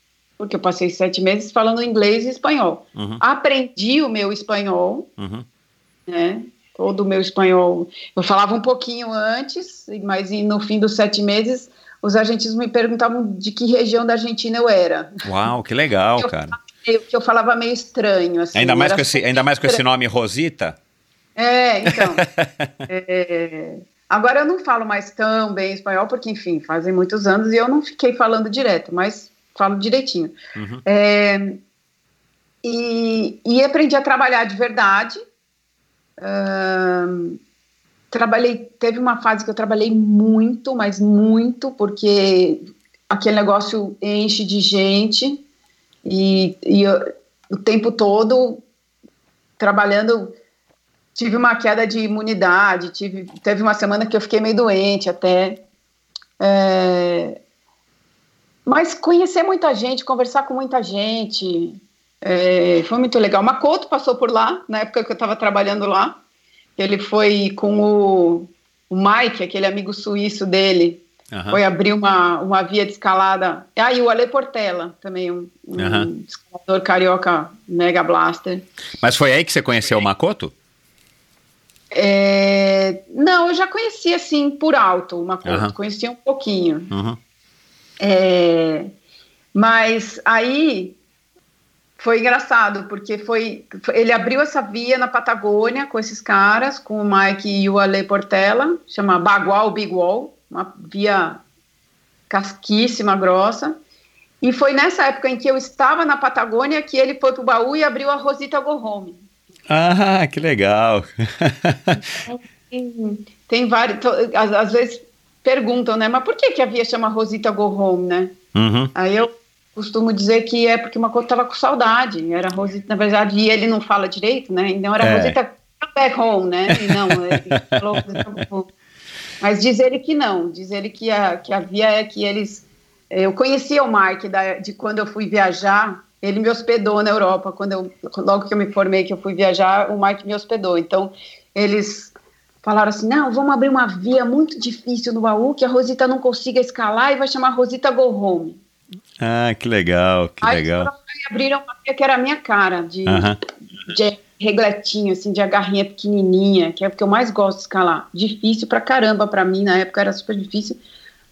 porque eu passei sete meses falando inglês e espanhol. Uhum, Aprendi o meu espanhol, uhum. né? Todo o meu espanhol. Eu falava um pouquinho antes, mas no fim dos sete meses, os argentinos me perguntavam de que região da Argentina eu era. Uau, que legal, Eu- cara. Eu, que eu falava meio estranho. Assim, Ainda mais, com esse, ainda mais com esse nome Rosita. É, então. *laughs* é, agora eu não falo mais tão bem espanhol, porque, enfim, fazem muitos anos e eu não fiquei falando direto, mas falo direitinho. Uhum. É, e, e aprendi a trabalhar de verdade. Trabalhei, teve uma fase que eu trabalhei muito, mas muito, porque aquele negócio enche de gente e, e eu- o tempo todo trabalhando tive uma queda de imunidade, tive, teve uma semana que eu fiquei meio doente até. É, mas conhecer muita gente, conversar com muita gente, é, foi muito legal. Makoto passou por lá, na época que eu estava trabalhando lá. Ele foi com o, o Mike, aquele amigo suíço dele, Aham. foi abrir uma, uma via de escalada. Ah, e o Ale Portela, também um, um Aham. escalador carioca mega blaster. Mas foi aí que você conheceu o Makoto? É, não, eu já conhecia assim por alto uma coisa, Aham. conhecia um pouquinho. Uhum. É, mas aí foi engraçado, porque foi, ele abriu essa via na Patagônia com esses caras, com o Mike e o Ale Portela, chama Bagual Big Wall, uma via casquíssima, grossa. E foi nessa época em que eu estava na Patagônia que ele foi pro baú e abriu a Rosita Go Home. Ah, que legal! tem, tem vários. Às, às, vezes perguntam, né? Mas por que, que a via chama Rosita Go Home, né? Uhum. Aí eu costumo dizer que é porque uma coisa estava com saudade. Era Rosita, na verdade, e ele não fala direito, né? Então era é. Rosita back home, né? E não, ele falou Home. Mas diz ele que não, diz ele que a, que a via é que eles. Eu conhecia o Mark da, de quando eu fui viajar, ele me hospedou na Europa. Quando eu, logo que eu me formei, que eu fui viajar, o Mark me hospedou. Então, eles falaram assim: não, vamos abrir uma via muito difícil no baú que a Rosita não consiga escalar e vai chamar Rosita Go Home. Ah, que legal, que Aí, legal. abriram uma via que era a minha cara, de, uh -huh. de regletinho, assim, de agarrinha pequenininha, que é o que eu mais gosto de escalar. Difícil pra caramba pra mim, na época era super difícil,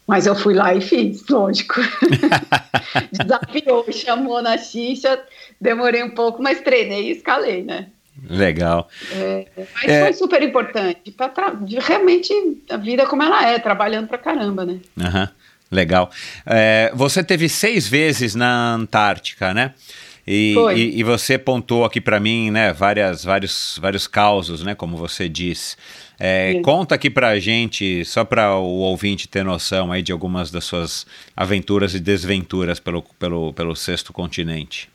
mas eu fui lá e fiz, lógico. *laughs* Desafiou, chamou na xixa, demorei um pouco, mas treinei e escalei, né? Legal. É, mas é... foi super importante, pra realmente a vida como ela é, trabalhando pra caramba, né? Uhum. Legal. É, você teve seis vezes na Antártica, né? E, e, e, você pontuou aqui para mim, né, várias, vários, vários causos, né, como você diz. É, conta aqui para a gente, só para o ouvinte ter noção aí de algumas das suas aventuras e desventuras pelo, pelo, pelo sexto continente.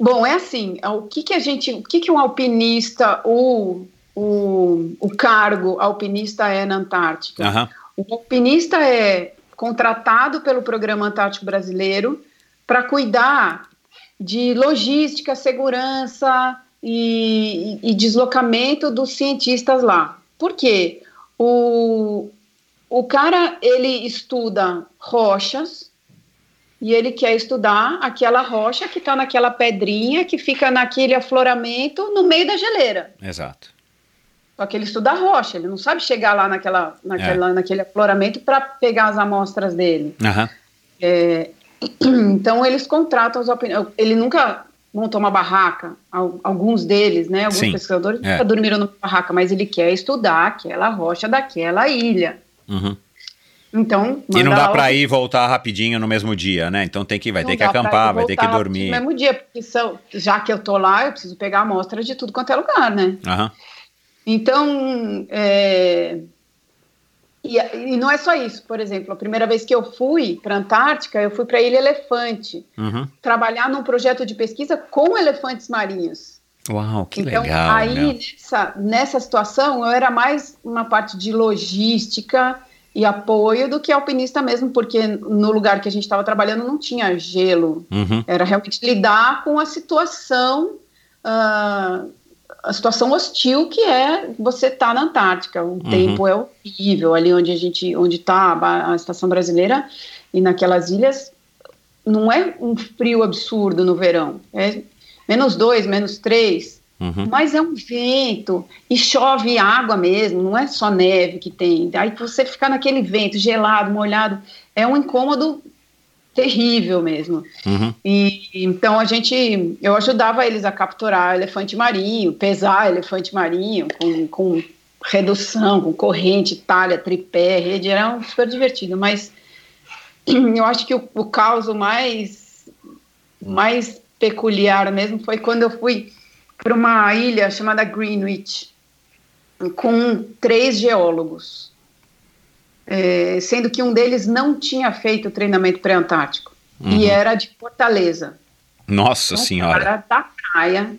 Bom, é assim, o que, que a gente, o que, que um alpinista, o, o, o cargo alpinista é na Antártica? Uhum. O alpinista é contratado pelo Programa Antártico Brasileiro para cuidar de logística, segurança e, e, deslocamento dos cientistas lá. Por quê? O, o cara, ele estuda rochas e ele quer estudar aquela rocha que está naquela pedrinha que fica naquele afloramento no meio da geleira. Exato. Só que ele estuda a rocha, ele não sabe chegar lá naquela, naquela, é. naquele afloramento para pegar as amostras dele. Uhum. É, *clears throat* então eles contratam os Ele nunca montou uma barraca, alguns deles, né? Alguns Sim. pesquisadores é. nunca dormiram numa barraca, mas ele quer estudar aquela rocha daquela ilha. Uhum. Então, e não dá para ir e voltar rapidinho no mesmo dia, né? Então tem que vai não ter que acampar, vai ter que dormir. No mesmo dia, porque são, já que eu tô lá, eu preciso pegar amostra de tudo quanto é lugar, né? Uhum. Então, é, e, e, não é só isso, por exemplo, a primeira vez que eu fui para a Antártica, eu fui para a Ilha Elefante, uhum. trabalhar num projeto de pesquisa com elefantes marinhos. Uau, que então, legal! Aí, nessa, nessa situação, eu era mais uma parte de logística e apoio do que alpinista mesmo, porque no lugar que a gente estava trabalhando não tinha gelo. Uhum. Era realmente lidar com a situação uh, a situação hostil que é você estar tá na Antártica. O uhum. tempo é horrível ali onde a gente, onde está a, a estação brasileira e naquelas ilhas não é um frio absurdo no verão, é menos dois, menos três, uhum. mas é um vento e chove água mesmo, não é só neve que tem. Aí você ficar naquele vento gelado, molhado, é um incômodo terrível mesmo. Uhum. E então a gente, eu ajudava eles a capturar elefante marinho, pesar elefante marinho com, com redução, com corrente, talha, tripé, rede, era super divertido. Mas *clears throat* eu acho que o, o caos mais mais peculiar mesmo foi quando eu fui para uma ilha chamada Greenwich com três geólogos é, sendo que um deles não tinha feito treinamento pré-antártico uhum. e era de Fortaleza. Nossa então, Senhora! Era da praia,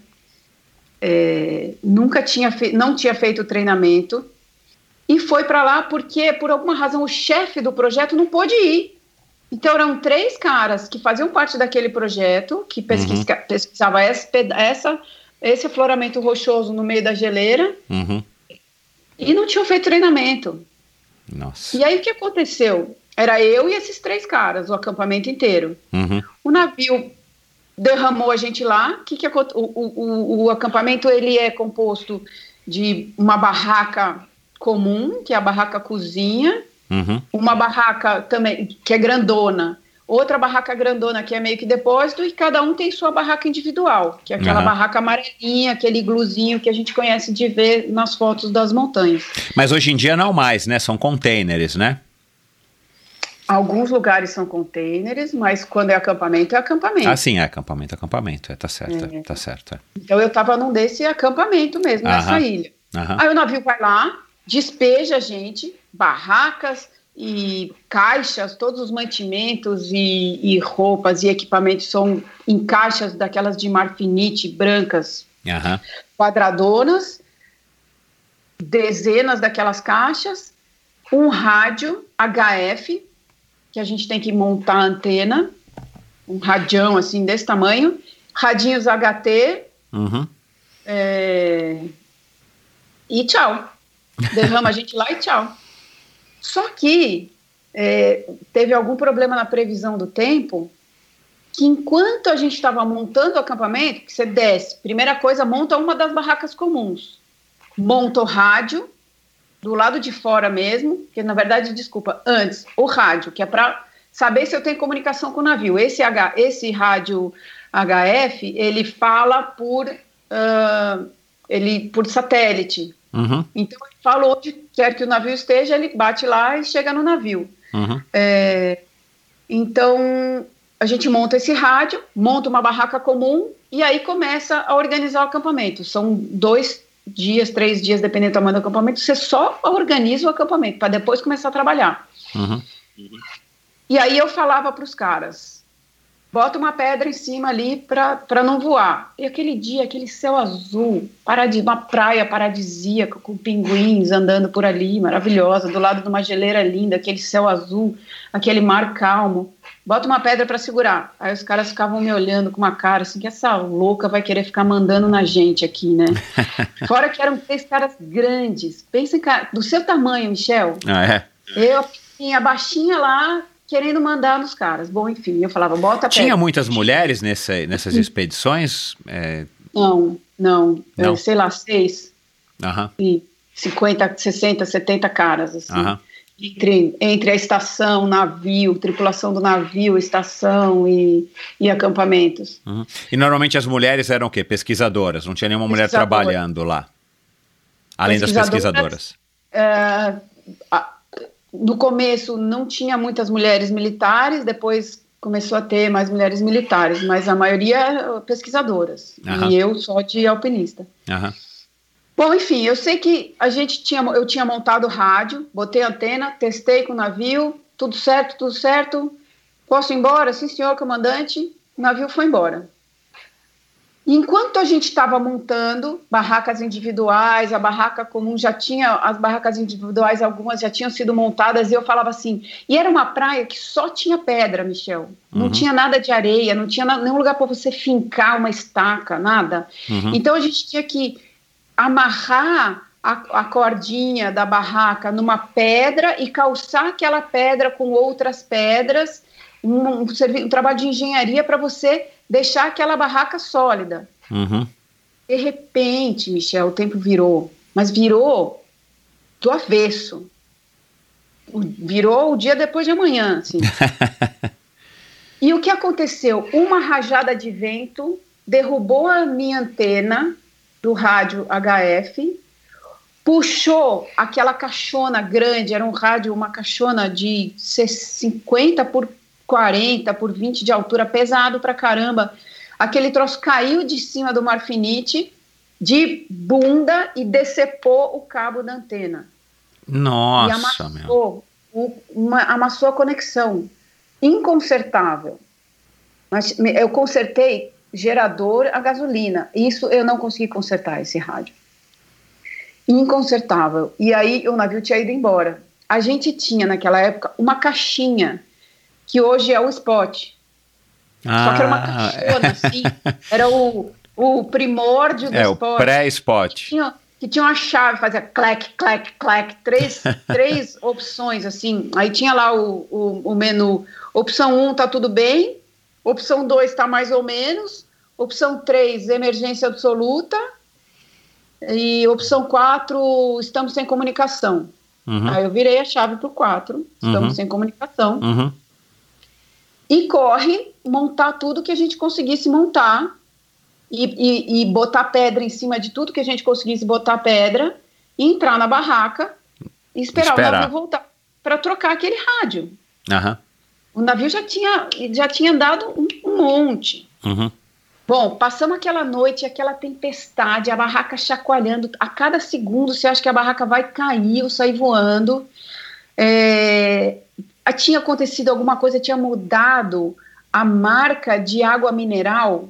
é, nunca tinha não tinha feito treinamento e foi para lá porque, por alguma razão, o chefe do projeto não pôde ir. Então, eram três caras que faziam parte daquele projeto, que pesquisa, uhum. pesquisava essa, essa, esse afloramento rochoso no meio da geleira, uhum. e não tinham feito treinamento. Nossa. E aí o que aconteceu? Era eu e esses três caras, o acampamento inteiro. Uhum. O navio derramou a gente lá. Que que o, o, o, acampamento ele é composto de uma barraca comum, que é a barraca cozinha, uhum. uma barraca também que é grandona, outra barraca grandona que é meio que depósito e cada um tem sua barraca individual, que é aquela Aham. barraca amarelinha, aquele igluzinho que a gente conhece de ver nas fotos das montanhas. Mas hoje em dia não mais, né? São containers, né? Alguns lugares são containers, mas quando é acampamento, é acampamento. Ah, sim, é acampamento, acampamento. É, tá certo, é, tá certo. É. Então eu estava num desse acampamento mesmo, nessa Aham. ilha. Aham. Aí o navio vai lá, despeja a gente, barracas e caixas, todos os mantimentos e, e roupas e equipamentos são em caixas daquelas de marfinite brancas, Aham. quadradonas, dezenas daquelas caixas, um rádio HF, que a gente tem que montar a antena, um radião assim desse tamanho, radinhos HT, Uhum. é, E tchau. Derrama a gente lá e tchau. Só que é, teve algum problema na previsão do tempo que enquanto a gente estava montando o acampamento, que você desce, primeira coisa, monta uma das barracas comuns. Monta o rádio, do lado de fora mesmo, que na verdade, desculpa, antes, o rádio, que é para saber se eu tenho comunicação com o navio. Esse, H, esse rádio HF, ele fala por, ah, ele, por satélite. Uhum. Então, fala onde quer que o navio esteja, ele bate lá e chega no navio. Uhum. É, então, a gente monta esse rádio, monta uma barraca comum e aí começa a organizar o acampamento. São dois dias, três dias, dependendo do tamanho do acampamento, você só organiza o acampamento para depois começar a trabalhar. Uhum. E aí eu falava para os caras, bota uma pedra em cima ali para não voar. E aquele dia, aquele céu azul, paradis, uma praia paradisíaca com pinguins andando por ali, maravilhosa, do lado de uma geleira linda, aquele céu azul, aquele mar calmo. Bota uma pedra para segurar. Aí os caras ficavam me olhando com uma cara assim, que essa louca vai querer ficar mandando na gente aqui, né? *laughs* Fora que eram três caras grandes. Pensa em cara, do seu tamanho, Michel. Ah, é. Eu, a baixinha lá, querendo mandar nos caras. Bom, enfim, eu falava, bota. Tinha muitas mulheres nessa, nessas expedições? É, Não, não, Não. É, sei lá, seis, aham, e 50, 60, 70 caras, assim. aham. Entre, entre a estação, navio, tripulação do navio, estação e, e acampamentos. Uhum. E normalmente as mulheres eram o quê? Pesquisadoras. Não tinha nenhuma mulher trabalhando lá. Além das Pesquisadoras. pesquisadoras. No começo não tinha muitas mulheres militares, depois começou a ter mais mulheres militares, mas a maioria pesquisadoras. Aham. E eu só de alpinista. Aham. Bom, enfim, eu sei que a gente tinha, eu tinha montado rádio, botei antena, testei com o navio, tudo certo, tudo certo. Posso ir embora? Sim, senhor comandante. O navio foi embora. Enquanto a gente estava montando barracas individuais, a barraca comum já tinha, as barracas individuais, algumas já tinham sido montadas, e eu falava assim, e era uma praia que só tinha pedra, Michel. Não Uhum. tinha nada de areia, não tinha nenhum lugar para você fincar uma estaca, nada. Uhum. Então a gente tinha que amarrar a, a cordinha da barraca numa pedra e calçar aquela pedra com outras pedras, um, um um trabalho de engenharia para você deixar aquela barraca sólida. Uhum. De repente, Michel, o tempo virou, mas virou do avesso. Virou o dia depois de amanhã, assim. *laughs* e o que aconteceu? Uma rajada de vento derrubou a minha antena do rádio HF, puxou aquela caixona grande, era um rádio, uma caixona de 50 por 40 por 20 de altura, pesado pra caramba. Aquele troço caiu de cima do marfinite de bunda e decepou o cabo da antena. e Nossa, meu. amassou, o- uma- amassou a conexão. Inconsertável. Mas eu consertei gerador a gasolina. Isso eu não consegui consertar, esse rádio. Inconsertável. E aí o navio tinha ido embora. A gente tinha naquela época uma caixinha, que hoje é o spot. Só que era uma Ah, caixona, assim. *laughs* Era o, o primórdio do é, o spot pré-spot. tinha, que tinha uma chave, fazia clac, clac, clac, três, *laughs* três opções, assim. Aí tinha lá o, o, o menu. Opção 1 um, tá tudo bem, opção 2 tá mais ou menos, opção 3, emergência absoluta, e opção 4, estamos sem comunicação. Uhum. Aí eu virei a chave pro 4, estamos Uhum. sem comunicação. Uhum. E corre montar tudo que a gente conseguisse montar e, e, e botar pedra em cima de tudo que a gente conseguisse botar pedra, e entrar na barraca e esperar, esperar. o navio voltar para trocar aquele rádio. Uhum. O navio já tinha, já tinha andado um, um monte. Uhum. Bom, passamos aquela noite, aquela tempestade, a barraca chacoalhando. A cada segundo você acha que a barraca vai cair ou sair voando. É, tinha acontecido alguma coisa, tinha mudado a marca de água mineral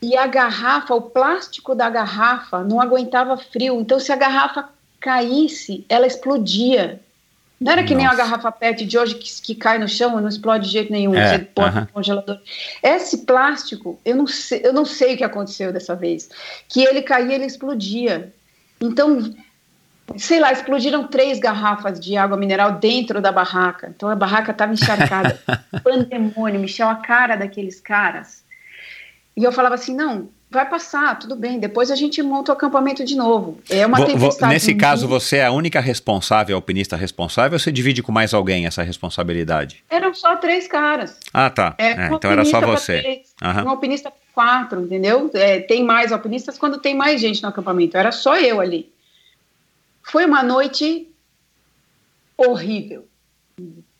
e a garrafa, o plástico da garrafa não aguentava frio. Então, se a garrafa caísse, ela explodia. Não era que Nossa. nem a garrafa PET de hoje que, que cai no chão e não explode de jeito nenhum. É, você põe uh -huh. no congelador. Esse plástico, eu não, sei, eu não sei o que aconteceu dessa vez. Que ele caía, ele explodia. Então, sei lá, explodiram três garrafas de água mineral dentro da barraca. Então a barraca estava encharcada. *laughs* Pandemônio, Michel, a cara daqueles caras. E eu falava assim: não, vai passar, tudo bem, depois a gente monta o acampamento de novo. É uma tempestade. Nesse caso, você é a única responsável, alpinista responsável, ou você divide com mais alguém essa responsabilidade? Eram só três caras. Ah, tá. É, é, então era só você. uhum. Um alpinista quatro, entendeu? É, tem mais alpinistas quando tem mais gente no acampamento. Era só eu ali. Foi uma noite horrível.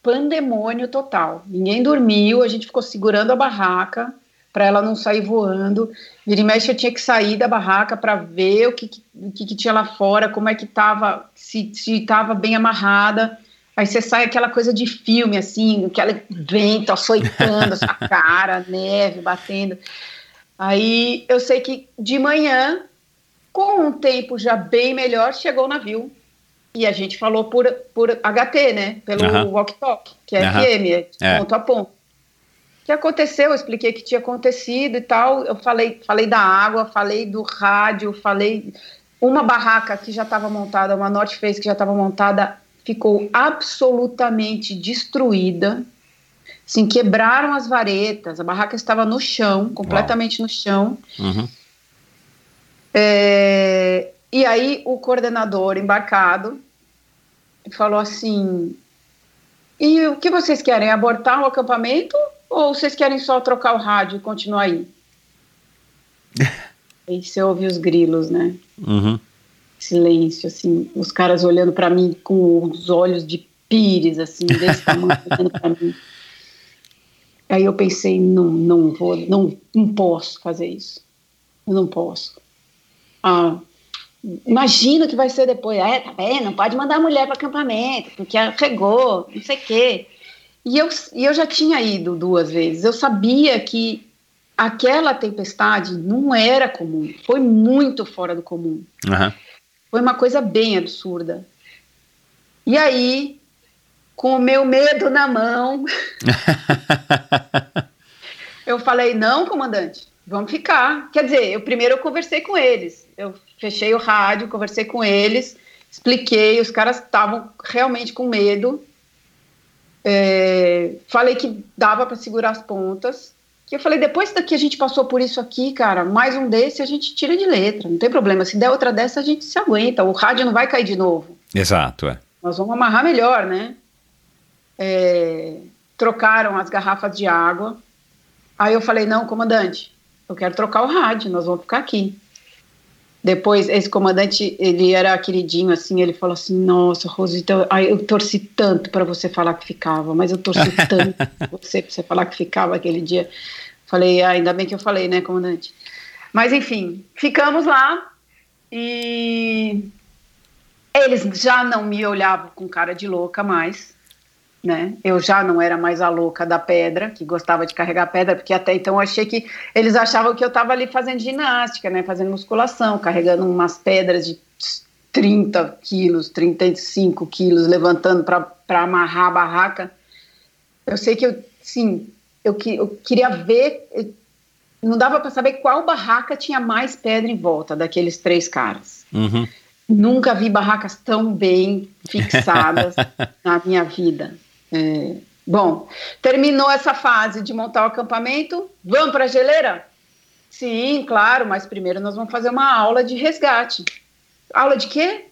Pandemônio total. Ninguém dormiu, a gente ficou segurando a barraca para ela não sair voando. Vira e mexe, eu tinha que sair da barraca para ver o que, que, tinha lá fora, como é que estava, se estava bem amarrada. Aí você sai aquela coisa de filme, assim, aquele vento açoitando a sua *laughs* cara, neve batendo. Aí eu sei que de manhã, com um tempo já bem melhor, chegou o navio. E a gente falou por, por HT, né? Pelo uhum. walk-talk, que é uhum. FM, é ponto a ponto que aconteceu, eu expliquei que tinha acontecido e tal. Eu falei, falei da água, falei do rádio, falei uma barraca que já estava montada, uma North Face que já estava montada, ficou absolutamente destruída. Assim, quebraram as varetas, a barraca estava no chão, completamente Uau. no chão. Uhum. É, e aí o coordenador embarcado falou assim: e o que vocês querem? Abortar o acampamento ou vocês querem só trocar o rádio e continuar aí? *laughs* aí você ouve os grilos, né? Uhum. Silêncio, assim, os caras olhando para mim com os olhos de pires, assim, desse tamanho, *laughs* olhando para mim. Aí eu pensei, não, não vou, não, não posso fazer isso. Eu não posso. Ah, imagina o que vai ser depois. É, tá vendo? Não pode mandar a mulher para acampamento, porque regou, não sei o quê. E eu, e eu já tinha ido duas vezes. Eu sabia que aquela tempestade não era comum. Foi muito fora do comum. Uhum. Foi uma coisa bem absurda. E aí, com o meu medo na mão, *laughs* eu falei: não, comandante, vamos ficar. Quer dizer, eu primeiro eu conversei com eles. Eu fechei o rádio, conversei com eles, expliquei. Os caras estavam realmente com medo. É, falei que dava para segurar as pontas. Que eu falei, depois que a gente passou por isso aqui, cara, mais um desse a gente tira de letra, não tem problema. Se der outra dessa, a gente se aguenta. O rádio não vai cair de novo. Exato, é. Nós vamos amarrar melhor, né? É, trocaram as garrafas de água. Aí eu falei, não, comandante, eu quero trocar o rádio, nós vamos ficar aqui. Depois, esse comandante, ele era queridinho, assim, ele falou assim, nossa, Rosita, eu, eu torci tanto para você falar que ficava, mas eu torci *laughs* tanto para você, você falar que ficava aquele dia. Falei, ah, ainda bem que eu falei, né, comandante? Mas, enfim, ficamos lá e eles já não me olhavam com cara de louca mais, né? Eu já não era mais a louca da pedra, que gostava de carregar pedra, porque até então eu achei que eles achavam que eu estava ali fazendo ginástica, né? Fazendo musculação, carregando umas pedras de 30 quilos, 35 quilos, levantando para amarrar a barraca. Eu sei que eu, sim, eu, que, eu queria ver, não dava para saber qual barraca tinha mais pedra em volta daqueles três caras. Uhum. Nunca vi barracas tão bem fixadas *laughs* na minha vida. É, bom, terminou essa fase de montar o acampamento. Vamos para a geleira? Sim, claro, mas primeiro nós vamos fazer uma aula de resgate. Aula de quê?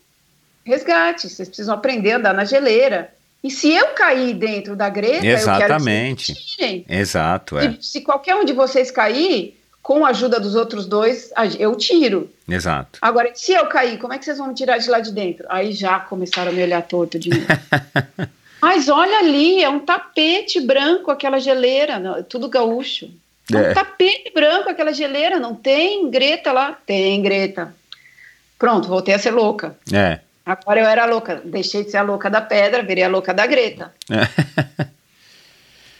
Resgate. Vocês precisam aprender a andar na geleira. E se eu cair dentro da greta, Exatamente. eu quero que vocês tirem. Exato, é. Se, se qualquer um de vocês cair, com a ajuda dos outros dois, eu tiro. Exato. Agora, se eu cair, como é que vocês vão me tirar de lá de dentro? Aí já começaram a me olhar torto de novo. *laughs* Mas olha ali, é um tapete branco aquela geleira, não, é tudo gaúcho. É É. um tapete branco aquela geleira, não tem greta lá? Tem greta. Pronto, voltei a ser louca. É. Agora eu era louca, deixei de ser a louca da pedra, virei a louca da greta. *laughs*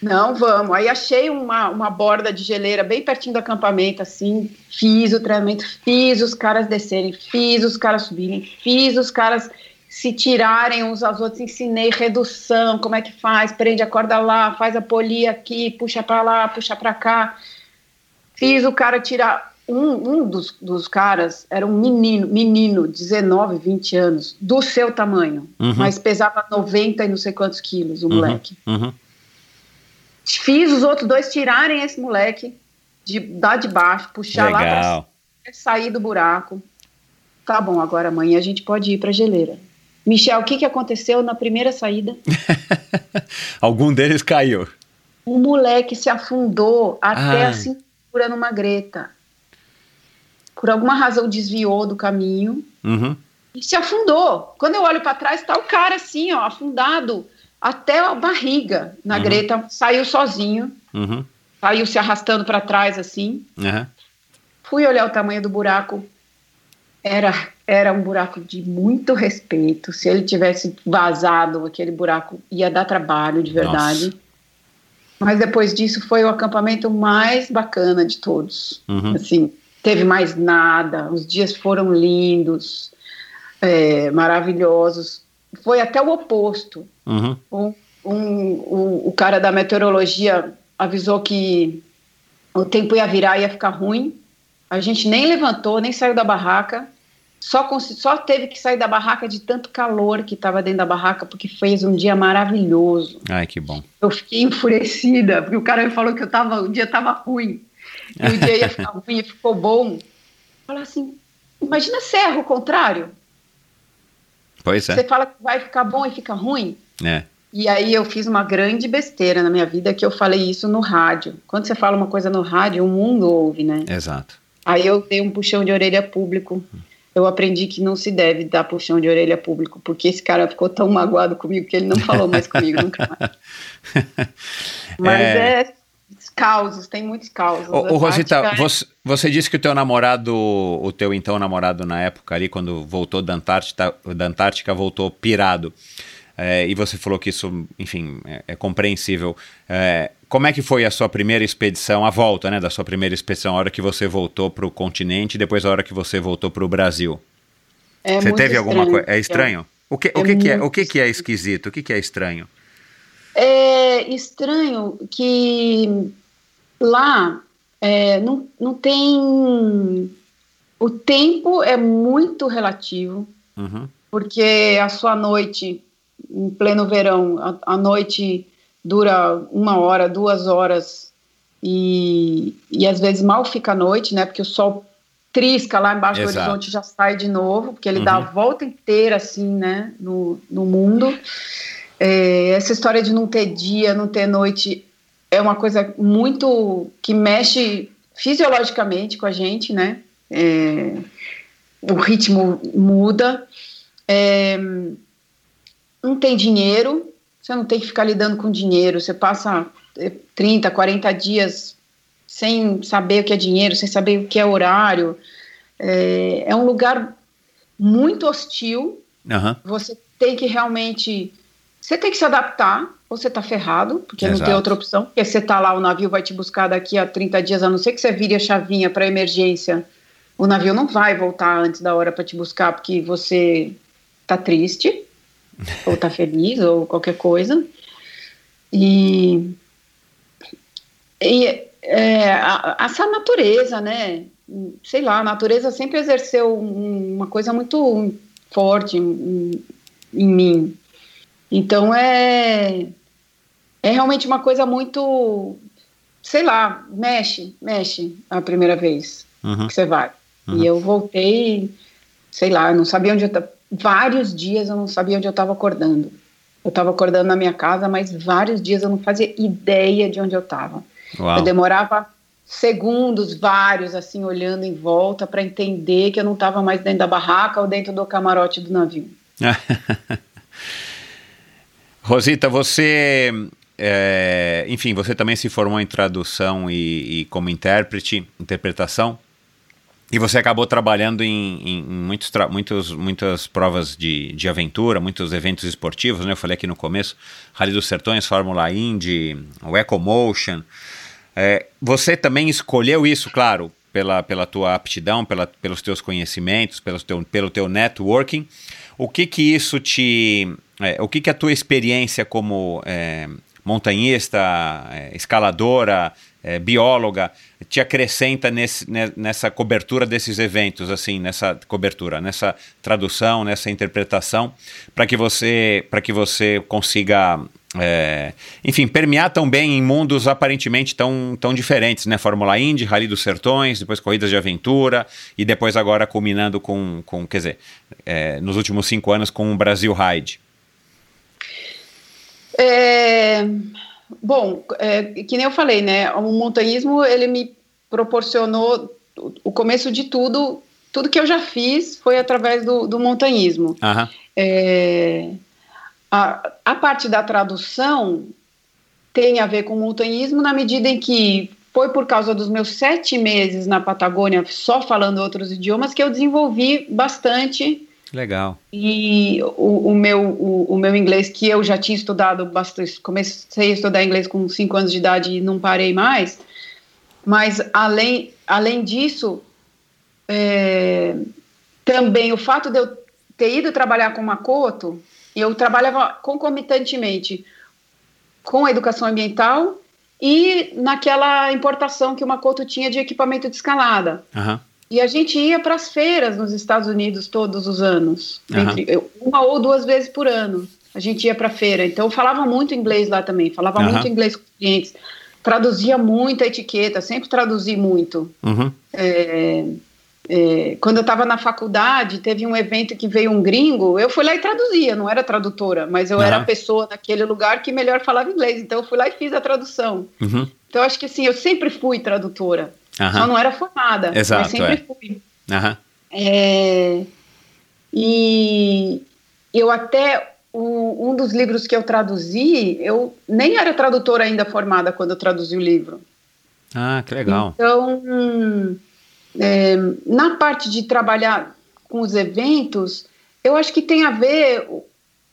Não, vamos. Aí achei uma, uma borda de geleira bem pertinho do acampamento, assim. Fiz o treinamento, fiz os caras descerem, fiz os caras subirem, fiz os caras se tirarem uns aos outros. Ensinei redução, como é que faz, prende a corda lá, faz a polia aqui, puxa pra lá, puxa pra cá. Fiz o cara tirar. Um, um dos, dos caras era um menino, menino, 19, 20 anos, do seu tamanho, Uhum. mas pesava 90 e não sei quantos quilos, o moleque. Uhum. Fiz os outros dois tirarem esse moleque de dar de baixo, puxar lá pra Legal. sair do buraco. Tá bom, agora amanhã a gente pode ir pra geleira. Michel, o que, que aconteceu na primeira saída? *laughs* Algum deles caiu. O moleque se afundou até Ai. a cintura numa greta. Por alguma razão desviou do caminho Uhum. e se afundou. Quando eu olho para trás, tá o cara assim, ó, afundado até a barriga na Uhum. greta, saiu sozinho, Uhum. saiu se arrastando para trás assim. Fui olhar o tamanho do buraco. Era, era um buraco de muito respeito. Se ele tivesse vazado aquele buraco, ia dar trabalho de verdade. Nossa. Mas depois disso foi o acampamento mais bacana de todos. Uhum. Assim, teve mais nada. Os dias foram lindos, é, maravilhosos. Foi até o oposto. Uhum. Um, um- o, o cara da meteorologia avisou que o tempo ia virar, ia ficar ruim. A gente nem levantou, nem saiu da barraca. Só, só teve que sair da barraca de tanto calor que estava dentro da barraca, porque fez um dia maravilhoso. Ai, que bom. Eu fiquei enfurecida, porque o cara me falou que eu tava, o dia estava ruim. E o dia ia ficar *laughs* ruim e ficou bom. Falar assim, imagina se erra o contrário. Pois Você é. fala que vai ficar bom e fica ruim. É. E aí eu fiz uma grande besteira na minha vida que eu falei isso no rádio. Quando você fala uma coisa no rádio, o mundo ouve, né? Exato. Aí eu dei um puxão de orelha público. Eu aprendi que não se deve dar puxão de orelha público, porque esse cara ficou tão magoado comigo que ele não falou mais comigo nunca mais. *laughs* Mas É. é, causos, tem muitos causos. Ô, ô, Rosita, prática é- você, você disse que o teu namorado, o teu então namorado na época ali, quando voltou da Antártica, da Antártica voltou pirado. É, e você falou que isso, enfim, é, é compreensível. É, como é que foi a sua primeira expedição, a volta, né, da sua primeira expedição, a hora que você voltou para o continente e depois a hora que você voltou para o Brasil? é você teve alguma estranho. coisa? É estranho? O que, o É que, que é? O que, que é esquisito? O que, que é estranho? É estranho que lá é, não, não tem. O tempo é muito relativo, Uhum. porque a sua noite, em pleno verão, a, a noite dura uma hora, duas horas, e, e às vezes mal fica a noite, né? Porque o sol trisca lá embaixo do Exato. horizonte e já sai de novo, porque ele dá a Uhum. volta inteira, assim, né? No, no mundo. É, essa história de não ter dia, não ter noite, é uma coisa muito que mexe fisiologicamente com a gente, né? É, o ritmo muda. É, não tem dinheiro, você não tem que ficar lidando com dinheiro, você passa eh, 30, 40 dias sem saber o que é dinheiro, sem saber o que é horário. É, é um lugar muito hostil, Aham. você tem que realmente. Você tem que se adaptar, ou você tá ferrado, porque não Exato. tem outra opção. Porque você tá lá, o navio vai te buscar daqui a 30 dias, a não ser que você vire a chavinha para emergência. O navio não vai voltar antes da hora para te buscar, porque você tá triste, ou tá feliz, ou qualquer coisa. E. e é, a- essa natureza, né? Sei lá, a natureza sempre exerceu um- uma coisa muito forte em, em mim. Então é é realmente uma coisa muito, sei lá, mexe, mexe a primeira vez Uhum. que você vai. Uhum. E eu voltei, sei lá, eu não sabia onde eu estava. Vários dias eu não sabia onde eu estava acordando. Eu estava acordando na minha casa, mas vários dias eu não fazia ideia de onde eu estava. Eu demorava segundos, vários, assim, olhando em volta para entender que eu não estava mais dentro da barraca ou dentro do camarote do navio. *laughs* Rosita, você, é, enfim, você também se formou em tradução e, e como intérprete, interpretação. E você acabou trabalhando em, em muitos, muitos, muitas provas de, de aventura, muitos eventos esportivos, né? Eu falei aqui no começo, Rally dos Sertões, Fórmula Indy, o EcoMotion. É, você também escolheu isso, claro, pela, pela tua aptidão, pela, pelos teus conhecimentos, pelo teu, pelo teu networking. O que que isso te... É, o que que a tua experiência como é, montanhista, é, escaladora, é, bióloga, te acrescenta nesse, nessa cobertura desses eventos, assim, nessa cobertura, nessa tradução, nessa interpretação, para que você, para que você consiga, é, enfim, permear tão bem em mundos aparentemente tão, tão diferentes, né? Fórmula Indy, Rally dos Sertões, depois corridas de aventura e depois agora culminando com, com quer dizer, é, nos últimos cinco anos com o Brasil Ride. É, Bom, é, que nem eu falei, né? O montanhismo ele me proporcionou o começo de tudo. Tudo que eu já fiz foi através do, do montanhismo. Uhum. É, a, a parte da tradução tem a ver com o montanhismo na medida em que foi por causa dos meus sete meses na Patagônia, só falando outros idiomas, que eu desenvolvi bastante Legal. E o, o meu, o, o, meu inglês, que eu já tinha estudado bastante, comecei a estudar inglês com 5 anos de idade e não parei mais, mas além, além disso, é, também o fato de eu ter ido trabalhar com Makoto, eu trabalhava concomitantemente com a educação ambiental e naquela importação que o Makoto tinha de equipamento de escalada. Uhum. E a gente ia para as feiras nos Estados Unidos todos os anos, uhum. entre, uma ou duas vezes por ano. A gente ia para a feira. Então, eu falava muito inglês lá também, falava uhum. muito inglês com os clientes, traduzia muito a etiqueta, sempre traduzi muito. Uhum. É, é, quando eu estava na faculdade, teve um evento que veio um gringo, eu fui lá e traduzia, não era tradutora, mas eu era a pessoa naquele lugar que melhor falava inglês, então eu fui lá e fiz a tradução. Uhum. Então, acho que assim, eu sempre fui tradutora. Uhum. Só não era formada, Exato, mas sempre é. fui. Uhum. É, e eu até um dos livros que eu traduzi, eu nem era tradutora ainda formada quando eu traduzi o livro. Ah, que legal. Então, é, na parte de trabalhar com os eventos, eu acho que tem a ver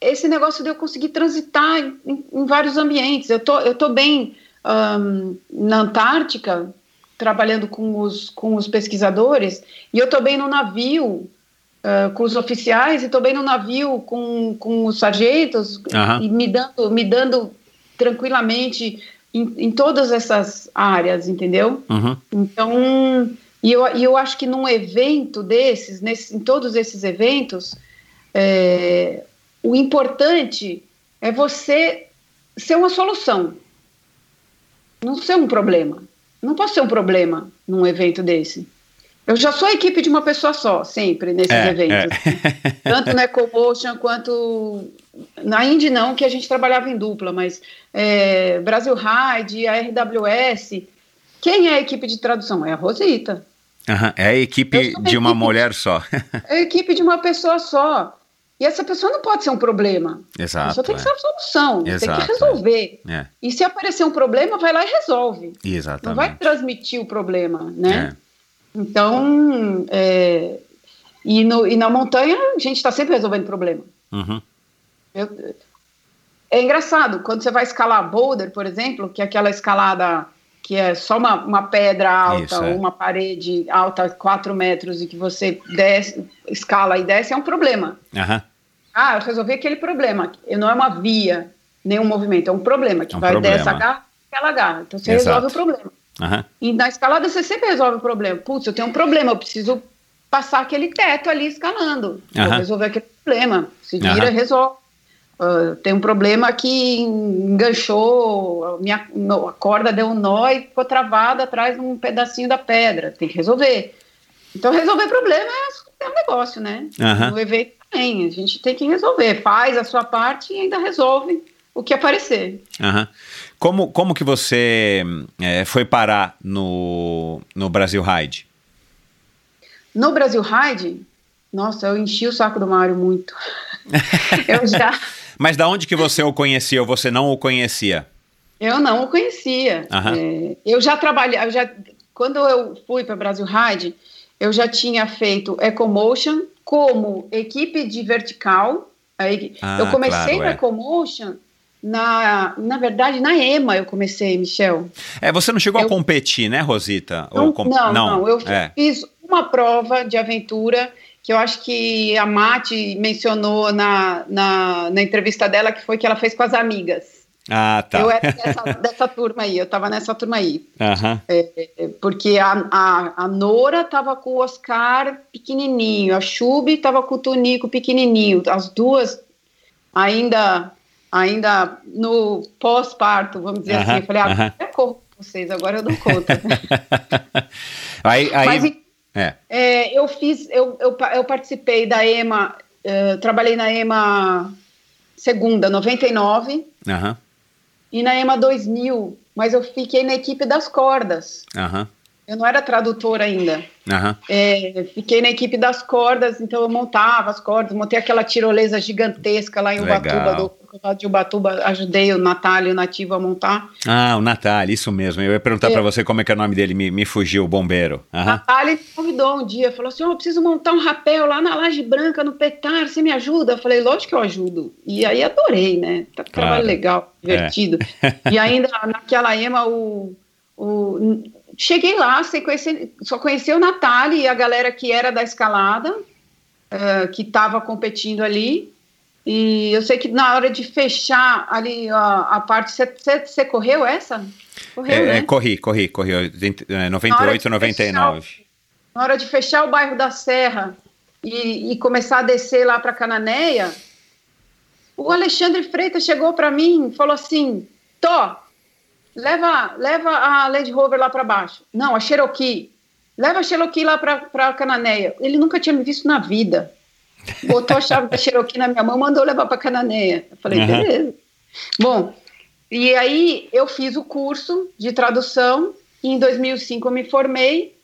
esse negócio de eu conseguir transitar em, em vários ambientes. Eu tô, eu tô bem um, na Antártica, trabalhando com os, com os pesquisadores, e eu estou bem no navio uh, com os oficiais, e estou bem no navio com, com os sargentos, uhum. e me dando, me dando tranquilamente em, em todas essas áreas, entendeu? Uhum. Então, e eu, e eu acho que num evento desses, nesse, em todos esses eventos, é, o importante é você ser uma solução, não ser um problema. Não posso ser um problema num evento desse. Eu já sou a equipe de uma pessoa só, sempre, nesses é, eventos. É. *laughs* Tanto na EcoMotion quanto na Indy não, que a gente trabalhava em dupla, mas é, Brasil Ride, a RWS. Quem é a equipe de tradução? É a Rosita. Uhum, é a equipe de uma mulher só. é a equipe de uma pessoa só. E essa pessoa não pode ser um problema. Exato. A pessoa tem que é. ser uma solução, Exato, tem que resolver. É. E se aparecer um problema, vai lá e resolve. Exatamente. Não vai transmitir o problema, né? É. Então, é, e, no, e na montanha, a gente está sempre resolvendo problema. Uhum. Eu, é engraçado, quando você vai escalar boulder, por exemplo, que é aquela escalada que é só uma, uma pedra alta, Isso, é. uma parede alta 4 metros e que você desce, escala e desce, é um problema. Uhum. Ah, eu resolvi aquele problema. Não é uma via, nem um movimento, é um problema que É um vai problema. dessa garra aquela garra. Então você Exato. resolve o problema. Uhum. E na escalada você sempre resolve o problema. Putz, eu tenho um problema, eu preciso passar aquele teto ali escalando. Vou Aham. resolver aquele problema. Se vira, resolve. Ah, tem um problema que enganchou, a, minha, a corda deu um nó e ficou travada atrás de um pedacinho da pedra. Tem que resolver. Então, resolver problema é, é um negócio, né? Aham. No evento, também. A gente tem que resolver. Faz a sua parte e ainda resolve o que aparecer. Aham. Como, como que você é, foi parar no, no Brasil Ride? No Brasil Ride, nossa, eu enchi o saco do Mário muito. *laughs* eu já. Mas da onde que você o conhecia ou você não o conhecia? Eu não o conhecia. Aham. É, eu já trabalhei, eu já, quando eu fui para Brasil Ride, eu já tinha feito Ecomotion como equipe de vertical. Aí, Ah, eu comecei claro, no é. Ecomotion, na, na verdade, na EMA eu comecei, Michel. É, você não chegou Eu- a competir, né, Rosita? Não, Ou com- não, não, eu É. fiz uma prova de aventura que eu acho que a Mati mencionou na, na, na entrevista dela, que foi que ela fez com as amigas. Ah, tá. Eu era dessa, *laughs* dessa turma aí, eu estava nessa turma aí. Aham. É, porque a, a, a Nora estava com o Oscar pequenininho, a Chub estava com o Tunico pequenininho, as duas ainda ainda no pós-parto, vamos dizer Aham, assim. Eu falei, ah, aham. eu corro com vocês, agora eu dou conta. *laughs* *laughs* aí, aí, Mas é. é, eu fiz, eu, eu, eu participei da EMA, eh, trabalhei na EMA segunda, 99, Aham, e na EMA 2000, mas eu fiquei na equipe das cordas. aham, Eu não era tradutora ainda. aham. É, fiquei na equipe das cordas, então eu montava as cordas, montei aquela tirolesa gigantesca lá em. Ubatuba, do do de Ubatuba, ajudei o Natália o Nativo a montar. Ah, o Natália, isso mesmo. Eu ia perguntar É. pra você como é que é o nome dele, me, me fugiu, o bombeiro. Aham. Natália me convidou um dia, falou assim, ó, eu preciso montar um rapel lá na Laje Branca, no Petar, você me ajuda? Eu falei, lógico que eu ajudo. E aí adorei, né? Tá Claro. trabalho legal, divertido. *laughs* E ainda naquela EMA, o, o, cheguei lá, conhecer, só conheci o Natália e a galera que era da escalada, eh, que estava competindo ali. E eu sei que na hora de fechar ali a, a parte. Você correu essa? Correu, É, né? é, corri, corri, corri. é, Na hora 98, de 99. Na hora de fechar o bairro da Serra e, e começar a descer lá para Cananéia, o Alexandre Freitas chegou para mim e falou assim: Tó, leva, leva a Land Rover lá para baixo. Não, a Cherokee. Leva a Cherokee lá para Cananéia. Ele nunca tinha me visto na vida. Botou a chave da Cherokee na minha mão, mandou levar para Cananéia. Eu falei, Uhum. beleza. Bom, e aí eu fiz o curso de tradução e em 2005 eu me formei.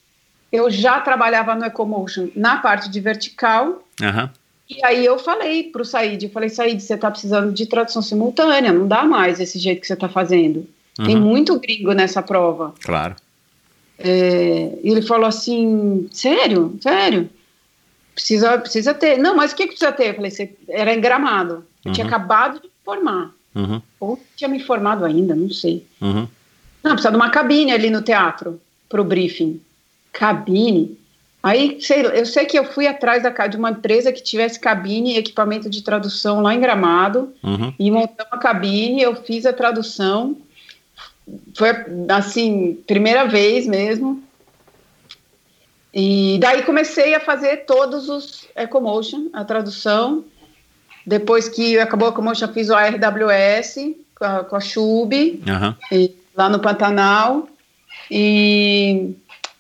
Eu já trabalhava no Ecomotion na parte de vertical. Aham. E aí eu falei para o Said, eu falei, Said, você está precisando de tradução simultânea, não dá mais desse jeito que você está fazendo. Tem Uhum. muito gringo nessa prova. Claro. É, e ele falou assim, sério, sério? Precisa, precisa ter. Não, mas o que, que precisa ter? Eu falei, você, era em Gramado. Eu tinha Uhum. acabado de me formar. Uhum, Ou tinha me formado ainda, não sei. uhum. Não, precisa de uma cabine ali no teatro para o briefing. Cabine? Aí, sei, eu sei que eu fui atrás da, de uma empresa que tivesse cabine e equipamento de tradução lá em Gramado Uhum. e montamos a cabine, eu fiz a tradução. Foi, assim, primeira vez mesmo. E daí comecei a fazer todos os Ecomotion, a tradução. Depois que acabou a Ecomotion, eu fiz o ARWS com a, com a Chub Aham. e- lá no Pantanal e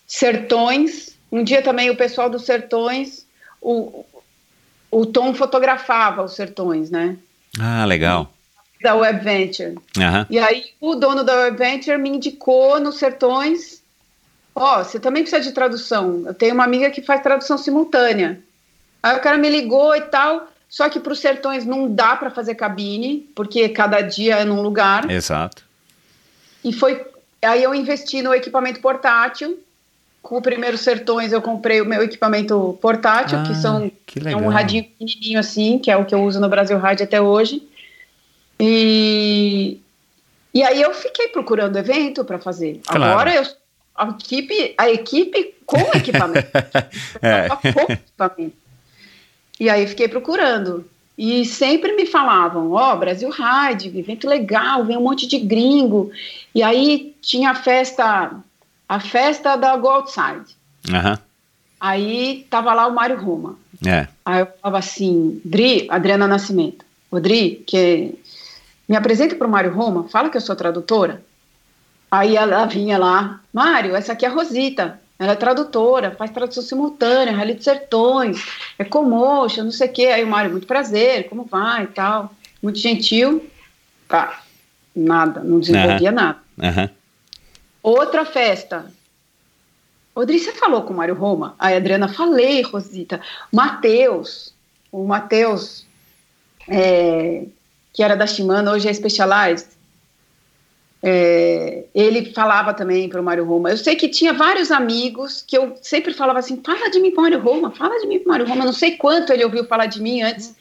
Sertões. Um dia também o pessoal dos Sertões, o, o Tom fotografava os Sertões, né? Ah, legal. Da Web Venture. Aham. E aí o dono da Web Venture me indicou nos Sertões. Ó, você também precisa de tradução. Eu tenho uma amiga que faz tradução simultânea. Aí o cara me ligou e tal. Só que para os Sertões não dá para fazer cabine, porque cada dia é num lugar. Exato. E foi aí eu investi no equipamento portátil. Com o primeiro Sertões eu comprei o meu equipamento portátil, Ah, que são que é um radinho pequenininho assim, que é o que eu uso no Brasil Rádio até hoje. E e aí eu fiquei procurando evento para fazer. Claro. Agora eu a equipe, a equipe com *laughs* equipamento. É. Com equipamento. E aí fiquei procurando. E sempre me falavam, ó, Brasil Ride, evento legal, vem um monte de gringo. E aí tinha a festa, a festa da Go Outside. Aham. Aí tava lá o Mário Roma. É. Aí eu falava assim, Dri, Adriana Nascimento, o Dri, que me apresenta para o Mário Roma, fala que eu sou tradutora. Aí ela vinha lá, Mário, essa aqui é a Rosita. Ela é tradutora, faz tradução simultânea, Rally de Sertões, é Comotion, não sei o quê. Aí o Mário, muito prazer, como vai e tal. Muito gentil. Tá, nada, não desenvolvia nada. Aham. Outra festa. Rodri, você falou com o Mário Roma? Aí, Adriana, falei, Rosita. Matheus, o Matheus, é, que era da Shimano, hoje é Specialized, é, ele falava também para o Mário Roma. Eu sei que tinha vários amigos que eu sempre falava assim: fala de mim para o Mário Roma, fala de mim para o Mário Roma. Eu não sei quanto ele ouviu falar de mim antes.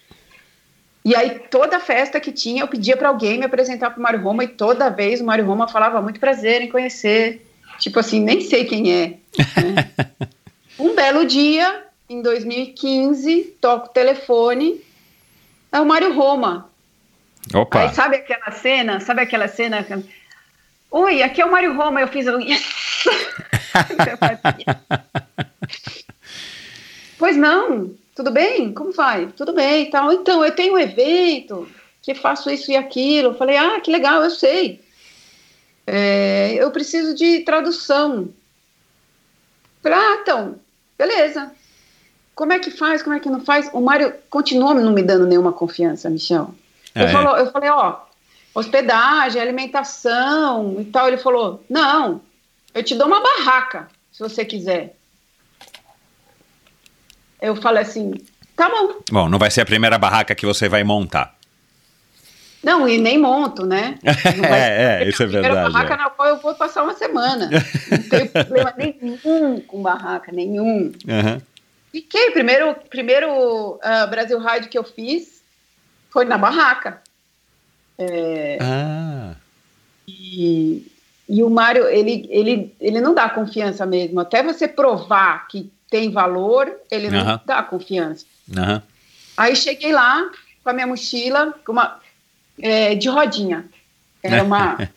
E aí, toda festa que tinha, eu pedia para alguém me apresentar para o Mário Roma, e toda vez o Mário Roma falava: muito prazer em conhecer. Tipo assim, nem sei quem é. né? *laughs* um belo dia, em 2015, toco o telefone, é o Mário Roma. Opa. Aí sabe aquela cena? Sabe aquela cena? Oi, aqui é o Mário Roma. Eu fiz um yes! *laughs* pois não, tudo bem? Como vai? Tudo bem e tal. Então, eu tenho um evento que faço isso e aquilo. Eu falei, ah, que legal, eu sei. É, eu preciso de tradução. Ah, então, beleza. Como é que faz? Como é que não faz? O Mário continua não me dando nenhuma confiança, Michel. É, eu, falou, eu falei, ó, hospedagem, alimentação e tal. Ele falou, não, eu te dou uma barraca, se você quiser. Eu falei assim, tá bom. Bom, não vai ser a primeira barraca que você vai montar. Não, e nem monto, né? *laughs* É, é, isso é a primeira verdade, barraca é. na qual eu vou passar uma semana. *laughs* Não tenho problema nenhum com barraca, nenhum. Aham. Fiquei, primeiro, primeiro ah, Brasil Ride que eu fiz foi na barraca. É, Ah, e, e o Mário, ele, ele, ele não dá confiança mesmo. Até você provar que tem valor, ele não dá confiança. Aí cheguei lá com a minha mochila, com uma, é, de rodinha. Era uma *laughs*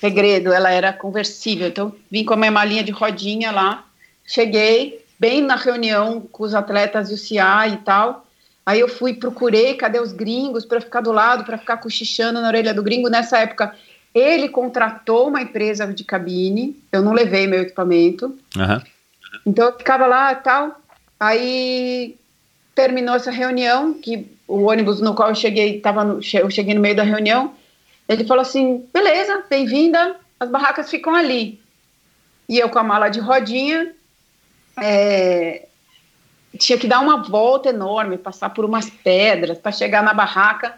segredo, ela era conversível. Então, vim com a minha malinha de rodinha lá. Cheguei bem na reunião com os atletas do CIA e tal. Aí eu fui, procurei, cadê os gringos, para ficar do lado, para ficar cochichando na orelha do gringo. Nessa época, ele contratou uma empresa de cabine, eu não levei meu equipamento. aham. Então eu ficava lá e tal. Aí terminou essa reunião, que o ônibus no qual eu cheguei, tava no, eu cheguei no meio da reunião. Ele falou assim: beleza, bem-vinda, as barracas ficam ali. E eu com a mala de rodinha, é, tinha que dar uma volta enorme, passar por umas pedras para chegar na barraca.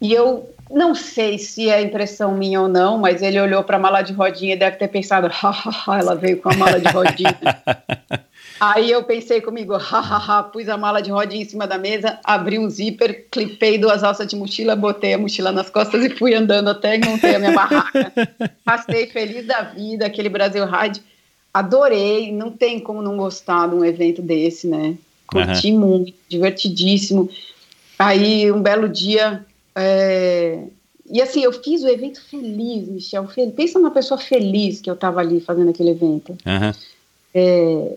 E eu não sei se é impressão minha ou não, mas ele olhou para a mala de rodinha e deve ter pensado, hahaha, ela veio com a mala de rodinha. *laughs* Aí eu pensei comigo, hahaha, pus a mala de rodinha em cima da mesa, abri um zíper, clipei duas alças de mochila, botei a mochila nas costas e fui andando até que montei a minha barraca. *laughs* Passei feliz da vida, aquele Brasil Ride. Adorei, não tem como não gostar de um evento desse, né? Curti muito, divertidíssimo. Aí, um belo dia, é, e assim, eu fiz o evento feliz, Michel. Fel- Pensa numa pessoa feliz que eu estava ali fazendo aquele evento. aham. É,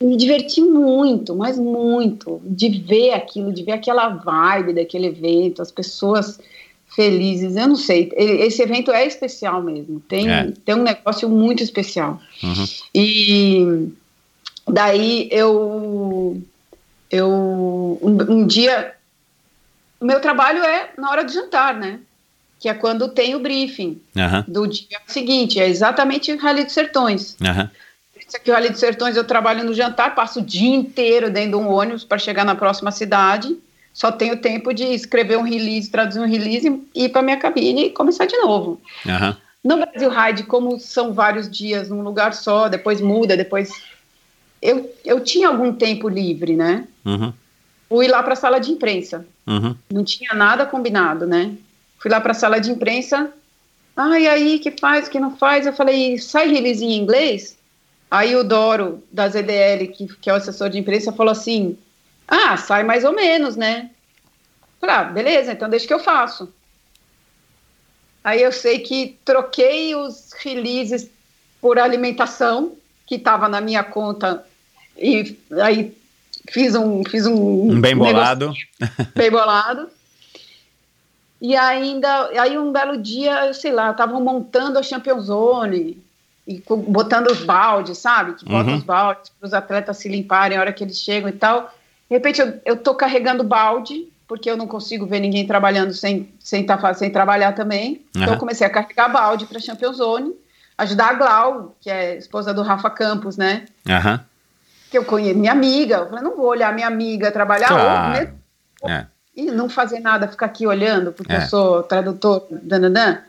me diverti muito, mas muito, de ver aquilo, de ver aquela vibe daquele evento, as pessoas felizes. Eu não sei, esse evento é especial mesmo. Tem, É. tem um negócio muito especial. Uhum. E daí eu, eu um, um dia, o meu trabalho é na hora do jantar, né? Que é quando tem o briefing Aham, do dia seguinte, é exatamente o Rally dos Sertões. aham. Isso aqui, o Rally dos Sertões, eu trabalho no jantar, passo o dia inteiro dentro de um ônibus para chegar na próxima cidade. Só tenho tempo de escrever um release, traduzir um release, ir para minha cabine e começar de novo. aham. No Brasil Ride, como são vários dias num lugar só, depois muda, depois. Eu, eu tinha algum tempo livre, né? Uhum, Fui lá para a sala de imprensa. uhum. Não tinha nada combinado, né? Fui lá para a sala de imprensa. Ah, e aí, que faz, que não faz? Eu falei, sai release em inglês? Aí o Doro, da ZDL, que, que é o assessor de imprensa, falou assim: Ah, sai mais ou menos, né? Falei, ah, beleza, então deixa que eu faço. Aí eu sei que troquei os releases por alimentação, que estava na minha conta, e aí fiz um. Fiz um, Um bem bolado. *laughs* bem bolado. E ainda, aí um belo dia, eu sei lá, estavam montando a Champions Zone. e botando os baldes, sabe? Que bota Uhum. os baldes para os atletas se limparem a hora que eles chegam e tal. De repente eu, eu tô carregando balde, porque eu não consigo ver ninguém trabalhando sem, sem, tá, sem trabalhar também. Então Aham. eu comecei a carregar balde para Champions Zone, ajudar a Glau, que é esposa do Rafa Campos, né? Aham. Que eu conheço, minha amiga. Eu falei, não vou olhar minha amiga trabalhar ou Claro. mesmo É. e não fazer nada, ficar aqui olhando, porque É. eu sou tradutor, dananã.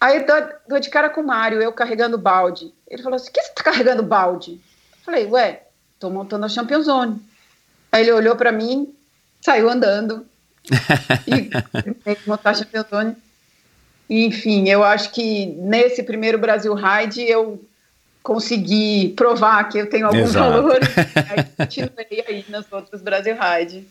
Aí eu dou, dou de cara com o Mário, eu carregando balde. Ele falou assim: o que você tá carregando balde? Eu falei, ué, tô montando a Champions Zone. Aí ele olhou para mim, saiu andando *laughs* e comecei a montar a Champions Zone. E, enfim, eu acho que nesse primeiro Brasil Ride eu consegui provar que eu tenho algum Exato. valor. *laughs* Aí continuei aí nos outros Brasil Ride.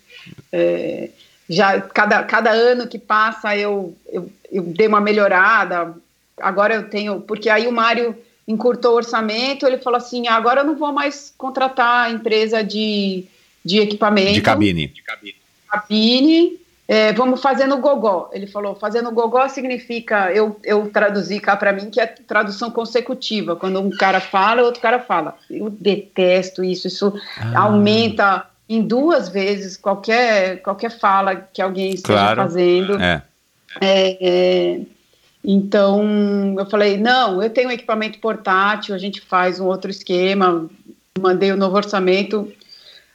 É, já cada, cada ano que passa eu, eu, eu dei uma melhorada. Agora eu tenho, porque aí o Mário encurtou o orçamento, ele falou assim: "Ah, agora eu não vou mais contratar a empresa de, de equipamento De cabine. cabine, é, vamos fazer no gogó. Ele falou, fazer no gogó significa, eu, eu traduzi cá para mim, que é tradução consecutiva. Quando um cara fala, outro cara fala. Eu detesto isso, isso Ah. aumenta em duas vezes qualquer, qualquer fala que alguém esteja Claro. fazendo. É. É, então, eu falei, não, eu tenho um equipamento portátil, a gente faz um outro esquema, mandei o novo orçamento.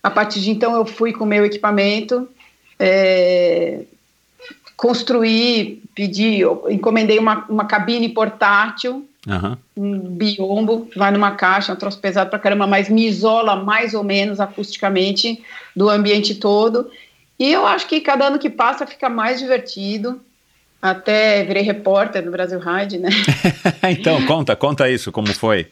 A partir de então, eu fui com o meu equipamento, é, construí, pedi, encomendei uma, uma cabine portátil, Aham. um biombo, vai numa caixa, um troço pesado pra caramba, mas me isola mais ou menos acusticamente do ambiente todo. E eu acho que cada ano que passa fica mais divertido. Até virei repórter do Brasil Ride, né? *laughs* então, conta, conta isso, como foi.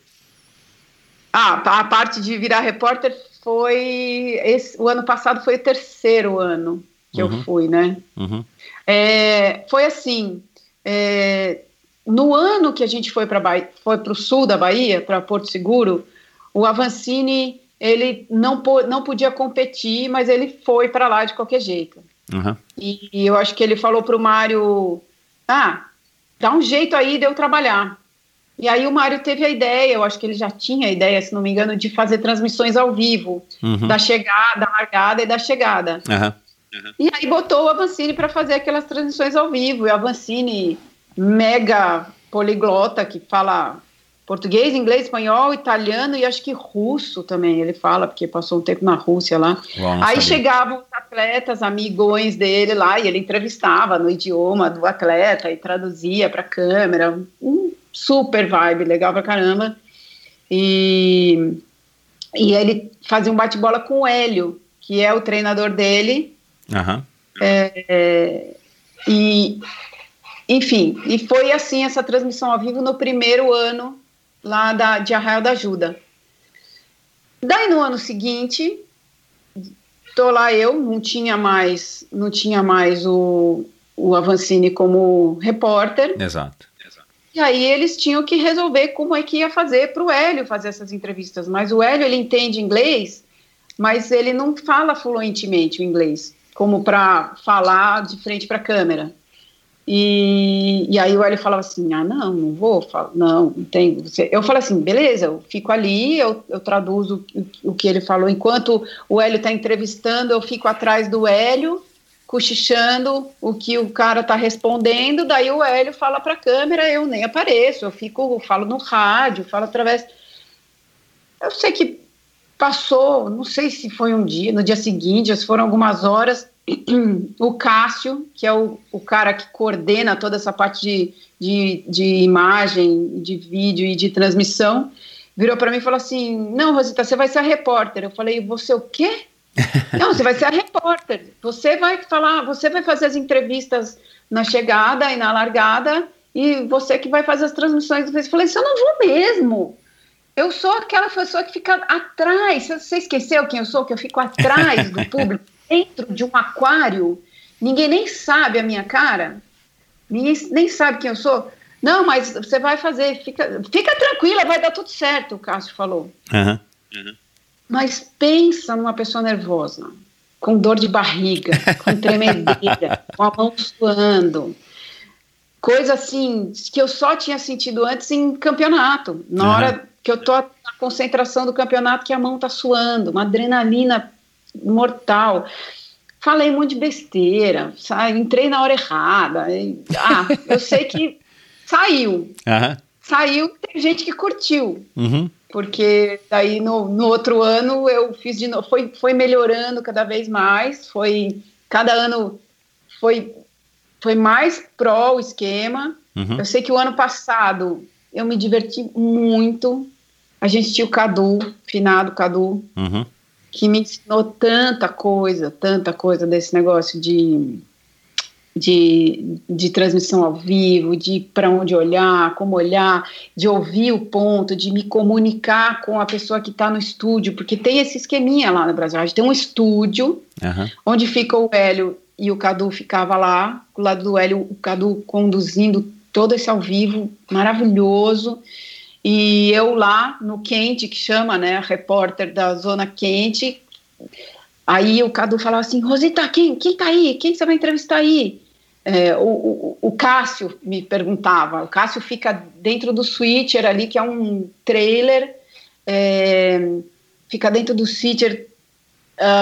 Ah, a parte de virar repórter foi. Esse, o ano passado foi o terceiro ano que Uhum. eu fui, né? Uhum. É, foi assim. é, no ano que a gente foi para foi para o sul da Bahia, para Porto Seguro, o Avancini ele não, pô- não podia competir, mas ele foi para lá de qualquer jeito. Uhum. E, e eu acho que ele falou para o Mário: ah, dá um jeito aí de eu trabalhar. E aí o Mário teve a ideia, eu acho que ele já tinha a ideia, se não me engano, de fazer transmissões ao vivo, Uhum. da chegada, da largada e da chegada. Aham. E aí botou o Avancini para fazer aquelas transmissões ao vivo. E o Avancini, mega poliglota, que fala português, inglês, espanhol, italiano e acho que russo também ele fala, porque passou um tempo na Rússia lá. Bom, aí sabia. chegavam os atletas, amigões dele lá, e ele entrevistava no idioma do atleta e traduzia para a câmera. Um super vibe, legal pra caramba. E, e ele fazia um bate-bola com o Hélio, que é o treinador dele. Aham. É, e, enfim, e foi assim essa transmissão ao vivo no primeiro ano lá da, de Arraial da Ajuda. Daí no ano seguinte, tô lá eu, não tinha mais, não tinha mais o, o Avancini como repórter, Exato. E aí eles tinham que resolver como é que ia fazer para o Hélio fazer essas entrevistas. Mas o Hélio, ele entende inglês, mas ele não fala fluentemente o inglês, como para falar de frente para a câmera. E, e aí o Hélio falava assim, ah, não, não vou, falo, não, não tem. Você... Eu falei assim, beleza, eu fico ali, eu, eu traduzo o, o que ele falou. Enquanto o Hélio está entrevistando, eu fico atrás do Hélio, cochichando o que o cara tá respondendo, daí o Hélio fala para a câmera, eu nem apareço, eu fico, eu falo no rádio, falo através. Eu sei que passou, não sei se foi um dia, no dia seguinte, se foram algumas horas, *clears throat* o Cássio, que é o, o cara que coordena toda essa parte de, de, de imagem, de vídeo e de transmissão, virou para mim e falou assim: Não, Rosita, você vai ser a repórter. Eu falei: Você o quê? *laughs* Não, você vai ser a repórter. Você vai falar, você vai fazer as entrevistas na chegada e na largada, e você que vai fazer as transmissões. Eu falei: Isso eu não vou mesmo. Eu sou aquela pessoa que fica atrás. Você esqueceu quem eu sou? Que eu fico atrás do *laughs* público, dentro de um aquário. Ninguém nem sabe a minha cara. Ninguém nem sabe quem eu sou. Não, mas você vai fazer. Fica, fica tranquila, vai dar tudo certo, o Cássio falou. Aham. Mas pensa numa pessoa nervosa, com dor de barriga, com tremedeira, *laughs* com a mão suando. coisa assim que eu só tinha sentido antes em campeonato. Na Uhum. hora que eu tô na concentração do campeonato, que a mão tá suando, uma adrenalina mortal. Falei um monte de besteira, sabe? Entrei na hora errada. E- ah, eu sei que *laughs* saiu. Aham. Saiu, tem gente que curtiu Uhum. Porque daí no, no outro ano eu fiz de novo, foi, foi melhorando cada vez mais, foi cada ano foi foi mais pró o esquema. Uhum. Eu sei que o ano passado eu me diverti muito. A gente tinha o Cadu, finado Cadu, Uhum. que me ensinou tanta coisa, tanta coisa desse negócio de, de, de transmissão ao vivo, de para onde olhar, como olhar, de ouvir o ponto, de me comunicar com a pessoa que está no estúdio, porque tem esse esqueminha lá no Brasil. A gente tem um estúdio Aham. onde fica o Hélio e o Cadu ficava lá, do lado do Hélio, o Cadu conduzindo todo esse ao vivo, maravilhoso. E eu lá no quente, que chama, né, repórter da zona quente. Aí o Cadu falava assim: Rosita, quem, quem tá aí? Quem você vai entrevistar aí? É, o, o, o Cássio me perguntava. O Cássio fica dentro do switcher ali, que é um trailer, é, fica dentro do switcher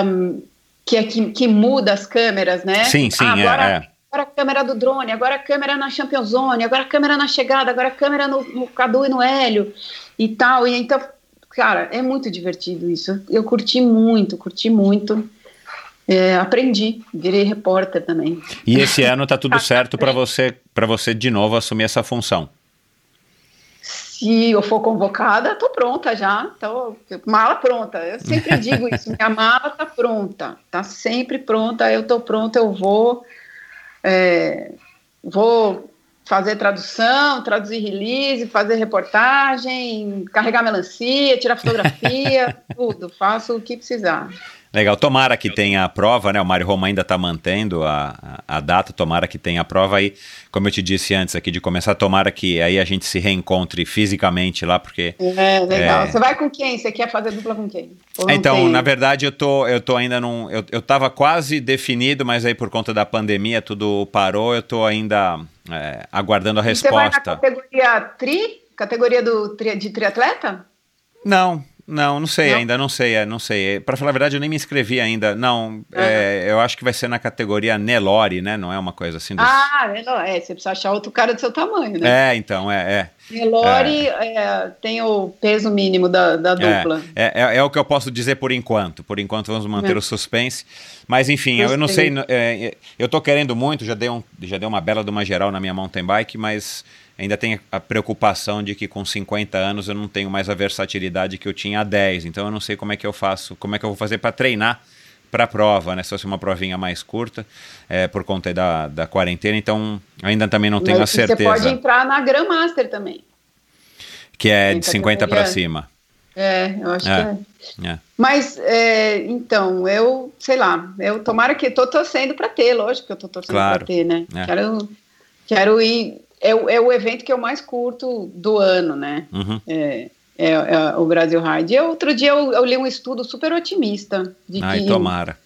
um, que, é que, que muda as câmeras, né? Sim, sim, Ah, agora, é. agora a câmera do drone, agora a câmera na Champions Zone, agora a câmera na chegada, agora a câmera no, no Cadu e no Hélio e tal. E então, cara, é muito divertido isso. Eu curti muito, curti muito. É, aprendi, virei repórter também. E esse ano tá tudo *laughs* certo para você, para você de novo assumir essa função. Se eu for convocada, tô pronta já, tô mala pronta. Eu sempre *laughs* digo isso, minha mala tá pronta, tá sempre pronta. Eu tô pronta, eu vou, é, vou fazer tradução, traduzir release, fazer reportagem, carregar melancia, tirar fotografia, *laughs* tudo. Faço o que precisar. Legal, tomara que tenha a prova, né? O Mário Roma ainda está mantendo a, a, a data, tomara que tenha a prova aí. Como eu te disse antes aqui de começar, tomara que aí a gente se reencontre fisicamente lá, porque. É, legal. É. Você vai com quem? Você quer fazer dupla com quem? Não Então, tem? na verdade, eu tô, eu tô ainda num. Eu, eu tava quase definido, mas aí por conta da pandemia tudo parou, eu tô ainda é, aguardando a E Você vai na resposta. categoria tri? Categoria do, tri- de triatleta? Não, não, não sei Não? ainda, não sei, é, não sei. Para falar a verdade, eu nem me inscrevi ainda. Não, é, eu acho que vai ser na categoria Nelore, né? Não é uma coisa assim dos... Ah, Nelore, é, você precisa achar outro cara do seu tamanho, né? É, então, é, é. Nelore é, tem o peso mínimo da, da dupla. É, é, é o que eu posso dizer por enquanto. Por enquanto vamos manter É. o suspense. Mas enfim, eu, eu não sei. É, é, eu tô querendo muito, já dei, um, já dei uma bela de uma geral na minha mountain bike, mas ainda tem a preocupação de que com 50 anos eu não tenho mais a versatilidade que eu tinha há 10. Então eu não sei como é que eu faço, como é que eu vou fazer para treinar para a prova, né? Se fosse uma provinha mais curta, é, por conta da, da quarentena, então ainda também não tenho a Mas Você certeza. pode entrar na Grandmaster também. Que é de 50 para cima. É, eu acho É. que é. É. Mas, é, então, eu, sei lá, eu tomara que tô torcendo para ter, lógico que eu tô torcendo Claro. para ter, né? É. Quero, quero ir. É, o- é o evento que eu mais curto do ano, né? Uhum. É, é- é o Brasil Ride. Eu, outro dia eu, eu li um estudo super otimista de Ai, que, tomara.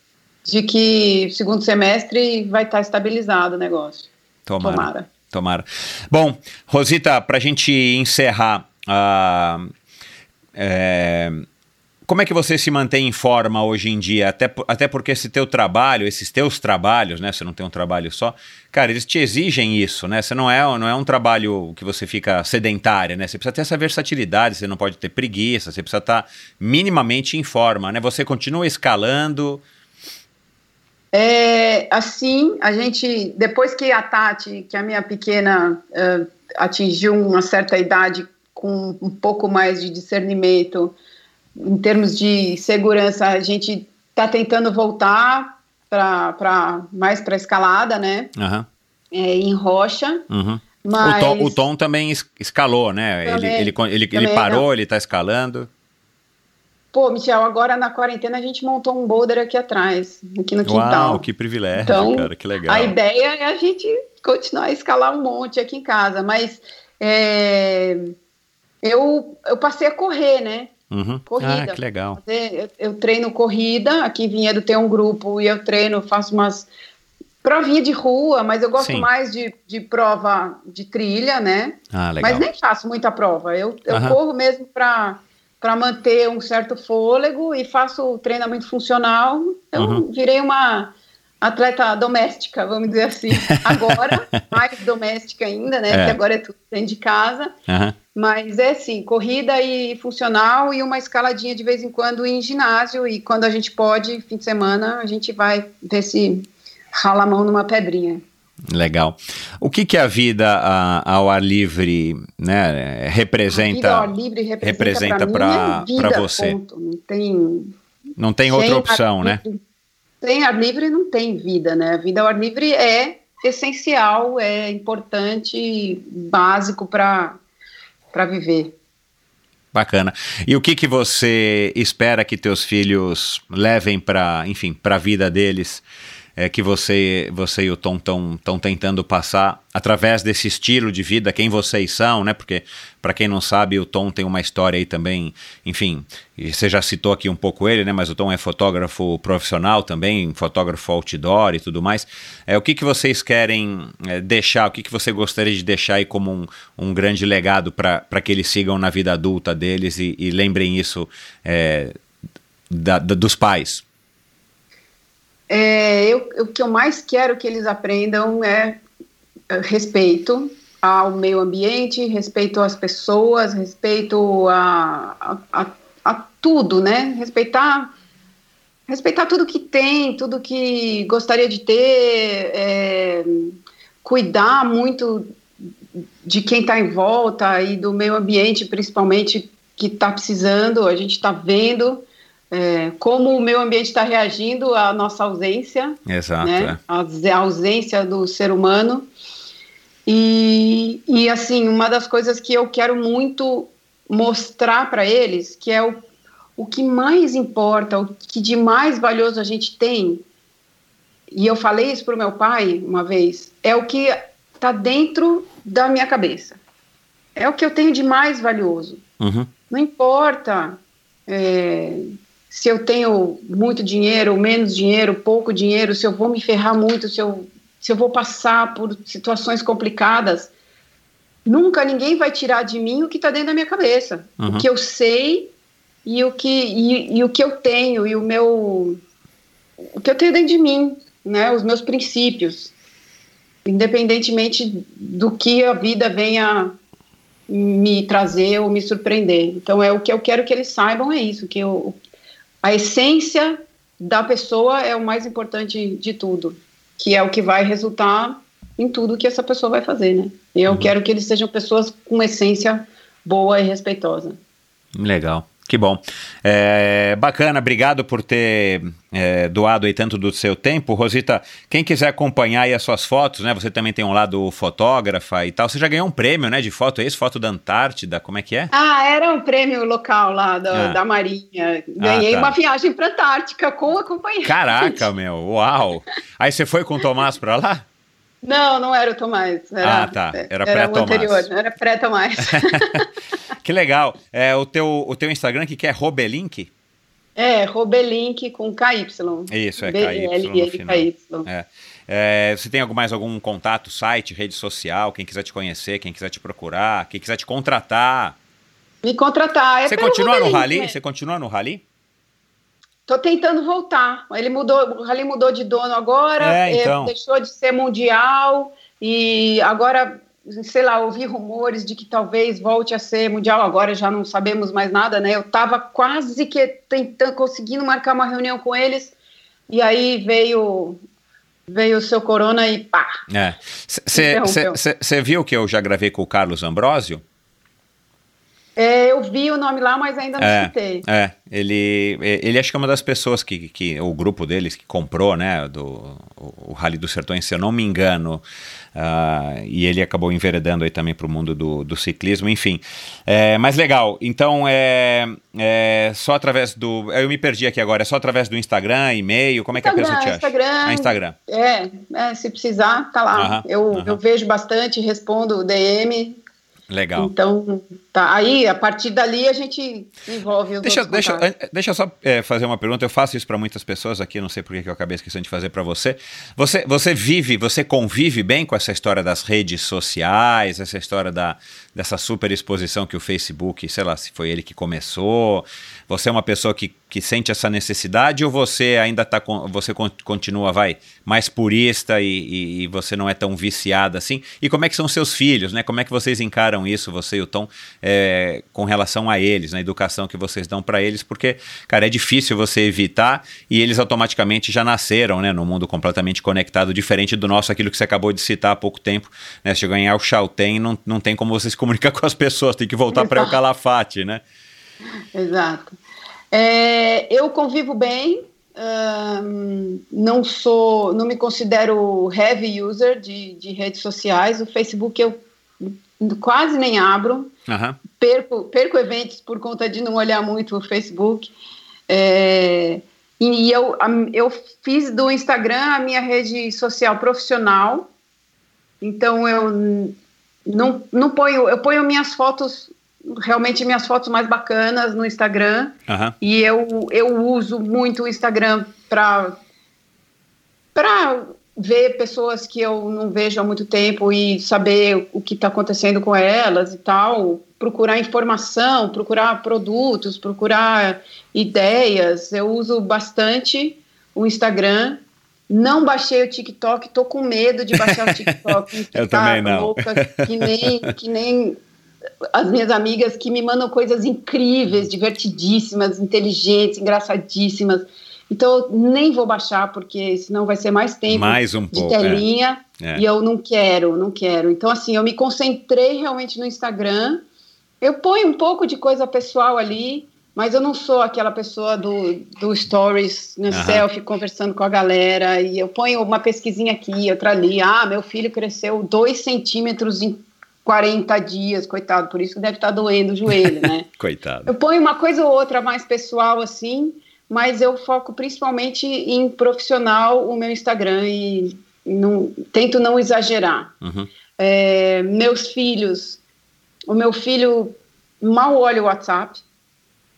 de que segundo semestre vai estar estabilizado o negócio. Tomara. Tomara. Tomara. Bom, Rosita, para a gente encerrar, ah, é, como é que você se mantém em forma hoje em dia? Até, até porque esse teu trabalho, esses teus trabalhos, né? Você não tem um trabalho só, cara, eles te exigem isso, né? Você não é, não é um trabalho que você fica sedentária, né? Você precisa ter essa versatilidade, você não pode ter preguiça, você precisa estar minimamente em forma, né? Você continua escalando. É, assim, a gente, depois que a Tati, que a minha pequena, eh, atingiu uma certa idade com um pouco mais de discernimento, em termos de segurança, a gente está tentando voltar para mais para escalada, né? Aham, É, em rocha. uhum. Mas O, Tom, o Tom também es- escalou, né? Ele, Também, ele, ele, ele também, parou, ele tá escalando. Pô, Michel, agora na quarentena a gente montou um boulder aqui atrás, aqui no quintal. Uau, que privilégio, Então, cara, que legal. A ideia é a gente continuar a escalar um monte aqui em casa, mas é, eu, eu passei a correr, né? Uhum. corrida. Ah, que legal. Eu, eu treino corrida, aqui em Vinhedo tem um grupo e eu treino, faço umas provinha de rua, mas eu gosto Sim. mais de, de prova de trilha, né? Ah, legal. Mas nem faço muita prova. Eu, eu Aham. corro mesmo para para manter um certo fôlego e faço treinamento funcional. Eu Uhum. virei uma atleta doméstica, vamos dizer assim. *laughs* Agora, mais doméstica ainda, né? É. Porque agora é tudo dentro de casa. Aham. Mas é assim, corrida e funcional e uma escaladinha de vez em quando em ginásio. E quando a gente pode, fim de semana, a gente vai ver se rala a mão numa pedrinha. Legal. O que que a vida a- ao ar livre né, A vida representa? ao ar livre representa, vida, você. ponto. Não tem Não tem outra opção, né? livre- Sem ar livre não tem vida, né? A vida ao ar livre é essencial, é importante, básico para para viver. Bacana. E o que que você espera que teus filhos levem para, enfim, para a vida deles? É que você, você e o Tom estão tentando passar através desse estilo de vida, quem vocês são, né? Porque, para quem não sabe, o Tom tem uma história aí também, enfim, você já citou aqui um pouco ele, né? Mas o Tom é fotógrafo profissional também, fotógrafo outdoor e tudo mais. É, o que, que vocês querem é, deixar, o que, que você gostaria de deixar aí como um, um grande legado para que eles sigam na vida adulta deles e, e lembrem isso é, da- da- dos pais? É, eu, o que eu mais quero que eles aprendam é é, respeito ao meio ambiente, respeito às pessoas, respeito a, a, a, tudo, né? Respeitar, respeitar tudo que tem, tudo que gostaria de ter, é, cuidar muito de quem está em volta e do meio ambiente, principalmente, que está precisando. A gente está vendo é, como o meio ambiente está reagindo à nossa ausência, Exato. né? A a ausência do ser humano. E, e assim, uma das coisas que eu quero muito mostrar para eles, que é o, o que mais importa, o que de mais valioso a gente tem, e eu falei isso para o meu pai uma vez, é o que está dentro da minha cabeça. É o que eu tenho de mais valioso. É. Uhum. Não importa é, se eu tenho muito dinheiro, menos dinheiro, pouco dinheiro, se eu vou me ferrar muito, se eu, se eu vou passar por situações complicadas. Nunca ninguém vai tirar de mim o que está dentro da minha cabeça. Uhum. O que eu sei e o que, e, e o que eu tenho, e o meu. O que eu tenho dentro de mim, né? Os meus princípios. Independentemente do que a vida venha me trazer ou me surpreender. Então é o que eu quero que eles saibam é isso, que eu, a essência da pessoa é o mais importante de tudo, que é o que vai resultar em tudo que essa pessoa vai fazer, né? Eu quero que eles sejam pessoas com essência boa e respeitosa. Legal. Que bom. É, bacana, obrigado por ter é, doado aí tanto do seu tempo. Rosita, quem quiser acompanhar aí as suas fotos, né? Você também tem um lado fotógrafa e tal. Você já ganhou um prêmio, né? De foto, é isso? Foto da Antártida, como é que é? Ah, era um prêmio local lá da, Ah. da Marinha. Ganhei tá. uma viagem para Antártica com acompanhante. Caraca, meu, uau! Aí você foi com o Tomás pra lá? Não, não era o Tomás. Era, Ah, tá. Era o pré-Tomás. anterior, era pré-Tomás. *laughs* Que legal. É, o, teu, o teu Instagram que é Robelink? é, Robelink com KY. Isso, é. KY no final. É. É, você tem mais algum contato, site, rede social, quem quiser te conhecer, quem quiser te procurar, quem quiser te contratar? Me contratar. É você continua no Robelink, rally? né? Você continua no rally? Tô tentando voltar. Ele mudou, o Rally mudou de dono agora, É, então. deixou de ser mundial e agora, sei lá, ouvi rumores de que talvez volte a ser mundial. Agora já não sabemos mais nada, né? Eu tava quase que tentando, conseguindo marcar uma reunião com eles e aí veio veio o seu corona e pá. É. Você viu que eu já gravei com o Carlos Ambrosio? É, eu vi o nome lá, mas ainda não É, citei. é, ele, ele acho que é uma das pessoas que, que o grupo deles que comprou, né, do, o, o Rally dos Sertões, se eu não me engano, ah, e ele acabou enveredando aí também para o mundo do, do ciclismo, enfim. É, mas legal, então é, é só através do, eu me perdi aqui agora, é só através do Instagram, e-mail, como é que a pessoa te acha? Instagram, Ah, Instagram. É, é, se precisar, tá lá. Aham, eu, aham. eu vejo bastante, respondo DM, Legal. Então, tá. Aí, a partir dali, a gente envolve os Deixa, deixa, contatos. an- deixa eu só é, fazer uma pergunta. Eu faço isso para muitas pessoas aqui, não sei por que que eu acabei esquecendo de fazer para você. você. Você vive, você convive bem com essa história das redes sociais, essa história da, dessa super exposição que o Facebook, sei lá, se foi ele que começou. Você é uma pessoa que, que sente essa necessidade ou você ainda tá com, você con- continua, vai, mais purista e, e- e você não é tão viciada assim? E como é que são seus filhos, né? Como é que vocês encaram isso, você e o Tom, é, com relação a eles, na educação que vocês dão para eles? Porque, cara, é difícil você evitar e eles automaticamente já nasceram, né, num mundo completamente conectado, diferente do nosso, aquilo que você acabou de citar há pouco tempo, né? Chegou em El Chaltén, não, não tem como você se comunicar *laughs* com as pessoas, tem que voltar para Exato. Calafate, né? *laughs* Exato. É, eu convivo bem, não sou, não me considero heavy user de, de redes sociais. O Facebook eu quase nem abro, Aham. perco, perco eventos por conta de não olhar muito o Facebook. É, e eu, eu fiz do Instagram a minha rede social profissional, então eu não, não ponho, eu ponho minhas fotos, realmente minhas fotos mais bacanas no Instagram, Aham. e eu, eu uso muito o Instagram para para ver pessoas que eu não vejo há muito tempo e saber o que está acontecendo com elas e tal, procurar informação, procurar produtos, procurar ideias. Eu uso bastante o Instagram. Não baixei o TikTok, tô com medo de baixar o *laughs* TikTok. Eu também não. Louca, que nem, que nem as minhas amigas que me mandam coisas incríveis, divertidíssimas, inteligentes, engraçadíssimas. Então, eu nem vou baixar, porque senão vai ser mais tempo Mais um de pouco. é. telinha. É. E eu não quero, não quero. Então, assim, eu me concentrei realmente no Instagram. Eu ponho um pouco de coisa pessoal ali, mas eu não sou aquela pessoa do, do stories, né, Aham. selfie, conversando com a galera. E eu ponho uma pesquisinha aqui, outra ali. Ah, meu filho cresceu dois centímetros em 40 dias, coitado. Por isso que deve estar doendo o joelho, né? *laughs* Coitado. Eu ponho uma coisa ou outra mais pessoal assim, mas eu foco principalmente em profissional o meu Instagram e não, tento não exagerar. Uhum. É, meus filhos, o meu filho mal olha o WhatsApp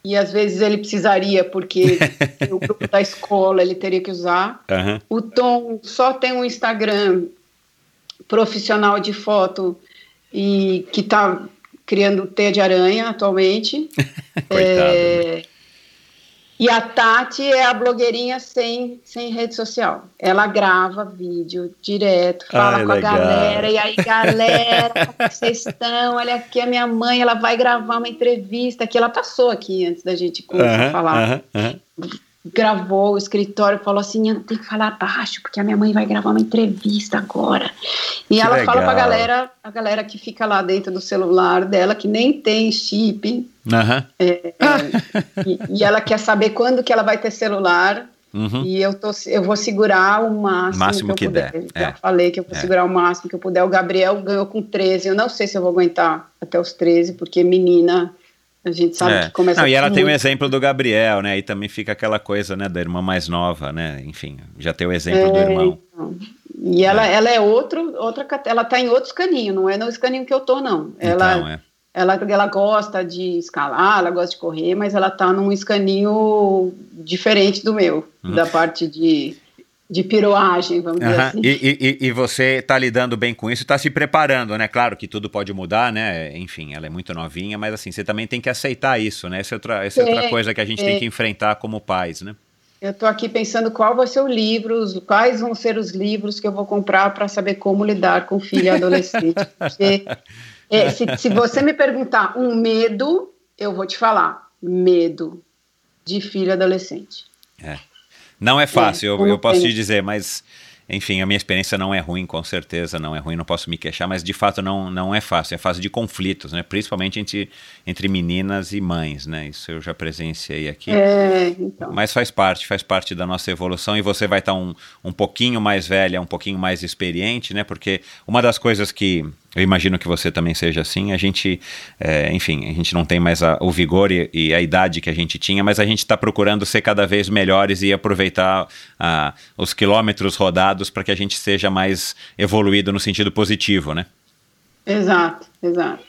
e às vezes ele precisaria porque *laughs* o grupo da escola ele teria que usar. Aham. O Tom só tem um Instagram profissional de foto e que está criando teia de aranha atualmente. *laughs* Coitado. É, e a Tati é a blogueirinha sem, sem rede social. Ela grava vídeo direto, fala Ai, com a legal. galera, e aí, galera, *laughs* como é que vocês estão? Olha aqui a minha mãe, ela vai gravar uma entrevista aqui. Ela passou aqui antes da gente começar a Aham, falar aham, aham. Gravou o escritório falou assim: eu tenho que falar baixo, porque a minha mãe vai gravar uma entrevista agora. E Que ela fala legal. pra galera, a galera que fica lá dentro do celular dela, que nem tem chip, Aham. *laughs* e, e ela quer saber quando que ela vai ter celular. Uhum. E eu, tô, eu vou segurar o máximo, Máximo que eu que puder. der, Já é. falei que eu vou É. segurar o máximo que eu puder. O Gabriel ganhou com 13. Eu não sei se eu vou aguentar até os 13, porque menina, a gente sabe É. que começa Não, e ela tem o muito exemplo do Gabriel, né? E também fica aquela coisa, né, da irmã mais nova, né? Enfim, já tem o exemplo do É, irmão. então. E ela, ela é outro, outra, ela tá em outros caninhos, não é no caninho que eu tô, não. Ela, Então, é. ela, ela gosta de escalar, ela gosta de correr, mas ela tá num escaninho diferente do meu, Uhum. da parte de, de piroagem, vamos dizer Aham. assim. E, e- e- você está lidando bem com isso, está se preparando, né? Claro que tudo pode mudar, né? Enfim, ela é muito novinha, mas assim, você também tem que aceitar isso, né? Essa é outra, essa é outra É, coisa que a gente é. tem que enfrentar como pais, né? Eu tô aqui pensando qual vai ser o livro, quais vão ser os livros que eu vou comprar para saber como lidar com filho adolescente. *laughs* Porque é, se, se você me perguntar um medo, eu vou te falar medo de filho adolescente. Não é fácil, eu, como eu posso te dizer, mas enfim, a minha experiência não é ruim, com certeza não é ruim, não posso me queixar, mas de fato não, não é fácil, é fácil de conflitos, né? Principalmente entre, entre meninas e mães, né? Isso eu já presenciei aqui. É, então. Mas faz parte, faz parte da nossa evolução e você vai estar um, um pouquinho mais velha, um pouquinho mais experiente, né? Porque uma das coisas que eu imagino que você também seja assim, a gente, é, enfim, a gente não tem mais a- o vigor e, e a idade que a gente tinha, mas a gente está procurando ser cada vez melhores e aproveitar ah, os quilômetros rodados para que a gente seja mais evoluído no sentido positivo, né? Exato, exato.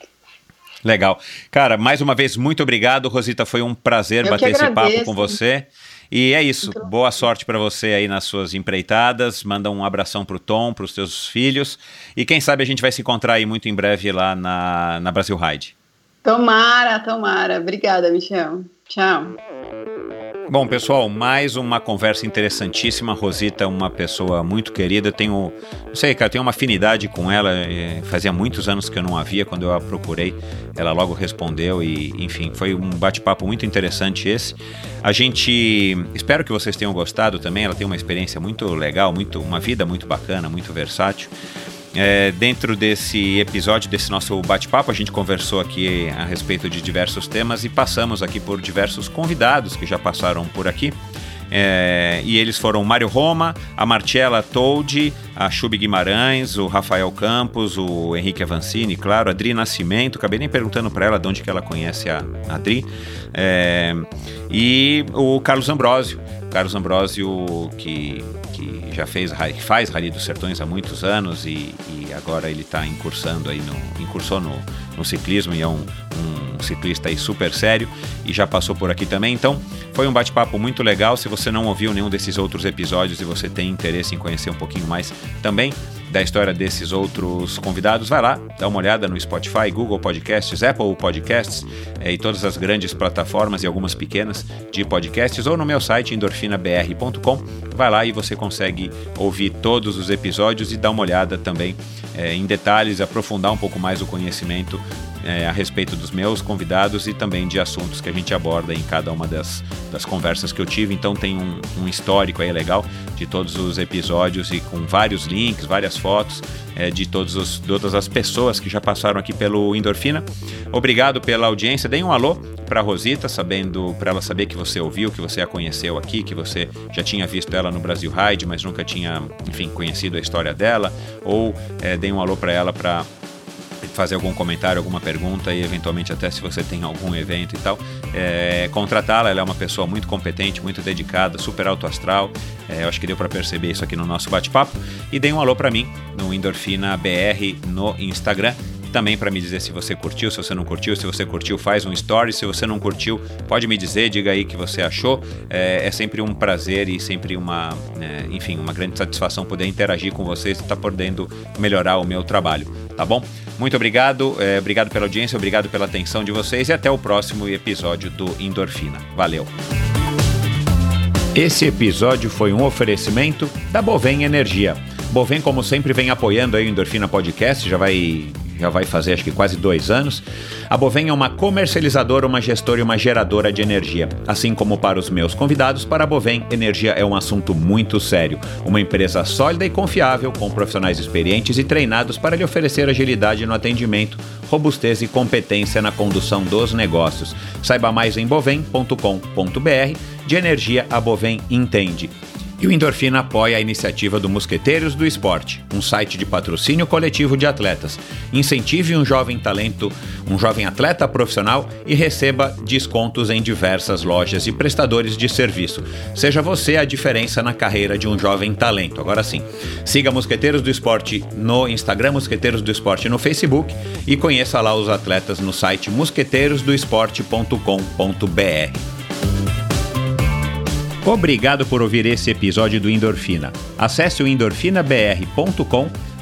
Legal. Cara, mais uma vez, muito obrigado, Rosita. Foi um prazer Eu bater esse papo com você. E é isso. Boa sorte para você aí nas suas empreitadas. Manda um abração pro Tom, pros teus filhos. E quem sabe a gente vai se encontrar aí muito em breve lá na, na Brasil Ride. Tomara, tomara. Obrigada, Michel. Tchau. Bom, pessoal, mais uma conversa interessantíssima. Rosita uma pessoa muito querida. Tenho, não sei, cara, tenho uma afinidade com ela. eh, Fazia muitos anos que eu não a via. Quando eu a procurei, ela logo respondeu e, enfim, foi um bate-papo muito interessante esse. A gente, espero que vocês tenham gostado também. Ela tem uma experiência muito legal, muito, uma vida muito bacana, muito versátil. É, dentro desse episódio, desse nosso bate-papo, a gente conversou aqui a respeito de diversos temas e passamos aqui por diversos convidados que já passaram por aqui. É, e eles foram Mário Roma, a Marcella Toldi, a Chub Guimarães, o Rafael Campos, o Henrique Avancini, claro, a Adri Nascimento. Acabei nem perguntando para ela de onde que ela conhece a Adri. É, e o Carlos Ambrósio. Carlos Ambrósio, que, que já fez, que faz Rally dos Sertões há muitos anos e, e agora ele está incursando aí no, incursou no, no ciclismo e é um, um ciclista aí super sério e já passou por aqui também. Então, foi um bate-papo muito legal. Se você não ouviu nenhum desses outros episódios e você tem interesse em conhecer um pouquinho mais também da história desses outros convidados, vai lá, dá uma olhada no Spotify, Google Podcasts, Apple Podcasts eh, e todas as grandes plataformas e algumas pequenas de podcasts ou no meu site endorfinabr.com. Vai lá e você consegue ouvir todos os episódios e dar uma olhada também eh, em detalhes, aprofundar um pouco mais o conhecimento é, a respeito dos meus convidados e também de assuntos que a gente aborda em cada uma das, das conversas que eu tive. Então tem um, um histórico aí legal de todos os episódios e com vários links, várias fotos é, de, todos os, de todas as pessoas que já passaram aqui pelo Endorfina. Obrigado pela audiência. Deem um alô para Rosita, sabendo para ela saber que você ouviu, que você a conheceu aqui, que você já tinha visto ela no Brasil Ride, mas nunca tinha, enfim, conhecido a história dela. Ou é, deem um alô para ela para fazer algum comentário, alguma pergunta e eventualmente até se você tem algum evento e tal, é, contratá-la. Ela é uma pessoa muito competente, muito dedicada, super alto astral. É, eu acho que deu para perceber isso aqui no nosso bate-papo. E dê um alô para mim no Endorfina BR no Instagram. Também para me dizer se você curtiu, se você não curtiu. Se você curtiu, faz um story. Se você não curtiu, pode me dizer, diga aí o que você achou. É, é sempre um prazer e sempre uma, é, enfim, uma grande satisfação poder interagir com vocês e estar podendo melhorar o meu trabalho, tá bom? Muito obrigado, é, obrigado pela audiência, obrigado pela atenção de vocês e até o próximo episódio do Endorfina. Valeu! Esse episódio foi um oferecimento da Bovem Energia. Bovem, como sempre, vem apoiando aí o Endorfina Podcast, já vai, já vai fazer acho que quase dois anos. A Bovem é uma comercializadora, uma gestora e uma geradora de energia. Assim como para os meus convidados, para a Bovem, energia é um assunto muito sério. Uma empresa sólida e confiável, com profissionais experientes e treinados para lhe oferecer agilidade no atendimento, robustez e competência na condução dos negócios. Saiba mais em bovem.com.br. De energia, a Bovem entende. E o Endorfina apoia a iniciativa do Mosqueteiros do Esporte, um site de patrocínio coletivo de atletas. Incentive um jovem talento, um jovem atleta profissional e receba descontos em diversas lojas e prestadores de serviço. Seja você a diferença na carreira de um jovem talento. Agora sim, siga Mosqueteiros do Esporte no Instagram, Mosqueteiros do Esporte no Facebook e conheça lá os atletas no site mosqueteirosdoesporte.com.br. Obrigado por ouvir esse episódio do Endorfina. Acesse o endorfinabr.com,